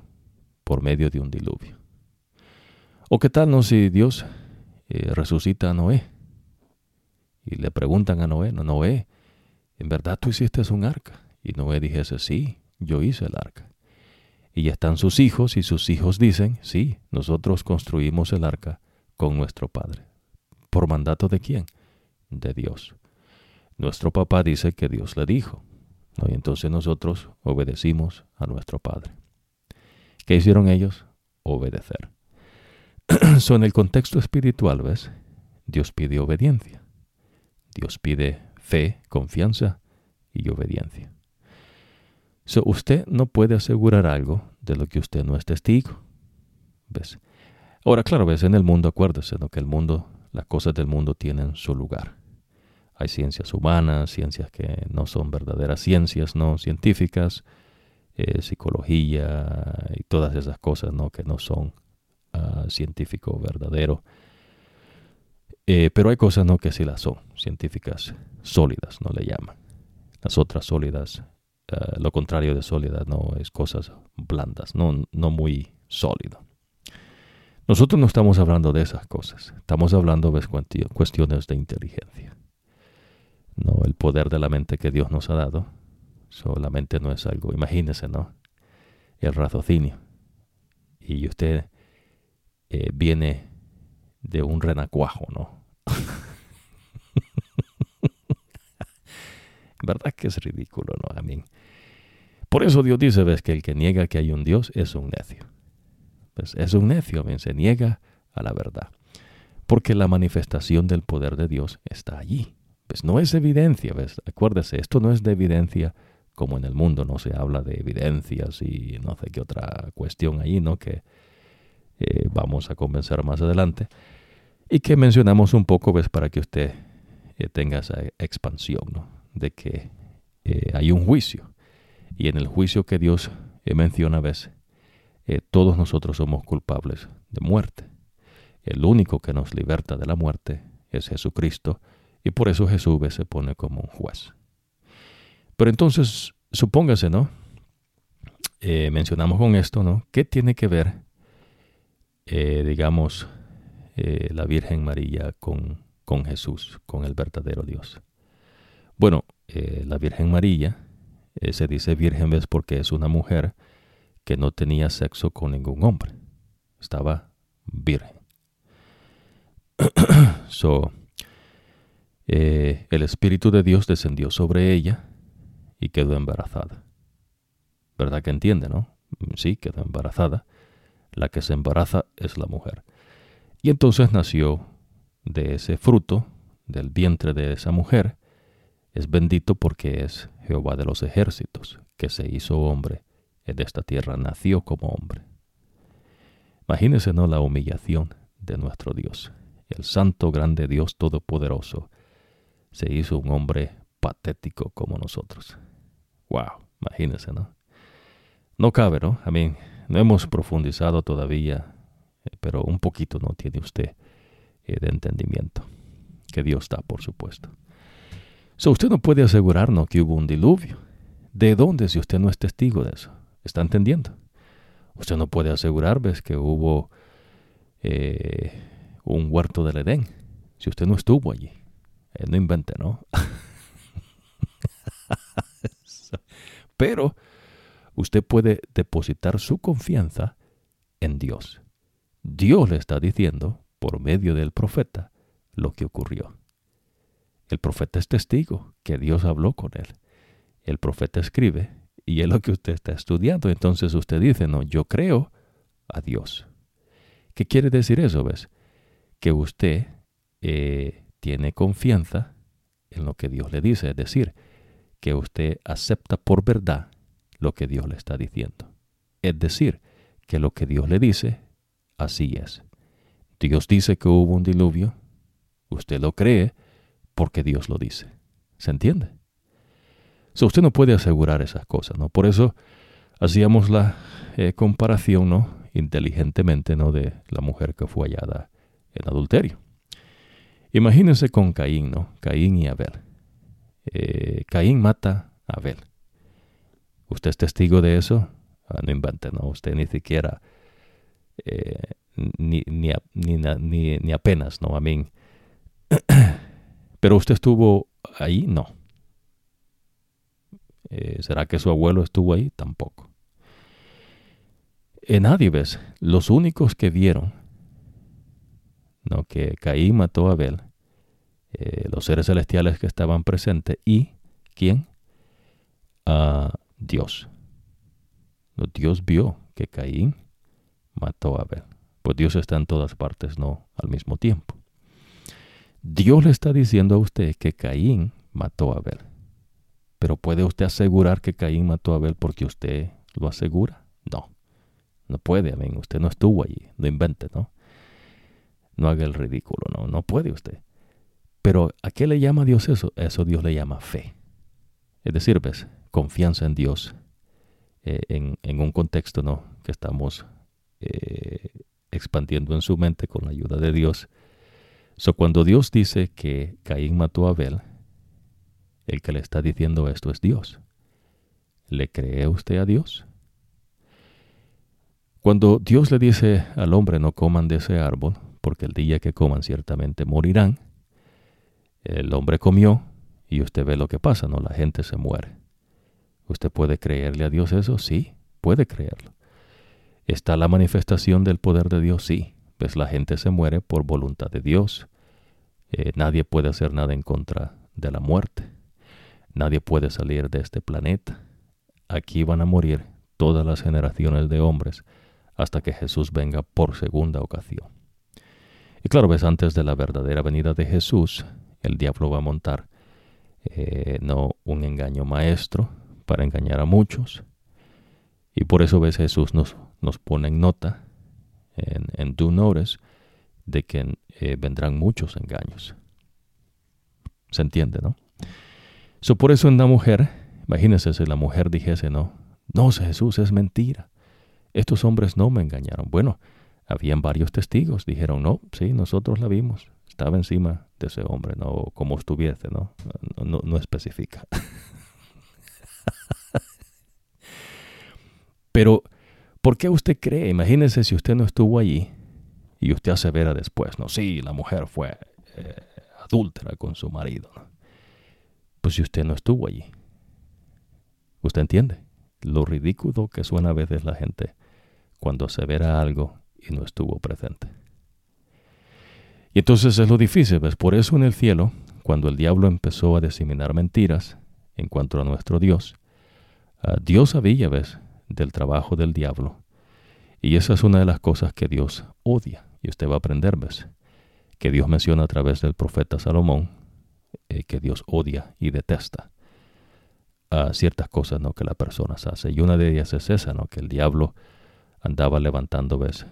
por medio de un diluvio. O qué tal, ¿no? Si Dios eh, resucita a Noé y le preguntan a Noé, no, Noé, ¿en verdad tú hiciste un arca? Y Noé dijese, sí, yo hice el arca. Y están sus hijos y sus hijos dicen, sí, nosotros construimos el arca con nuestro Padre. ¿Por mandato de quién? De Dios. Nuestro papá dice que Dios le dijo. Y entonces nosotros obedecimos a nuestro Padre. ¿Qué hicieron ellos? Obedecer. so, en el contexto espiritual, ¿ves? Dios pide obediencia. Dios pide fe, confianza y obediencia. So, usted no puede asegurar algo de lo que usted no es testigo. ¿Ves? Ahora, claro, ves, en el mundo, acuérdese, ¿no? que el mundo, las cosas del mundo tienen su lugar. Hay ciencias humanas, ciencias que no son verdaderas ciencias, no científicas, eh, psicología y todas esas cosas, ¿no? Que no son uh, científico verdadero. Eh, pero hay cosas, ¿no? Que sí las son, científicas sólidas, no le llaman. Las otras sólidas eh, lo contrario de sólida, no es cosas blandas, no, no muy sólido. Nosotros no estamos hablando de esas cosas, estamos hablando de cuestiones de inteligencia. No, el poder de la mente que Dios nos ha dado, solamente no es algo, imagínese, ¿no? El raciocinio. Y usted eh, viene de un renacuajo, ¿no? ¿Verdad que es ridículo, no? A por eso Dios dice, ves, que el que niega que hay un Dios es un necio. Pues es un necio, ¿ven? se niega a la verdad. Porque la manifestación del poder de Dios está allí. Pues no es evidencia, ¿ves? Acuérdese, esto no es de evidencia como en el mundo, no se habla de evidencias y no sé qué otra cuestión allí, ¿no? Que eh, vamos a convencer más adelante. Y que mencionamos un poco, ¿ves? Para que usted eh, tenga esa expansión, ¿no? De que eh, hay un juicio y en el juicio que Dios menciona a veces, eh, todos nosotros somos culpables de muerte. El único que nos liberta de la muerte es Jesucristo y por eso Jesús se pone como un juez. Pero entonces, supóngase, ¿no? Eh, mencionamos con esto, ¿no? ¿Qué tiene que ver, eh, digamos, la Virgen María con, con Jesús, con el verdadero Dios? Bueno, la Virgen María eh, se dice virgen ves porque es una mujer que no tenía sexo con ningún hombre. Estaba virgen. so, eh, el Espíritu de Dios descendió sobre ella y quedó embarazada. ¿Verdad que entiende, no? Sí, quedó embarazada. La que se embaraza es la mujer. Y entonces nació de ese fruto, del vientre de esa mujer, es bendito porque es Jehová de los ejércitos, que se hizo hombre, de esta tierra nació como hombre. Imagínense, ¿no? La humillación de nuestro Dios. El santo, grande Dios todopoderoso se hizo un hombre patético como nosotros. Wow, imagínense, ¿no? No cabe, ¿no? A no hemos profundizado todavía, eh, pero un poquito no tiene usted eh, de entendimiento. Que Dios está, por supuesto. So, usted no puede asegurarnos que hubo un diluvio. ¿De dónde si usted no es testigo de eso? ¿Está entendiendo? Usted no puede asegurar, ves, que hubo eh, un huerto del Edén si usted no estuvo allí. no invente, ¿no? Pero usted puede depositar su confianza en Dios. Dios le está diciendo, por medio del profeta, lo que ocurrió. El profeta es testigo que Dios habló con él. El profeta escribe y es lo que usted está estudiando. Entonces usted dice, no, yo creo a Dios. ¿Qué quiere decir eso, ves? Que usted eh, tiene confianza en lo que Dios le dice, es decir, que usted acepta por verdad lo que Dios le está diciendo. Es decir, que lo que Dios le dice, así es. Dios dice que hubo un diluvio, usted lo cree porque Dios lo dice. ¿Se entiende? So, usted no puede asegurar esas cosas, ¿no? Por eso hacíamos la eh, comparación, ¿no? Inteligentemente, ¿no? De la mujer que fue hallada en adulterio. Imagínense con Caín, ¿no? Caín y Abel. Eh, Caín mata a Abel. ¿Usted es testigo de eso? Ah, no invente, ¿no? Usted ni siquiera, eh, ni, ni, ni, ni, apenas, ¿no? A mí. Pero usted estuvo ahí, no. Eh, ¿Será que su abuelo estuvo ahí? Tampoco. En nadie ves, los únicos que vieron ¿no? que Caín mató a Abel, eh, los seres celestiales que estaban presentes y ¿quién? a Dios. Dios vio que Caín mató a Abel. Pues Dios está en todas partes, no al mismo tiempo. Dios le está diciendo a usted que Caín mató a Abel. Pero ¿puede usted asegurar que Caín mató a Abel porque usted lo asegura? No. No puede, amén. Usted no estuvo allí. No invente, ¿no? No haga el ridículo, no. No puede usted. Pero ¿a qué le llama Dios eso? Eso Dios le llama fe. Es decir, ves, confianza en Dios eh, en, un contexto ¿no? que estamos eh, expandiendo en su mente con la ayuda de Dios. So, cuando Dios dice que Caín mató a Abel, el que le está diciendo esto es Dios. ¿Le cree usted a Dios? Cuando Dios le dice al hombre no coman de ese árbol, porque el día que coman ciertamente morirán, el hombre comió y usted ve lo que pasa, ¿no? La gente se muere. ¿Usted puede creerle a Dios eso? Sí, puede creerlo. ¿Está la manifestación del poder de Dios? Sí. Pues la gente se muere por voluntad de Dios. Eh, nadie puede hacer nada en contra de la muerte. Nadie puede salir de este planeta. Aquí van a morir todas las generaciones de hombres hasta que Jesús venga por segunda ocasión. Y claro, ves, antes de la verdadera venida de Jesús, el diablo va a montar eh, no un engaño maestro, para engañar a muchos. Y por eso ves Jesús nos, nos pone en nota, en, en do notice, de que eh, vendrán muchos engaños. ¿Se entiende, no? So, por eso en la mujer, imagínense si la mujer dijese, no, no, Jesús es mentira. Estos hombres no me engañaron. Bueno, habían varios testigos, dijeron, no, sí, nosotros la vimos, estaba encima de ese hombre, no como estuviese, no, no, no, no especifica. Pero, ¿por qué usted cree? Imagínese si usted no estuvo allí y usted asevera después, no, sí, la mujer fue eh, adúltera con su marido. Pues si usted no estuvo allí, ¿Usted entiende? Lo ridículo que suena a veces la gente cuando se verá algo y no estuvo presente. Y entonces es lo difícil, ¿ves? Por eso en el cielo, cuando el diablo empezó a diseminar mentiras en cuanto a nuestro Dios, ah, Dios sabía, ¿ves?, del trabajo del diablo. Y esa es una de las cosas que Dios odia. Y usted va a aprender, ¿ves? Que Dios menciona a través del profeta Salomón, eh, que Dios odia y detesta a ciertas cosas ¿no? que las personas hacen. Y una de ellas es esa, ¿no? que el diablo andaba levantando ¿ves?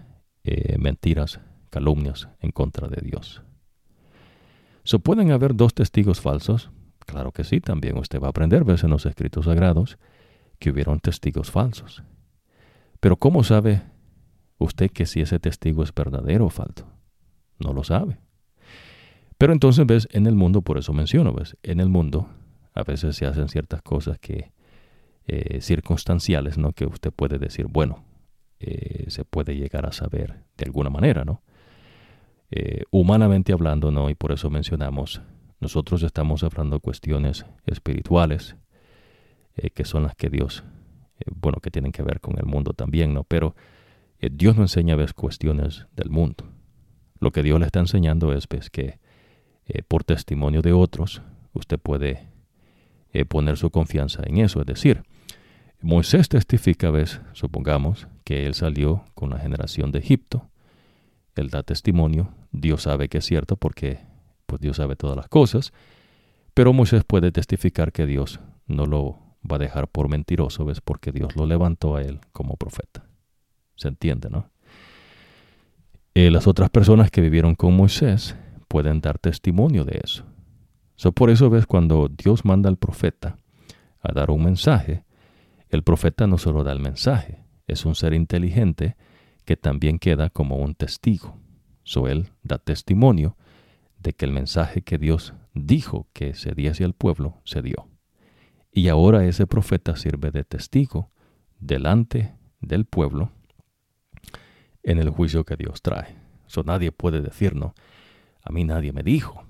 Eh, mentiras, calumnias en contra de Dios. ¿So pueden haber dos testigos falsos? Claro que sí, también usted va a aprender ¿ves? en los escritos sagrados que hubieron testigos falsos. Pero ¿cómo sabe usted que si ese testigo es verdadero o falso? No lo sabe. Pero entonces ves, en el mundo, por eso menciono, ves, en el mundo a veces se hacen ciertas cosas que eh, circunstanciales, ¿no? Que usted puede decir, bueno, eh, se puede llegar a saber de alguna manera, ¿no? Eh, humanamente hablando, ¿no? Y por eso mencionamos, nosotros estamos hablando de cuestiones espirituales, que son las que Dios, bueno, que tienen que ver con el mundo también, ¿no? Pero Dios no enseña, ves, cuestiones del mundo. Lo que Dios le está enseñando es, ves, que por testimonio de otros, usted puede eh, poner su confianza en eso. Es decir, Moisés testifica, ves, supongamos, que él salió con la generación de Egipto. Él da testimonio, Dios sabe que es cierto porque pues Dios sabe todas las cosas, pero Moisés puede testificar que Dios no lo va a dejar por mentiroso, ves, porque Dios lo levantó a él como profeta. ¿Se entiende, no? Eh, las otras personas que vivieron con Moisés pueden dar testimonio de eso por eso ves cuando Dios manda al profeta a dar un mensaje, el profeta no solo da el mensaje, es un ser inteligente que también queda como un testigo. So él da testimonio de que el mensaje que Dios dijo que se diese al pueblo se dio. Y ahora ese profeta sirve de testigo delante del pueblo en el juicio que Dios trae. So nadie puede decir, no, a mí nadie me dijo.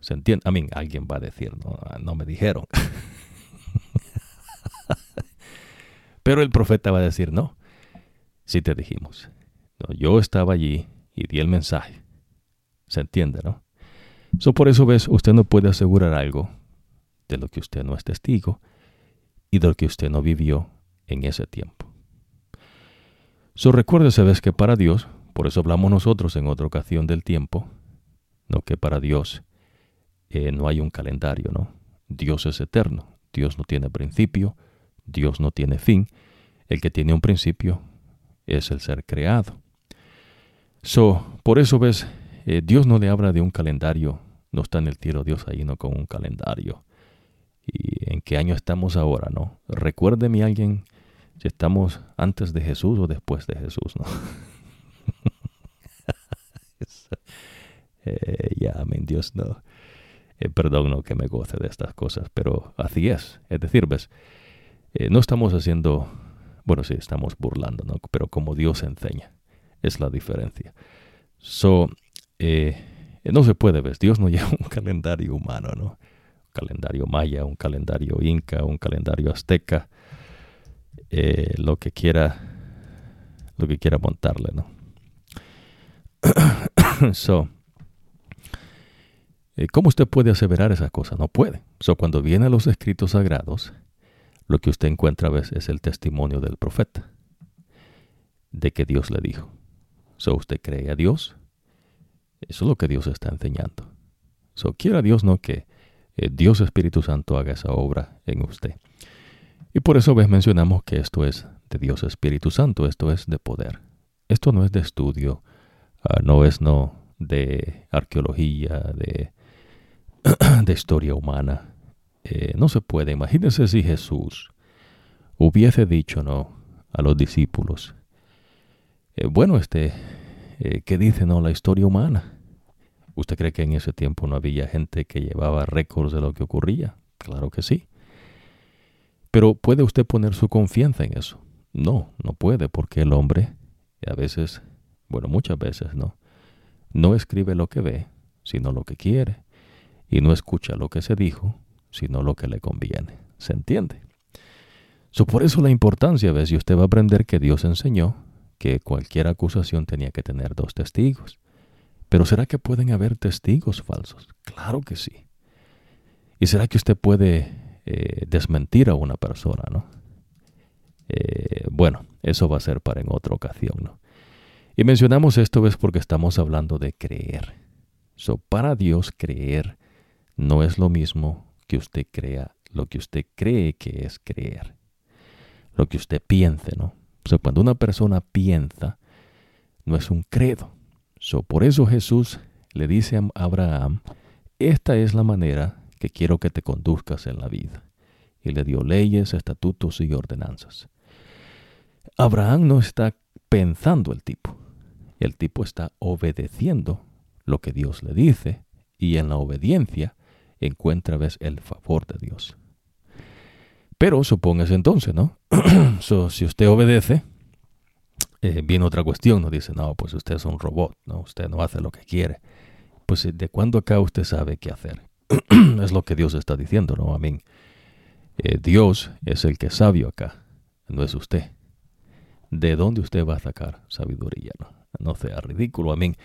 ¿Se entiende? A mí, alguien va a decir, no, no me dijeron. Pero el profeta va a decir, no, sí te dijimos. yo estaba allí y di el mensaje. ¿Se entiende, no? So, por eso ves, usted no puede asegurar algo de lo que usted no es testigo y de lo que usted no vivió en ese tiempo. So, recuérdese, ves, que para Dios, por eso hablamos nosotros en otra ocasión del tiempo, no que para Dios eh, no hay un calendario, ¿no? Dios es eterno, Dios no tiene principio, Dios no tiene fin. El que tiene un principio es el ser creado. So, por eso ves, eh, Dios no le habla de un calendario, no está en el cielo Dios ahí, no con un calendario. ¿Y en qué año estamos ahora, no? Recuérdeme alguien si estamos antes de Jesús o después de Jesús, ¿no? eh, ya, amén, Dios no. Eh, perdón que me goce de estas cosas, pero así es. Es decir, ves, eh, no estamos haciendo, bueno, sí, estamos burlando, ¿no? Pero como Dios enseña, es la diferencia. So, eh, no se puede, ves, Dios no lleva un calendario humano, ¿no? Calendario maya, un calendario inca, un calendario azteca, lo que quiera, lo que quiera montarle, ¿no? so, eh, ¿Cómo usted puede aseverar esa cosa? No puede. So, cuando viene a los escritos sagrados, lo que usted encuentra a veces es el testimonio del profeta, de que Dios le dijo. So, usted cree a Dios. Eso es lo que Dios está enseñando. So, quiera Dios no que eh, Dios Espíritu Santo haga esa obra en usted. Y por eso ves mencionamos que esto es de Dios Espíritu Santo, esto es de poder. Esto no es de estudio, ah, no es no de arqueología, de de historia humana. Eh, no se puede. Imagínense si Jesús hubiese dicho no a los discípulos. Eh, bueno, este, eh, ¿qué dice no la historia humana? ¿Usted cree que en ese tiempo no había gente que llevaba récords de lo que ocurría? Claro que sí. Pero ¿puede usted poner su confianza en eso? No, no puede, porque el hombre, a veces, bueno, muchas veces, ¿no? No escribe lo que ve, sino lo que quiere y no escucha lo que se dijo, sino lo que le conviene. ¿Se entiende? So, por eso la importancia, ¿ves? Y usted va a aprender que Dios enseñó que cualquier acusación tenía que tener dos testigos. Pero ¿será que pueden haber testigos falsos? Claro que sí. ¿Y será que usted puede eh, desmentir a una persona, no? Eh, bueno, eso va a ser para en otra ocasión, ¿no? Y mencionamos esto es porque estamos hablando de creer. So, para Dios creer no es lo mismo que usted crea lo que usted cree que es creer. Lo que usted piense, ¿no? So, cuando una persona piensa, no es un credo. So, por eso Jesús le dice a Abraham, esta es la manera que quiero que te conduzcas en la vida. Y le dio leyes, estatutos y ordenanzas. Abraham no está pensando el tipo. El tipo está obedeciendo lo que Dios le dice y en la obediencia encuentra vez el favor de Dios. Pero supóngase entonces, ¿no? si usted obedece, eh, viene otra cuestión, ¿no? Dice, no, pues usted es un robot, ¿no? Usted no hace lo que quiere. Pues de cuándo acá usted sabe qué hacer. es lo que Dios está diciendo, ¿no? Amén. Eh, Dios es el que es sabio acá, no es usted. ¿De dónde usted va a sacar sabiduría? No, no sea ridículo, amén.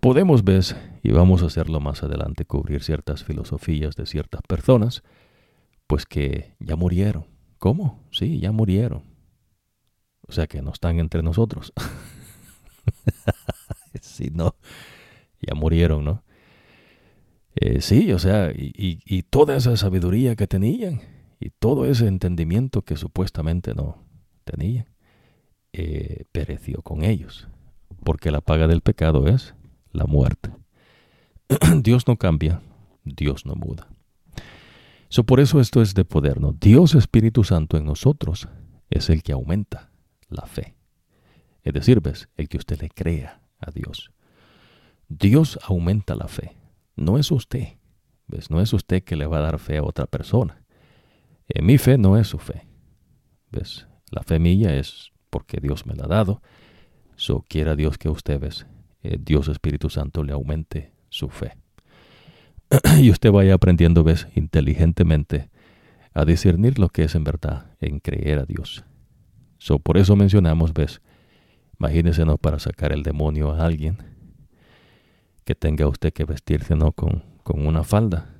Podemos ver, y vamos a hacerlo más adelante, cubrir ciertas filosofías de ciertas personas, pues que ya murieron. ¿Cómo? Sí, ya murieron. O sea que no están entre nosotros. si no, ya murieron, ¿no? Eh, sí, o sea, y, toda esa sabiduría que tenían y todo ese entendimiento que supuestamente no tenían, eh, pereció con ellos, porque la paga del pecado es la muerte. Dios no cambia, Dios no muda. So, por eso esto es de poder, ¿no? Dios Espíritu Santo en nosotros es el que aumenta la fe. Es decir, ves, el que usted le crea a Dios. Dios aumenta la fe. No es usted. ¿Ves? No es usted que le va a dar fe a otra persona. En mi fe no es su fe. ¿Ves? La fe mía es porque Dios me la ha dado. So quiera Dios que usted, ves, eh, Dios Espíritu Santo le aumente su fe. y usted vaya aprendiendo, ves, inteligentemente a discernir lo que es en verdad en creer a Dios. So, por eso mencionamos, ves, imagínese no para sacar el demonio a alguien que tenga usted que vestirse no con, con una falda.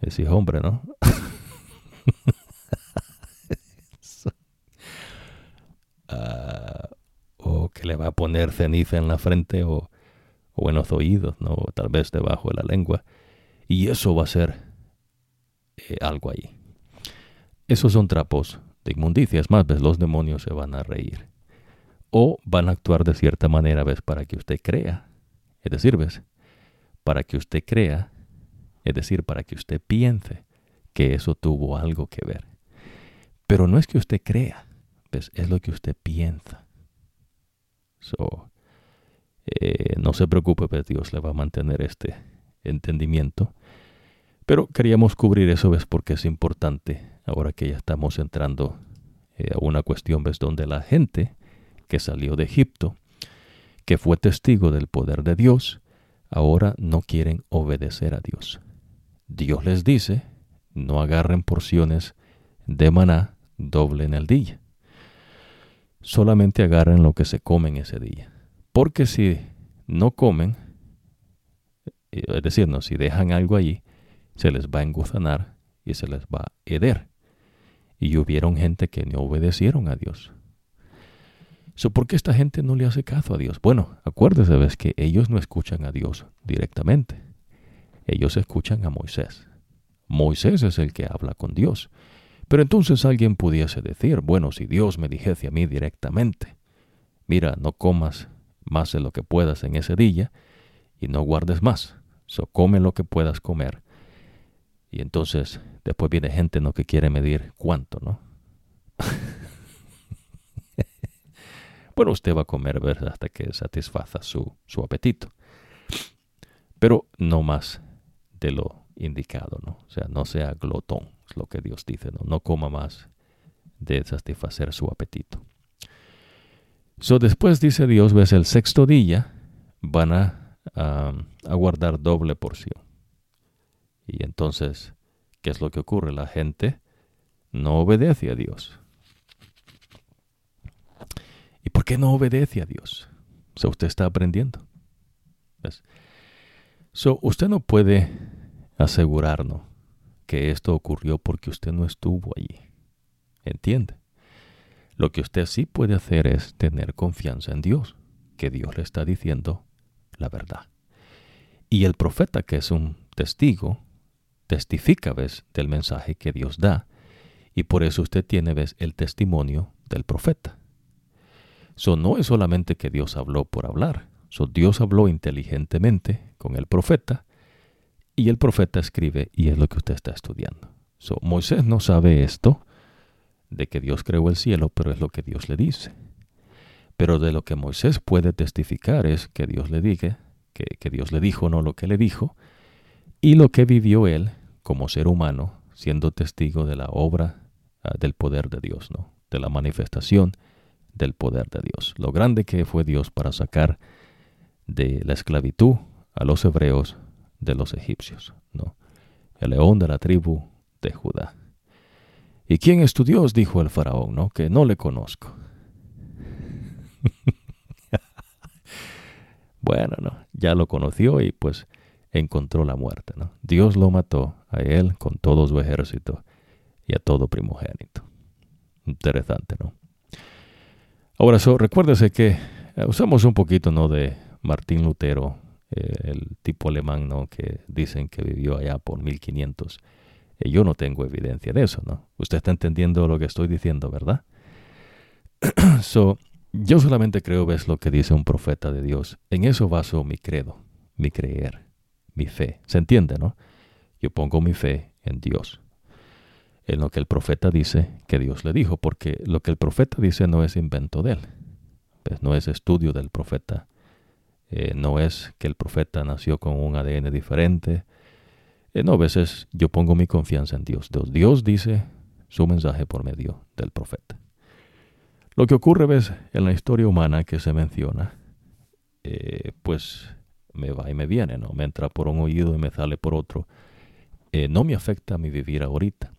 Ese hombre, ¿no? Ah, o que le va a poner ceniza en la frente o, o en los oídos, ¿no? Tal vez debajo de la lengua. Y eso va a ser eh, algo ahí. Esos son trapos de inmundicias. Más, ves, los demonios se van a reír. O van a actuar de cierta manera, ves, para que usted crea. Es decir, ves, para que usted crea, es decir, para que usted piense que eso tuvo algo que ver. Pero no es que usted crea, ves, es lo que usted piensa. So, eh, no se preocupe, pues Dios le va a mantener este entendimiento. Pero queríamos cubrir eso, ¿ves? Porque es importante ahora que ya estamos entrando eh, a una cuestión, ¿ves? Donde la gente que salió de Egipto, que fue testigo del poder de Dios, ahora no quieren obedecer a Dios. Dios les dice, no agarren porciones de maná doble en el día. Solamente agarren lo que se comen ese día. Porque si no comen, es decir, no, si dejan algo allí, se les va a enguzanar y se les va a heder. Y hubieron gente que no obedecieron a Dios. ¿Por qué esta gente no le hace caso a Dios? Bueno, acuérdese, ves que ellos no escuchan a Dios directamente. Ellos escuchan a Moisés. Moisés es el que habla con Dios. Pero entonces alguien pudiese decir, bueno, si Dios me dijese a mí directamente, mira, no comas más de lo que puedas en ese día y no guardes más. So, come lo que puedas comer. Y entonces después viene gente ¿no? que quiere medir cuánto, ¿no? bueno, usted va a comer hasta que satisfaza su, su apetito. Pero no más de lo indicado, ¿no? O sea, no sea glotón, es lo que Dios dice, ¿no? No coma más de satisfacer su apetito. So, después dice Dios, ves, el sexto día van a a, guardar doble porción. Y entonces, ¿qué es lo que ocurre? La gente no obedece a Dios. ¿Por qué no obedece a Dios? O usted está aprendiendo. So, usted no puede asegurarnos que esto ocurrió porque usted no estuvo allí. ¿Entiende? Lo que usted sí puede hacer es tener confianza en Dios, que Dios le está diciendo la verdad. Y el profeta, que es un testigo, testifica, ¿ves?, del mensaje que Dios da. Y por eso usted tiene, ¿ves?, el testimonio del profeta. So, no es solamente que Dios habló por hablar. So, Dios habló inteligentemente con el profeta y el profeta escribe y es lo que usted está estudiando. So, Moisés no sabe esto de que Dios creó el cielo, pero es lo que Dios le dice. Pero de lo que Moisés puede testificar es que Dios le diga, que, que Dios le dijo, no lo que le dijo, y lo que vivió él como ser humano, siendo testigo de la obra ah, del poder de Dios, ¿no? de la manifestación del poder de Dios. Lo grande que fue Dios para sacar de la esclavitud a los hebreos de los egipcios, ¿no? El león de la tribu de Judá. ¿Y quién es tu Dios? dijo el faraón, ¿no? Que no le conozco. bueno, no, ya lo conoció y pues encontró la muerte, ¿no? Dios lo mató a él con todo su ejército y a todo primogénito. Interesante, ¿no? Ahora, so, recuérdese que eh, usamos un poquito, ¿no? De Martín Lutero, eh, el tipo alemán, ¿no? Que dicen que vivió allá por 1500. Eh, yo no tengo evidencia de eso, ¿no? Usted está entendiendo lo que estoy diciendo, ¿verdad? so, yo solamente creo, ves lo que dice un profeta de Dios. En eso baso mi credo, mi creer, mi fe. ¿Se entiende, no? Yo pongo mi fe en Dios. En lo que el profeta dice que Dios le dijo, porque lo que el profeta dice no es invento de él. Pues no es estudio del profeta. Eh, no es que el profeta nació con un ADN diferente. Eh, no, a veces yo pongo mi confianza en Dios. Dios. Dios dice su mensaje por medio del profeta. Lo que ocurre, ves, en la historia humana que se menciona, eh, pues me va y me viene, ¿no? Me entra por un oído y me sale por otro. no me afecta mi vivir ahorita.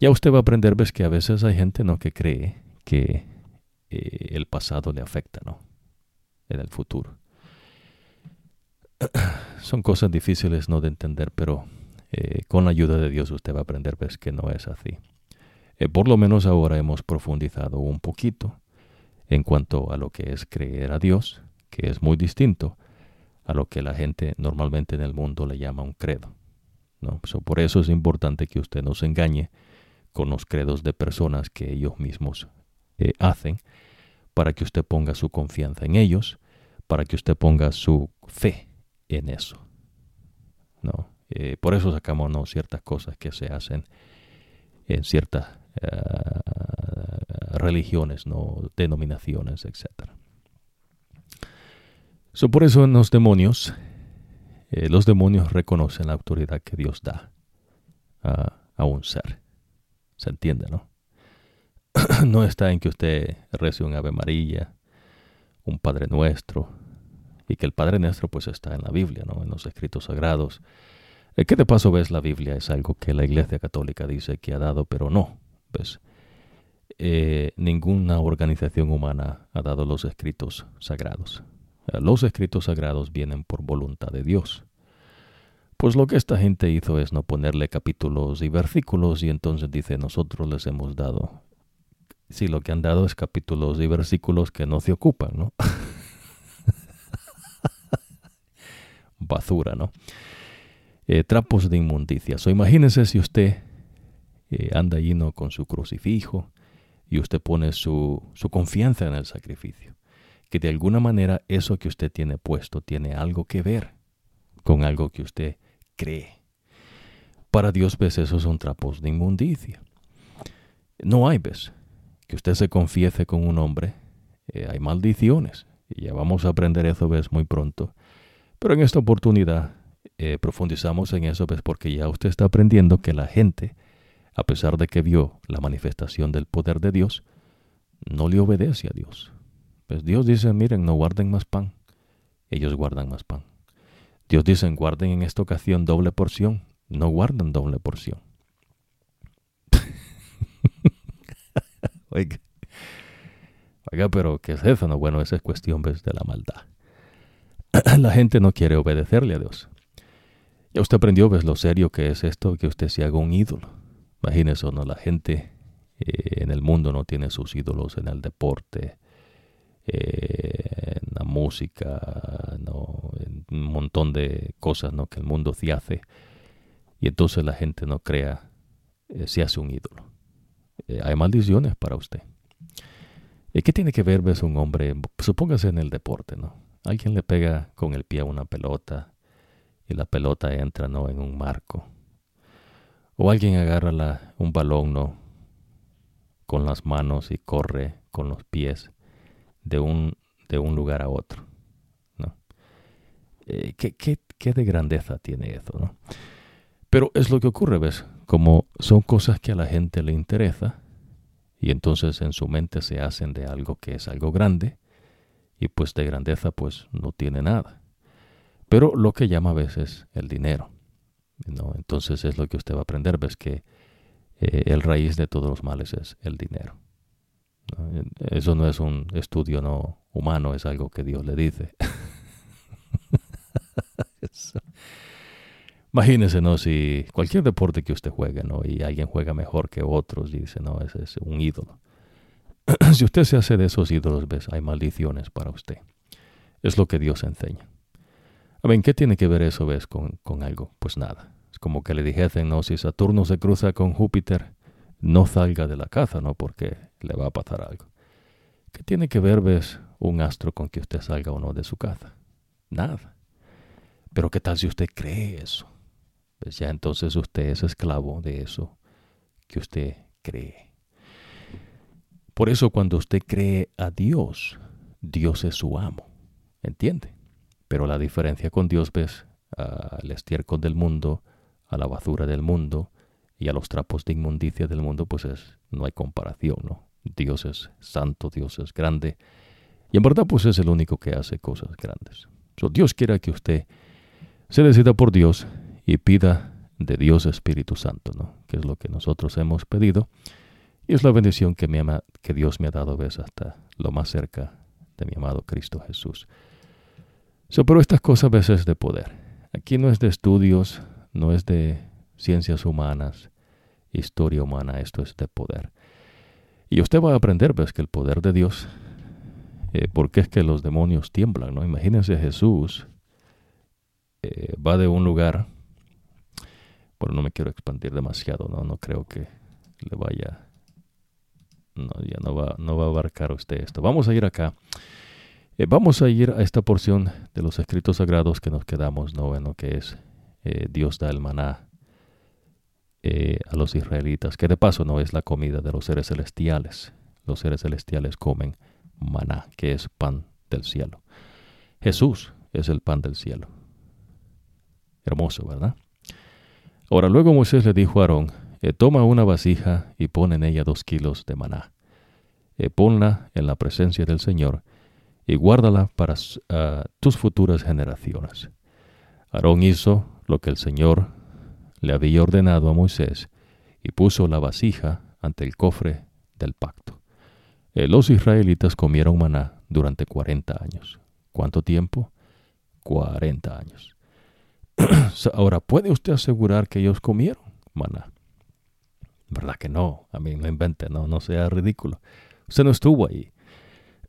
Ya usted va a aprender, ves, que a veces hay gente, ¿no? Que cree que el pasado le afecta, ¿no? En el futuro. son cosas difíciles no de entender, pero eh, con la ayuda de Dios usted va a aprender ves que no es así. Eh, por lo menos ahora hemos profundizado un poquito en cuanto a lo que es creer a Dios, que es muy distinto a lo que la gente normalmente en el mundo le llama un credo. ¿no? por eso es importante que usted no se engañe con los credos de personas que ellos mismos eh, hacen, para que usted ponga su confianza en ellos, para que usted ponga su fe en eso. ¿no? Eh, por eso sacamos ¿no? ciertas cosas que se hacen en ciertas eh, religiones, ¿no? denominaciones, etc. So, por eso en los demonios, eh, los demonios reconocen la autoridad que Dios da a, a un ser. ¿Se entiende, no? no está en que usted rece un Ave María, un Padre Nuestro, y que el Padre Nuestro pues está en la Biblia, ¿no? en los escritos sagrados. Eh, ¿Qué de paso ves la Biblia? Es algo que la Iglesia Católica dice que ha dado, pero no. ¿ves? Eh, ninguna organización humana ha dado los escritos sagrados. Eh, los escritos sagrados vienen por voluntad de Dios. Pues lo que esta gente hizo es no ponerle capítulos y versículos y entonces dice nosotros les hemos dado. Si lo que han dado es capítulos y versículos que no se ocupan, ¿no? basura, ¿no? Eh, trapos de inmundicia. O imagínese si usted eh, anda lleno con su crucifijo y usted pone su, su confianza en el sacrificio. Que de alguna manera eso que usted tiene puesto tiene algo que ver con algo que usted cree. Para Dios, ves, esos son trapos de inmundicia. No hay, ves, que usted se confiese con un hombre, eh, hay maldiciones. Y ya vamos a aprender eso, ves, muy pronto. Pero en esta oportunidad eh, profundizamos en eso, pues porque ya usted está aprendiendo que la gente, a pesar de que vio la manifestación del poder de Dios, no le obedece a Dios. Pues Dios dice, miren, no guarden más pan. Ellos guardan más pan. Dios dice, guarden en esta ocasión doble porción. No guardan doble porción. Oiga, pero ¿qué es eso? No, bueno, esa es cuestión ¿ves? de la maldad. la gente no quiere obedecerle a Dios. Ya usted aprendió, ves lo serio que es esto, que usted se haga un ídolo. Imagínese, ¿no? La gente eh, en el mundo no tiene sus ídolos en el deporte, eh, en la música, ¿no? en un montón de cosas ¿no? que el mundo se hace. Y entonces la gente no crea, eh, se hace un ídolo. hay maldiciones para usted. ¿Qué tiene que ver, ves, un hombre? Supóngase en el deporte, ¿no? Alguien le pega con el pie a una pelota y la pelota entra, ¿no? En un marco. O alguien agarra la, un balón, ¿no? Con las manos y corre con los pies de un, de un lugar a otro, ¿no? Eh, ¿qué, qué, qué de grandeza tiene eso, ¿no? Pero es lo que ocurre, ¿ves? Como son cosas que a la gente le interesa, y entonces en su mente se hacen de algo que es algo grande y pues de grandeza pues no tiene nada. Pero lo que llama a veces el dinero. ¿no? Entonces es lo que usted va a aprender, ves que eh, el raíz de todos los males es el dinero. Eso no es un estudio no humano, es algo que Dios le dice. Imagínese, ¿no? Si cualquier deporte que usted juegue, ¿no? Y alguien juega mejor que otros y dice, no, ese es un ídolo. si usted se hace de esos ídolos, ves, hay maldiciones para usted. Es lo que Dios enseña. A ver, ¿qué tiene que ver eso, ves, con, con algo? Pues nada. Es como que le dijesen, no, si Saturno se cruza con Júpiter, no salga de la casa, ¿no? Porque le va a pasar algo. ¿Qué tiene que ver, ves, un astro con que usted salga o no de su casa? Nada. Pero ¿qué tal si usted cree eso? pues ya entonces usted es esclavo de eso que usted cree. Por eso cuando usted cree a Dios, Dios es su amo. ¿Entiende? Pero la diferencia con Dios, ves, al estiércol del mundo, a la basura del mundo y a los trapos de inmundicia del mundo, pues es, no hay comparación, ¿no? Dios es santo, Dios es grande. Y en verdad, pues es el único que hace cosas grandes. Dios quiera que usted se decida por Dios y pida de Dios Espíritu Santo, ¿no? que es lo que nosotros hemos pedido. Y es la bendición que, ama, que Dios me ha dado ves, hasta lo más cerca de mi amado Cristo Jesús. So, pero estas cosas a veces de poder. Aquí no es de estudios, no es de ciencias humanas, historia humana, esto es de poder. Y usted va a aprender, ves, que el poder de Dios, eh, porque es que los demonios tiemblan, ¿no? Imagínense Jesús eh, va de un lugar bueno, no me quiero expandir demasiado, ¿no? No creo que le vaya... No, ya no va, no va a abarcar usted esto. Vamos a ir acá. Eh, vamos a ir a esta porción de los escritos sagrados que nos quedamos, ¿no? Bueno, que es eh, Dios da el maná eh, a los israelitas, que de paso no es la comida de los seres celestiales. Los seres celestiales comen maná, que es pan del cielo. Jesús es el pan del cielo. Hermoso, ¿verdad? Ahora luego Moisés le dijo a Aarón, eh, toma una vasija y pon en ella dos kilos de maná. Eh, ponla en la presencia del Señor y guárdala para ah, tus futuras generaciones. Aarón hizo lo que el Señor le había ordenado a Moisés y puso la vasija ante el cofre del pacto. Eh, los israelitas comieron maná durante cuarenta años. ¿Cuánto tiempo? Cuarenta años. Ahora, ¿puede usted asegurar que ellos comieron maná? ¿Verdad que no? A mí no invente, no, no sea ridículo. Usted no estuvo ahí.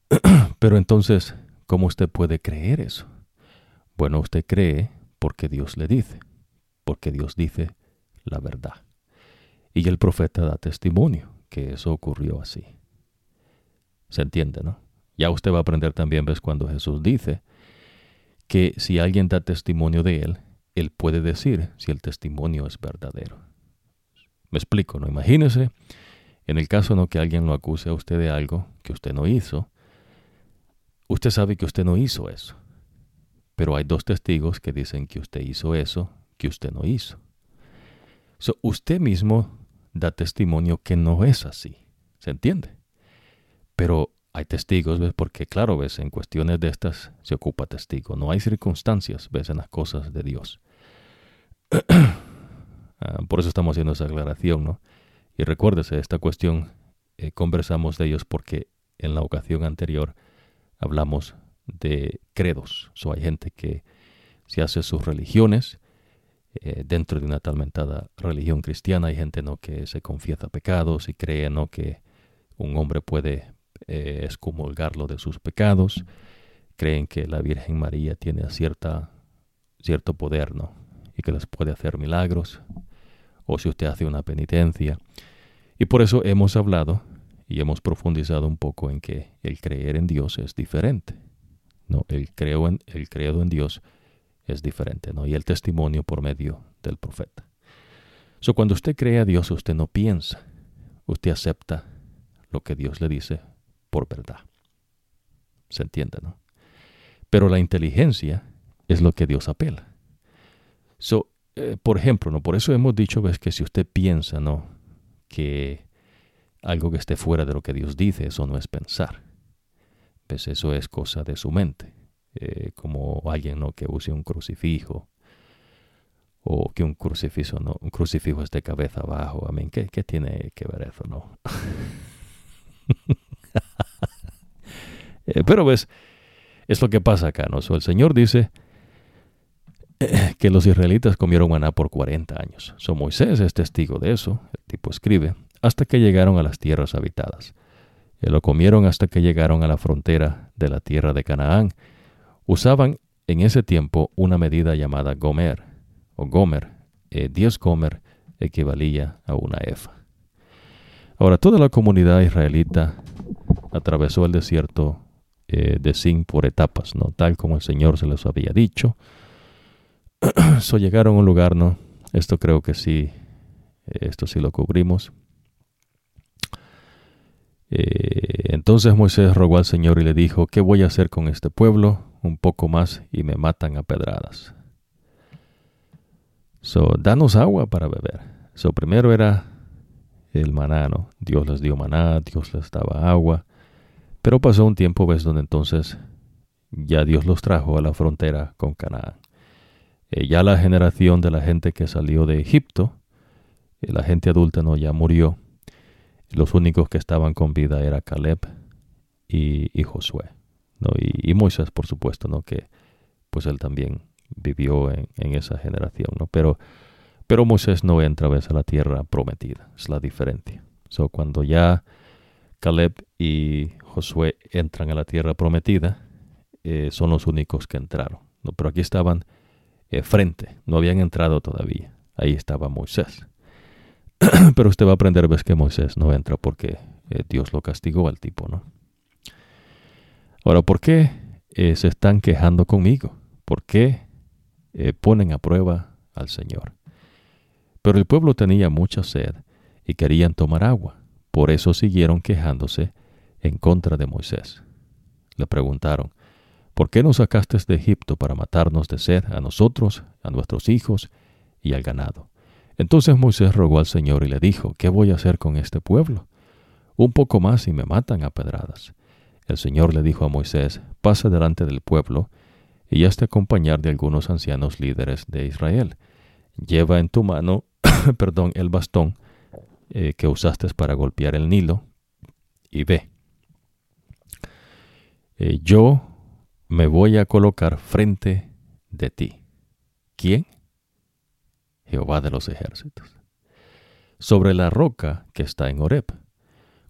Pero entonces, ¿cómo usted puede creer eso? Bueno, usted cree porque Dios le dice, porque Dios dice la verdad. Y el profeta da testimonio que eso ocurrió así. ¿Se entiende, no? Ya usted va a aprender también, ves, cuando Jesús dice que si alguien da testimonio de él, él puede decir si el testimonio es verdadero. Me explico, ¿no? Imagínese, en el caso no que alguien lo acuse a usted de algo que usted no hizo, usted sabe que usted no hizo eso, pero hay dos testigos que dicen que usted hizo eso que usted no hizo. Usted mismo da testimonio que no es así, ¿se entiende? Pero hay testigos, ¿ves? Porque claro, ¿ves? En cuestiones de estas se ocupa testigo. No hay circunstancias, ¿ves? En las cosas de Dios. Ah, por eso estamos haciendo esa aclaración, ¿no? Y recuérdese, esta cuestión eh, conversamos de ellos porque en la ocasión anterior hablamos de credos. So, hay gente que se hace sus religiones eh, dentro de una talmentada religión cristiana. Hay gente ¿no? que se confiesa pecados y cree ¿no? que un hombre puede eh, excomulgarlo de sus pecados. Creen que la Virgen María tiene cierta, cierto poder ¿no? y que les puede hacer milagros. O si usted hace una penitencia. Y por eso hemos hablado y hemos profundizado un poco en que el creer en Dios es diferente. ¿no? El, creo en, el credo en Dios es diferente, ¿no? Y el testimonio por medio del profeta. So, cuando usted cree a Dios, usted no piensa, usted acepta lo que Dios le dice por verdad. ¿Se entiende, no? Pero la inteligencia es lo que Dios apela. So, eh, por ejemplo, ¿no? Por eso hemos dicho ves, que si usted piensa, ¿no? Que algo que esté fuera de lo que Dios dice, eso no es pensar. Pues eso es cosa de su mente. Eh, como alguien ¿no? que use un crucifijo o que un crucifijo no un crucifijo esté cabeza abajo. Mí ¿qué, ¿qué, tiene que ver eso no eh, pero ves es lo que pasa acá no el señor dice eh, que los israelitas comieron maná por 40 años. So Moisés es testigo de eso el tipo escribe hasta que llegaron a las tierras habitadas. Y lo comieron hasta que llegaron a la frontera de la tierra de Canaán Usaban en ese tiempo una medida llamada gomer o gomer. Eh, gomer equivalía a una efa. Ahora, toda la comunidad israelita atravesó el desierto eh, de Sin por etapas, ¿no? Tal como el Señor se les había dicho. so llegaron a un lugar, ¿no? Esto creo que sí, esto sí lo cubrimos. Eh, entonces Moisés rogó al Señor y le dijo, ¿qué voy a hacer con este pueblo? Un poco más y me matan a pedradas. So, danos agua para beber. So, primero era el maná, ¿no? Dios les dio maná, Dios les daba agua. Pero pasó un tiempo, ves, donde entonces ya Dios los trajo a la frontera con Canaán. Eh, ya la generación de la gente que salió de Egipto, eh, la gente adulta no ya murió. Los únicos que estaban con vida era Caleb y Josué. Y, Moisés, por supuesto, ¿no? Que pues él también vivió en, esa generación, ¿no? Pero, pero Moisés no entra a a la tierra prometida, es la diferencia. So, cuando ya Caleb y Josué entran a la tierra prometida, eh, son los únicos que entraron. ¿no? Pero aquí estaban eh, frente, no habían entrado todavía. Ahí estaba Moisés. Pero usted va a aprender, ves que Moisés no entra porque eh, Dios lo castigó al tipo, ¿no? Ahora, ¿por qué eh, se están quejando conmigo? ¿Por qué eh, ponen a prueba al Señor? Pero el pueblo tenía mucha sed y querían tomar agua. Por eso siguieron quejándose en contra de Moisés. Le preguntaron, ¿por qué nos sacaste de Egipto para matarnos de sed a nosotros, a nuestros hijos y al ganado? Entonces Moisés rogó al Señor y le dijo, ¿qué voy a hacer con este pueblo? Un poco más y me matan a pedradas. El Señor le dijo a Moisés, pasa delante del pueblo y hazte acompañar de algunos ancianos líderes de Israel. Lleva en tu mano, perdón, el bastón eh, que usaste para golpear el Nilo y ve. Eh, yo me voy a colocar frente de ti. ¿Quién? Jehová de los ejércitos. Sobre la roca que está en Horeb.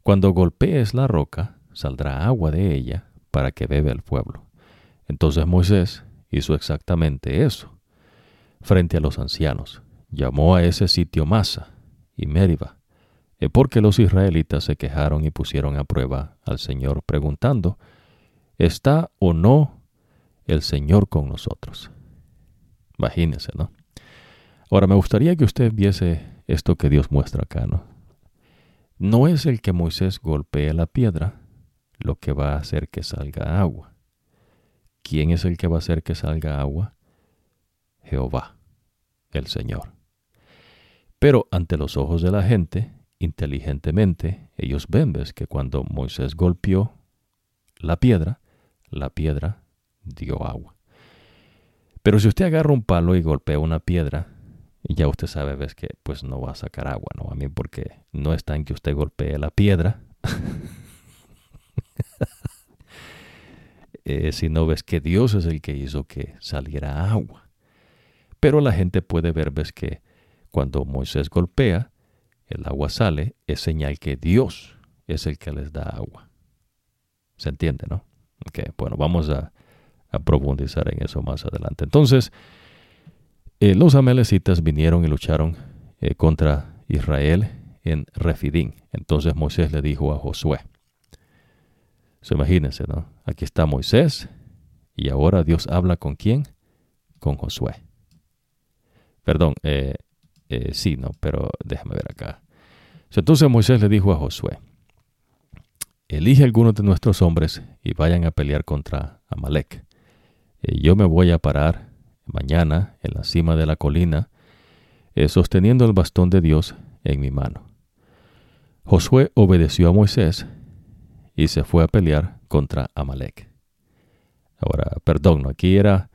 Cuando golpees la roca, saldrá agua de ella para que bebe el pueblo. Entonces Moisés hizo exactamente eso. Frente a los ancianos, llamó a ese sitio Masa y Meriba, porque los israelitas se quejaron y pusieron a prueba al Señor preguntando, ¿está o no el Señor con nosotros? Imagínense, ¿no? Ahora me gustaría que usted viese esto que Dios muestra acá, ¿no? No es el que Moisés golpee la piedra, lo que va a hacer que salga agua. ¿Quién es el que va a hacer que salga agua? Jehová, el Señor. Pero ante los ojos de la gente, inteligentemente, ellos ven ves, que cuando Moisés golpeó la piedra, la piedra dio agua. Pero si usted agarra un palo y golpea una piedra, ya usted sabe ves que pues no va a sacar agua, ¿no? A mí porque no está en que usted golpee la piedra, eh, si no ves que Dios es el que hizo que saliera agua. Pero la gente puede ver, ves que cuando Moisés golpea, el agua sale, es señal que Dios es el que les da agua. ¿Se entiende, no? Ok, bueno, vamos a, profundizar en eso más adelante. Entonces, eh, los amalecitas vinieron y lucharon eh, contra Israel en Refidín. Entonces Moisés le dijo a Josué, se imagínense, ¿no? Aquí está Moisés y ahora Dios habla con quién? Con Josué. Perdón, eh, eh, sí, no, pero déjame ver acá. Entonces Moisés le dijo a Josué, elige algunos de nuestros hombres y vayan a pelear contra Amalek. Eh, yo me voy a parar mañana en la cima de la colina, sosteniendo el bastón de Dios en mi mano. Josué obedeció a Moisés y se fue a pelear contra Amalek. Ahora, perdón, aquí era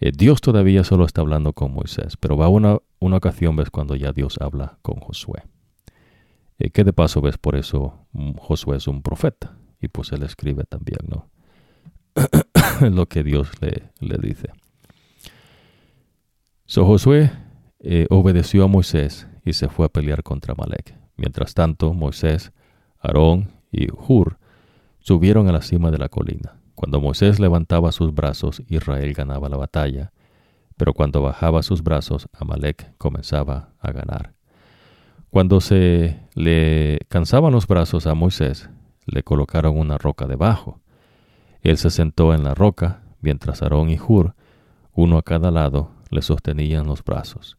eh, Dios todavía solo está hablando con Moisés, pero va una, una ocasión, ves, cuando ya Dios habla con Josué. Eh, que de paso, ves, por eso mm, Josué es un profeta y pues él escribe también, ¿no? Lo que Dios le, le dice. So Josué eh, obedeció a Moisés y se fue a pelear contra Amalek. Mientras tanto, Moisés, Aarón y Hur subieron a la cima de la colina. Cuando Moisés levantaba sus brazos, Israel ganaba la batalla, pero cuando bajaba sus brazos, Amalek comenzaba a ganar. Cuando se le cansaban los brazos a Moisés, le colocaron una roca debajo. Él se sentó en la roca, mientras Aarón y Hur, uno a cada lado, le sostenían los brazos.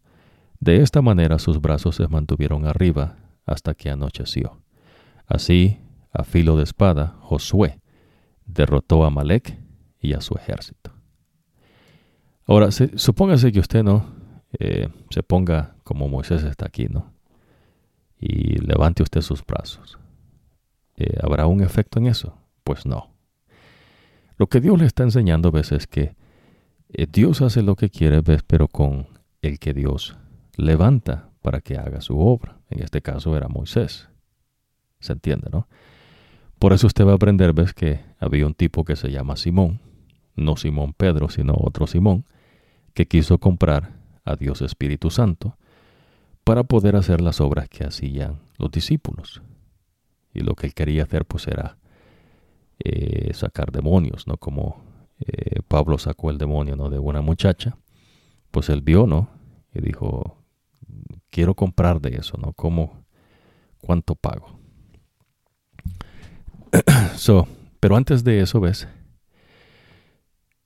De esta manera sus brazos se mantuvieron arriba hasta que anocheció. Así, a filo de espada, Josué derrotó a Malek y a su ejército. Ahora, supóngase que usted no eh, se ponga como Moisés está aquí, ¿no? Y levante usted sus brazos. Eh, ¿Habrá un efecto en eso? Pues no. Lo que Dios le está enseñando, ves, es que eh, Dios hace lo que quiere, ves, pero con el que Dios levanta para que haga su obra. En este caso era Moisés. ¿Se entiende, no? Por eso usted va a aprender, ves que había un tipo que se llama Simón, no Simón Pedro, sino otro Simón, que quiso comprar a Dios Espíritu Santo para poder hacer las obras que hacían los discípulos. Y lo que él quería hacer pues era eh, sacar demonios, ¿no? Como eh, Pablo sacó el demonio ¿no? de una muchacha, pues él vio, ¿no? Y dijo, quiero comprar de eso, ¿no? ¿Cómo, ¿Cuánto pago? so, pero antes de eso, ¿ves?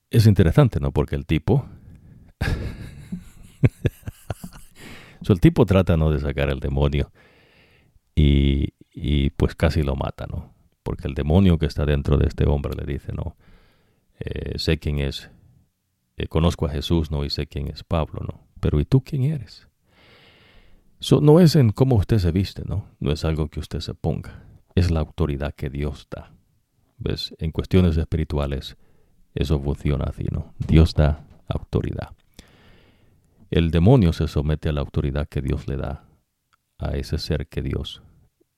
Es interesante, ¿no? Porque el tipo... el tipo trata, ¿no? De sacar el demonio y, y, pues casi lo mata, ¿no? Porque el demonio que está dentro de este hombre le dice, ¿no? Eh, sé quién es, eh, conozco a Jesús, ¿no? Y sé quién es Pablo, ¿no? Pero ¿y tú quién eres? So, no es en cómo usted se viste, ¿no? No es algo que usted se ponga es la autoridad que Dios da. ¿Ves? En cuestiones espirituales eso funciona así, ¿no? Dios da autoridad. El demonio se somete a la autoridad que Dios le da a ese ser que Dios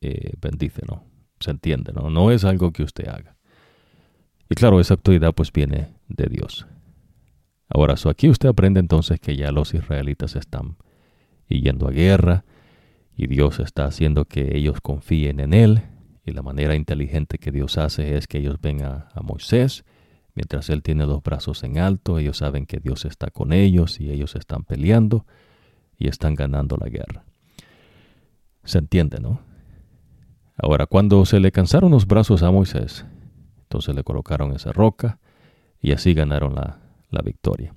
eh, bendice, ¿no? Se entiende, ¿no? No es algo que usted haga. Y claro, esa autoridad pues viene de Dios. Ahora, aquí usted aprende entonces que ya los israelitas están yendo a guerra y Dios está haciendo que ellos confíen en Él y la manera inteligente que Dios hace es que ellos ven a, Moisés, mientras él tiene los brazos en alto, ellos saben que Dios está con ellos y ellos están peleando y están ganando la guerra. Se entiende, ¿no? Ahora, cuando se le cansaron los brazos a Moisés, entonces le colocaron esa roca y así ganaron la, la victoria.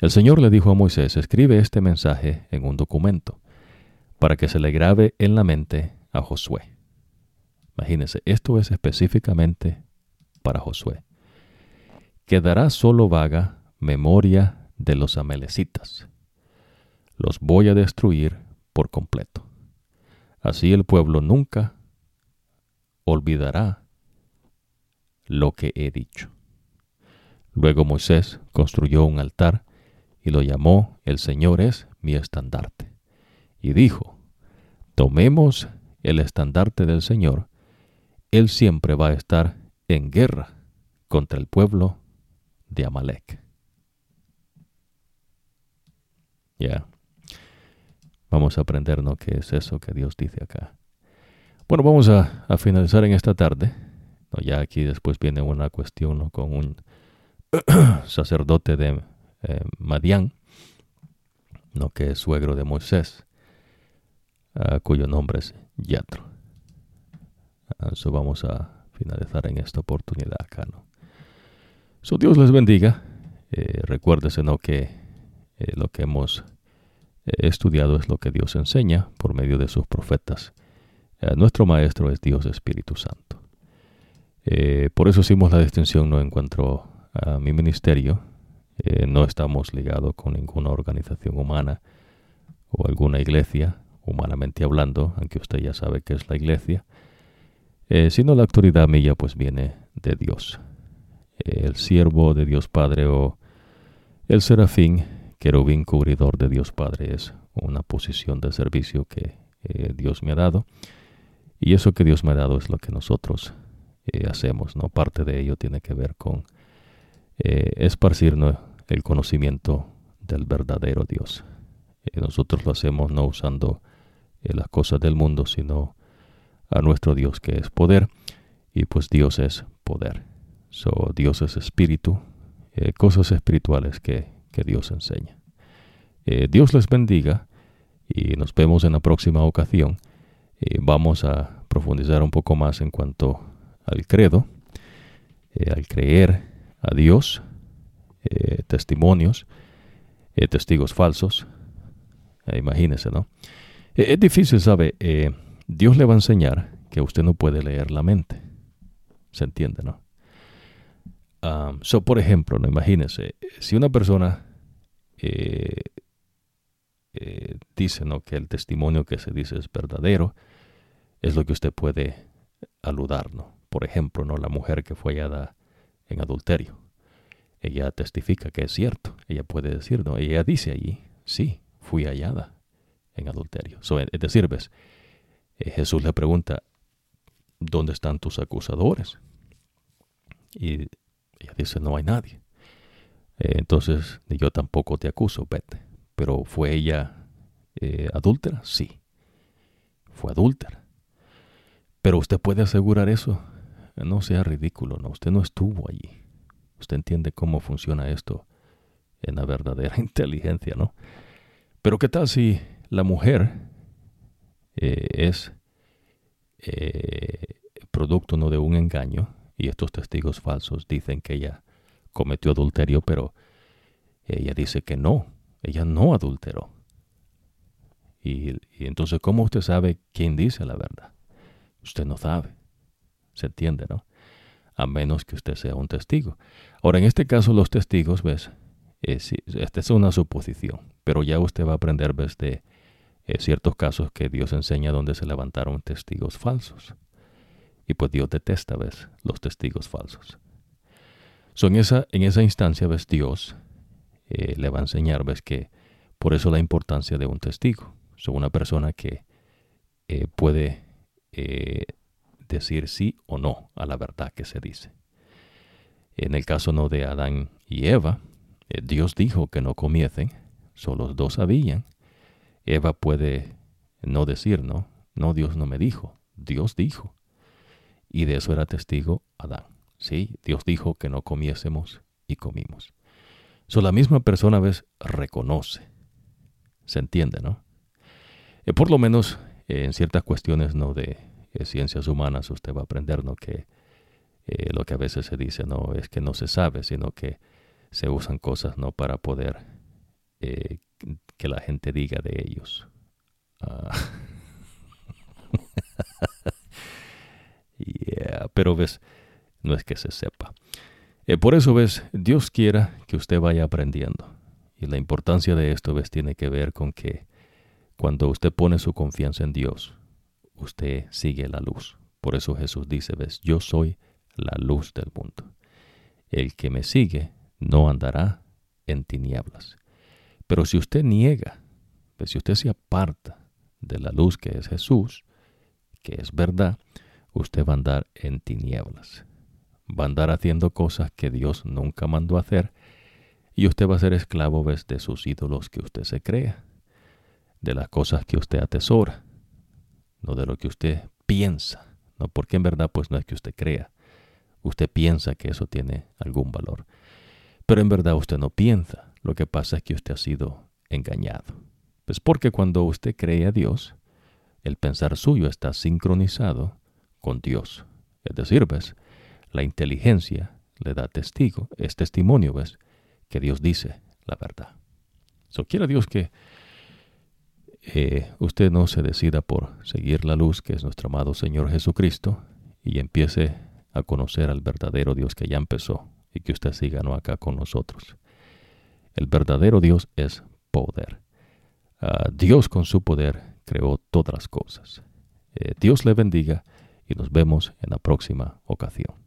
El Señor le dijo a Moisés, escribe este mensaje en un documento para que se le grabe en la mente a Josué. Imagínense, esto es específicamente para Josué. Quedará solo vaga memoria de los amelecitas. Los voy a destruir por completo. Así el pueblo nunca olvidará lo que he dicho. Luego Moisés construyó un altar y lo llamó El Señor es mi estandarte. Y dijo, tomemos el estandarte del Señor él siempre va a estar en guerra contra el pueblo de Amalek. Ya. Vamos a aprender, ¿no? ¿Qué es eso que Dios dice acá? Bueno, vamos a, finalizar en esta tarde. Ya aquí después viene una cuestión con un sacerdote de eh, Madián, ¿no? que es suegro de Moisés, ah, cuyo nombre es Yatro. Eso vamos a finalizar en esta oportunidad acá. ¿no? So, Dios les bendiga. Eh, recuérdese ¿no? que eh, lo que hemos estudiado es lo que Dios enseña por medio de sus profetas. Eh, nuestro Maestro es Dios Espíritu Santo. Eh, por eso hicimos la distinción no en cuanto a mi ministerio. Eh, no estamos ligados con ninguna organización humana o alguna iglesia, humanamente hablando, aunque usted ya sabe que es la iglesia, sino la autoridad mía pues viene de Dios. el siervo de Dios Padre o el serafín querubín cubridor de Dios Padre es una posición de servicio que eh, Dios me ha dado. Y eso que Dios me ha dado es lo que nosotros eh, hacemos, ¿no? Parte de ello tiene que ver con eh, esparcir el conocimiento del verdadero Dios. nosotros lo hacemos no usando las cosas del mundo, sino a nuestro Dios que es poder. Y pues Dios es poder. So, Dios es espíritu, cosas espirituales que que Dios enseña. Eh, Dios les bendiga y nos vemos en la próxima ocasión. Eh, vamos a profundizar un poco más en cuanto al credo, eh, al creer a Dios, testimonios, testigos falsos. imagínense, ¿no? es difícil, ¿sabe? Dios le va a enseñar que usted no puede leer la mente. ¿Se entiende, no? Um, so, por ejemplo, no imagínese, si una persona eh, eh, dice ¿no? que el testimonio que se dice es verdadero, es lo que usted puede aludar, ¿no? Por ejemplo, ¿no? la mujer que fue hallada en adulterio. Ella testifica que es cierto. Ella puede decir, ¿no? Ella dice allí, sí, fui hallada en adulterio. es decir, ves, Jesús le pregunta, ¿dónde están tus acusadores? Y ella dice, no hay nadie. Eh, entonces, yo tampoco te acuso, vete. Pero ¿fue ella eh, adúltera? Sí. Fue adúltera. Pero usted puede asegurar eso. No sea ridículo, ¿no? Usted no estuvo allí. Usted entiende cómo funciona esto en la verdadera inteligencia, ¿no? Pero ¿qué tal si la mujer eh, es producto no de un engaño y estos testigos falsos dicen que ella cometió adulterio, pero ella dice que no, ella no adulteró. Y, entonces, ¿cómo usted sabe quién dice la verdad? Usted no sabe. ¿Se entiende, no? A menos que usted sea un testigo. Ahora, en este caso, los testigos, ¿ves? esta es una suposición, pero ya usted va a aprender, ¿ves? De eh, ciertos casos que Dios enseña donde se levantaron testigos falsos. Y pues Dios detesta, ¿ves? Los testigos falsos. So, en, esa, en esa instancia, ¿ves? Dios eh, le va a enseñar, ¿ves? Que por eso la importancia de un testigo. Son una persona que eh, puede decir sí o no a la verdad que se dice. En el caso no de Adán y Eva, Dios dijo que no comiesen, solo los dos sabían. Eva puede no decir, no, no, Dios no me dijo, Dios dijo. Y de eso era testigo Adán. Sí, Dios dijo que no comiésemos y comimos. So, la misma persona a veces reconoce. Se entiende, ¿no? Eh, por lo menos eh, en ciertas cuestiones no de eh, ciencias humanas usted va a aprender ¿no? que lo que a veces se dice no es que no se sabe, sino que se usan cosas no para poder que la gente diga de ellos. Ah. pero ves, no es que se sepa. Eh, por eso ves, Dios quiera que usted vaya aprendiendo. Y la importancia de esto ves tiene que ver con que cuando usted pone su confianza en Dios, usted sigue la luz. Por eso Jesús dice, ves, yo soy la luz del mundo. El que me sigue no andará en tinieblas. Pero si usted niega, ves, si usted se aparta de la luz que es Jesús, que es verdad, usted va a andar en tinieblas. va a andar haciendo cosas que Dios nunca mandó hacer y usted va a ser esclavo de sus ídolos que usted se crea, de las cosas que usted atesora, no de lo que usted piensa, no porque en verdad pues no es que usted crea, usted piensa que eso tiene algún valor, pero en verdad usted no piensa, lo que pasa es que usted ha sido engañado. Pues porque cuando usted cree a Dios, el pensar suyo está sincronizado con Dios. Es decir, ¿ves? La inteligencia le da testigo, es testimonio, ¿ves? Que Dios dice la verdad. So, quiera Dios que eh, usted no se decida por seguir la luz que es nuestro amado Señor Jesucristo y empiece a conocer al verdadero Dios que ya empezó y que usted siga ¿no? acá con nosotros. El verdadero Dios es poder. Ah, Dios con su poder creó todas las cosas. Eh, Dios le bendiga y nos vemos en la próxima ocasión.